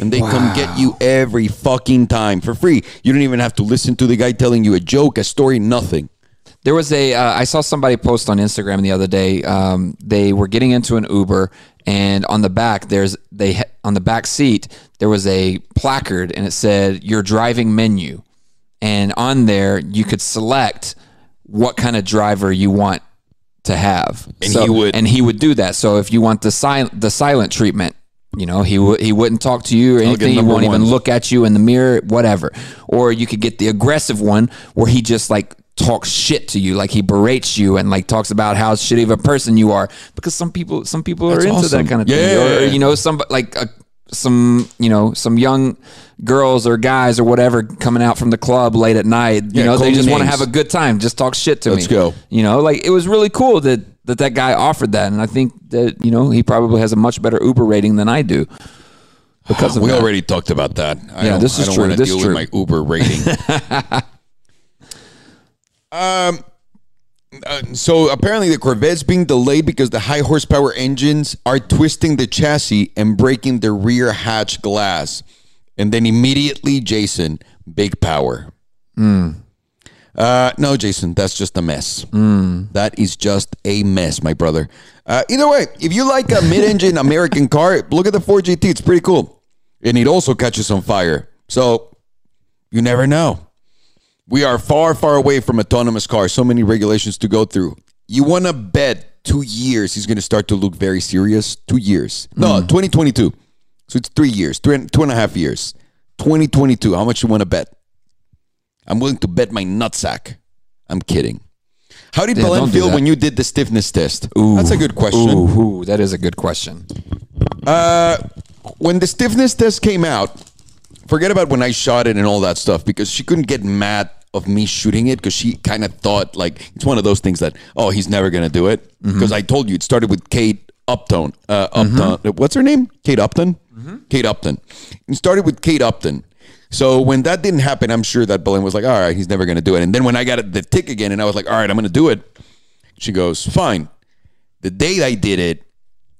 And they come get you every fucking time for free. You don't even have to listen to the guy telling you a joke, a story, nothing. There was a. Uh, I saw somebody post on Instagram the other day. Um, they were getting into an Uber, and on the back there's they on the back seat there was a placard, and it said "Your driving menu," and on there you could select what kind of driver you want to have. And So- he would- and he would do that. So if you want the silent the silent treatment. You know, he he wouldn't talk to you or anything. He won't even look at you in the mirror, whatever. Or you could get the aggressive one where he just like talks shit to you, like he berates you and like talks about how shitty of a person you are. Because some people, some people are into awesome. that kind of Yeah, thing. yeah, or, yeah, yeah. you know, some like uh, some you know some young girls or guys or whatever coming out from the club late at night. You know, they just want to have a good time. Just talk shit to me. Let's go. You know, like it was really cool that that that guy offered that, and I think that you know he probably has a much better Uber rating than I do. Because of We that. already talked about that. I Yeah, this is I don't true. This deal is with true. my Uber rating. um, uh, so apparently the Corvette's being delayed because the high horsepower engines are twisting the chassis and breaking the rear hatch glass. And then immediately, Jason, big power. Uh, no, Jason, that's just a mess. That is just a mess, my brother. Uh, either way, if you like a mid-engine American car, look at the Ford GT. It's pretty cool, and it also catches on fire. So you never know. We are far, far away from autonomous cars. So many regulations to go through. You want to bet two years he's going to start to look very serious? Two years. No, 2022. So it's three years, two and, two and a half years. 2022. How much you want to bet? I'm willing to bet my nutsack. I'm kidding. How did Yeah, Belen feel when you did the stiffness test? That's a good question. Ooh, ooh, that is a good question. Uh, when the stiffness test came out, forget about when I shot it and all that stuff because she couldn't get mad of me shooting it because she kind of thought like it's one of those things that oh he's never gonna do it mm-hmm. because I told you it started with Kate Upton. Uh, Upton, mm-hmm. what's her name? Kate Upton. Mm-hmm. Kate Upton. It started with Kate Upton. So when that didn't happen, I'm sure that Belen was like, all right, he's never gonna do it. And then when I got the tick again, and I was like, all right, I'm gonna do it. She goes, fine. The day I did it,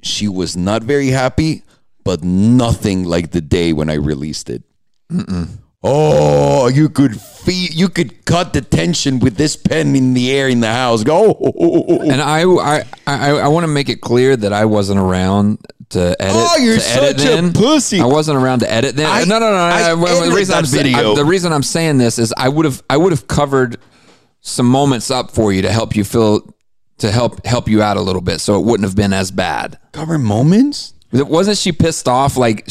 she was not very happy, but nothing like the day when I released it. Oh, you could feel, you could cut the tension with this pen in the air in the house. Go. And I, I, I, I want to make it clear that I wasn't around to edit. Oh, you're to edit such a then. pussy. I wasn't around to edit then. I- no, no, no. I I, well, the reason I'm video. I- the reason I'm saying this is I would have, I would have covered some moments up for you to help you feel, to help help you out a little bit, so it wouldn't have been as bad. Cover moments? Wasn't she pissed off? Like,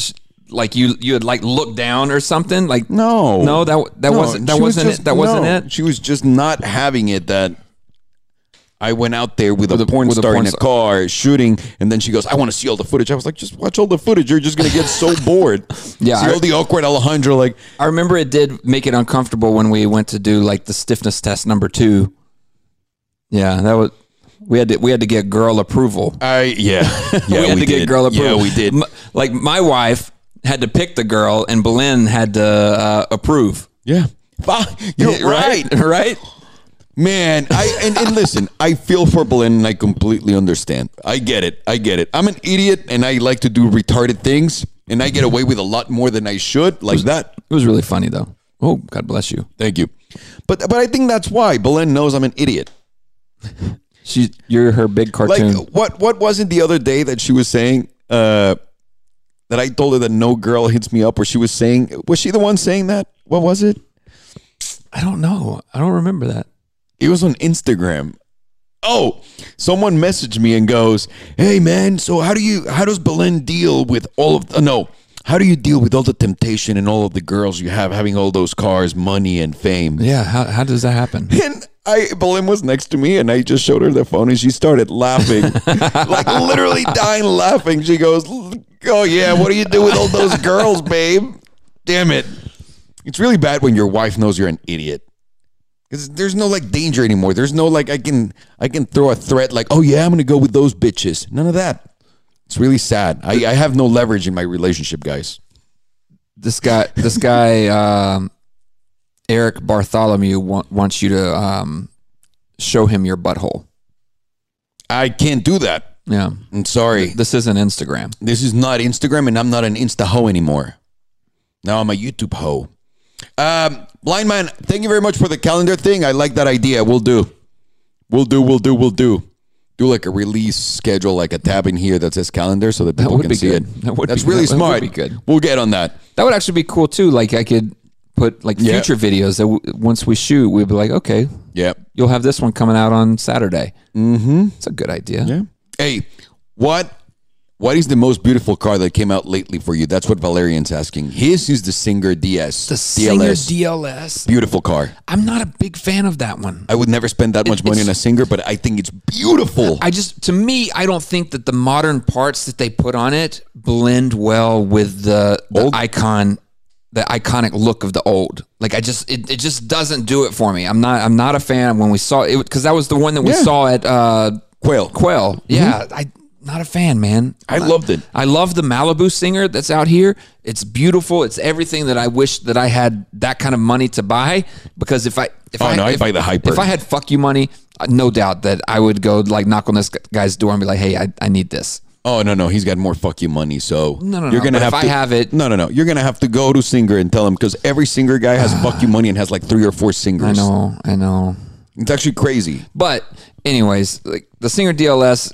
like you, you had like looked down or something? Like, No, no, that that No, wasn't that she was wasn't just- it. That wasn't it. She was just not having it. That I went out there with, With a a- porn with a star porn in a car shooting, and then she goes, "I want to see all the footage." I was like, "Just watch all the footage. You're just gonna get so bored." Yeah, see I- all the awkward Alejandro like. I remember it did make it uncomfortable when we went to do like the stiffness test number two. Yeah, that was we had to we had to get girl approval. I yeah yeah we had to did. get girl approval. Yeah, we did. Like my wife had to pick the girl, and Belen had to uh, approve. Yeah, you're right. right. Man, I and, and listen, I feel for Belen and I completely understand. I get it. I get it. I'm an idiot and I like to do retarded things and I get away with a lot more than I should, like that. It was really funny though. Oh, God bless you. Thank you. But but I think that's why Belen knows I'm an idiot. She, you're her big Like cartoon. what what was it the other day that she was saying uh that I told her that no girl hits me up or she was saying was she the one saying that? What was it? I don't know. I don't remember that. It was on Instagram. Oh, someone messaged me and goes, "Hey man, so how do you how does Belen deal with all of uh, no, how do you deal with all the temptation and all of the girls you have having all those cars, money and fame?" Yeah. How, how does that happen? And I Belen was next to me and I just showed her the phone and she started laughing. like literally dying laughing. She goes, "Oh yeah, what do you do with all those girls, babe?" Damn it. It's really bad when your wife knows you're an idiot. Cause there's no like danger anymore. There's no like I can I can throw a threat like, oh yeah, I'm gonna go with those bitches. None of that. It's really sad. I, I have no leverage in my relationship, guys. this guy this guy um, Eric Bartholomew wa- wants you to um, show him your butthole. I can't do that. Yeah. I'm sorry. This isn't Instagram. This is not Instagram, and I'm not an Insta hoe anymore. Now I'm a YouTube hoe. Um, Blind man, thank you very much for the calendar thing. I like that idea. We'll do. We'll do. We'll do. We'll do. Do like a release schedule, like a tab in here that says calendar, so that people would can see good. it. That would That's be- really that would smart. be good. We'll get on that. That would actually be cool too. Like I could put like Yeah. future videos that w- once we shoot, we'd be like, okay, Yeah. you'll have this one coming out on Saturday. Mm-hmm. It's a good idea. Yeah. Hey, what? What is the most beautiful car that came out lately for you? That's what Valerian's asking. His is the Singer DS. The Singer DLS. Beautiful car. I'm not a big fan of that one. I would never spend that much money on a Singer, but I think it's beautiful. I just, to me, I don't think that the modern parts that they put on it blend well with the, the icon, the iconic look of the old. Like I just, it, it just doesn't do it for me. I'm not, I'm not a fan. When we saw it, because that was the one that we Yeah. saw at uh, Quail. Quail. Mm-hmm. Yeah, I not a fan, man. I loved it. I love the Malibu singer that's out here. It's beautiful. It's everything that I wish that I had that kind of money to buy. Because if I if Oh, I no, if, buy the Hyper. If I had fuck you money, uh, no doubt that I would go like knock on this guy's door and be like, "Hey, I, I need this." Oh no no, he's got more fuck you money. So No, no, you're no, gonna have if to I have it- No no no, you're gonna have to go to Singer and tell him because every Singer guy has fuck you money and has like three or four singers. I know, I know. It's actually crazy. But anyways, like the Singer DLS.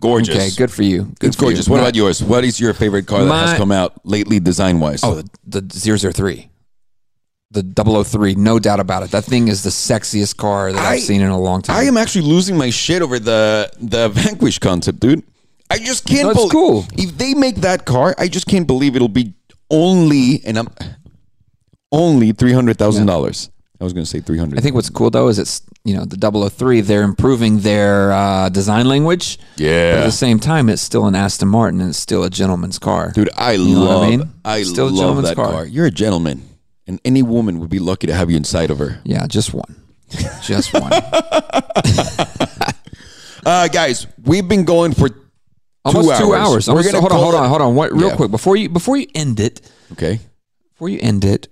Gorgeous. Okay, good for you. Good It's for you. gorgeous. What My- about yours? What is your favorite car that has come out lately, design wise? Oh, the, the 003. The 003, no doubt about it. That thing is the sexiest car that I, I- have seen in a long time. I am actually losing my shit over the the Vanquish concept, dude. I just can't. It's believe cool. If they make that car, I just can't believe it'll be only and I'm only three hundred thousand dollars. I was going to say three hundred. I think what's cool though is it's you know the 003 they're improving their uh, design language. But at the same time, it's still an Aston Martin and it's still a gentleman's car. dude, I You know what I love. mean? I Still a love gentleman's that car. car. You're a gentleman, and any woman would be lucky to have you inside of her. Yeah, just one, just one. Uh, guys, we've been going for Almost two hours. hours. We're gonna hold on, hold on, hold on. What, real Yeah. quick before you before you end it, Okay. before you end it.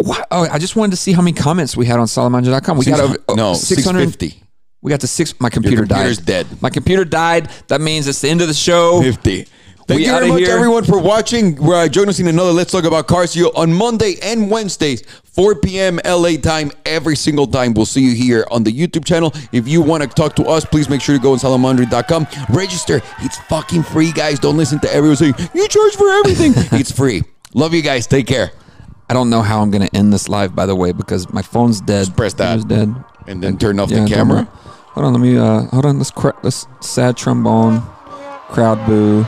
What? Oh, I just wanted to see how many comments we had on Salomondrin.com. We got over oh, no six fifty. We got to six. My computer computer's died. dead. My computer died. That means it's the end of the show. 50. Thank We you very much, here. everyone, for watching. Uh, join us in another Let's Talk About Cars you on Monday and Wednesdays, 4 p.m. LA time, every single time. We'll see you here on the YouTube channel. If you want to talk to us, please make sure to go on salomondrin.com. Register. It's fucking free, guys. Don't listen to everyone saying, you charge for everything. it's free. Love you guys. Take care. I don't know how I'm going to end this live, by the way, because my phone's dead. press that. It's dead. And then turn off Yeah, the camera. Hold on, let me. Uh, hold on. Let's cra- let's sad trombone, crowd boo.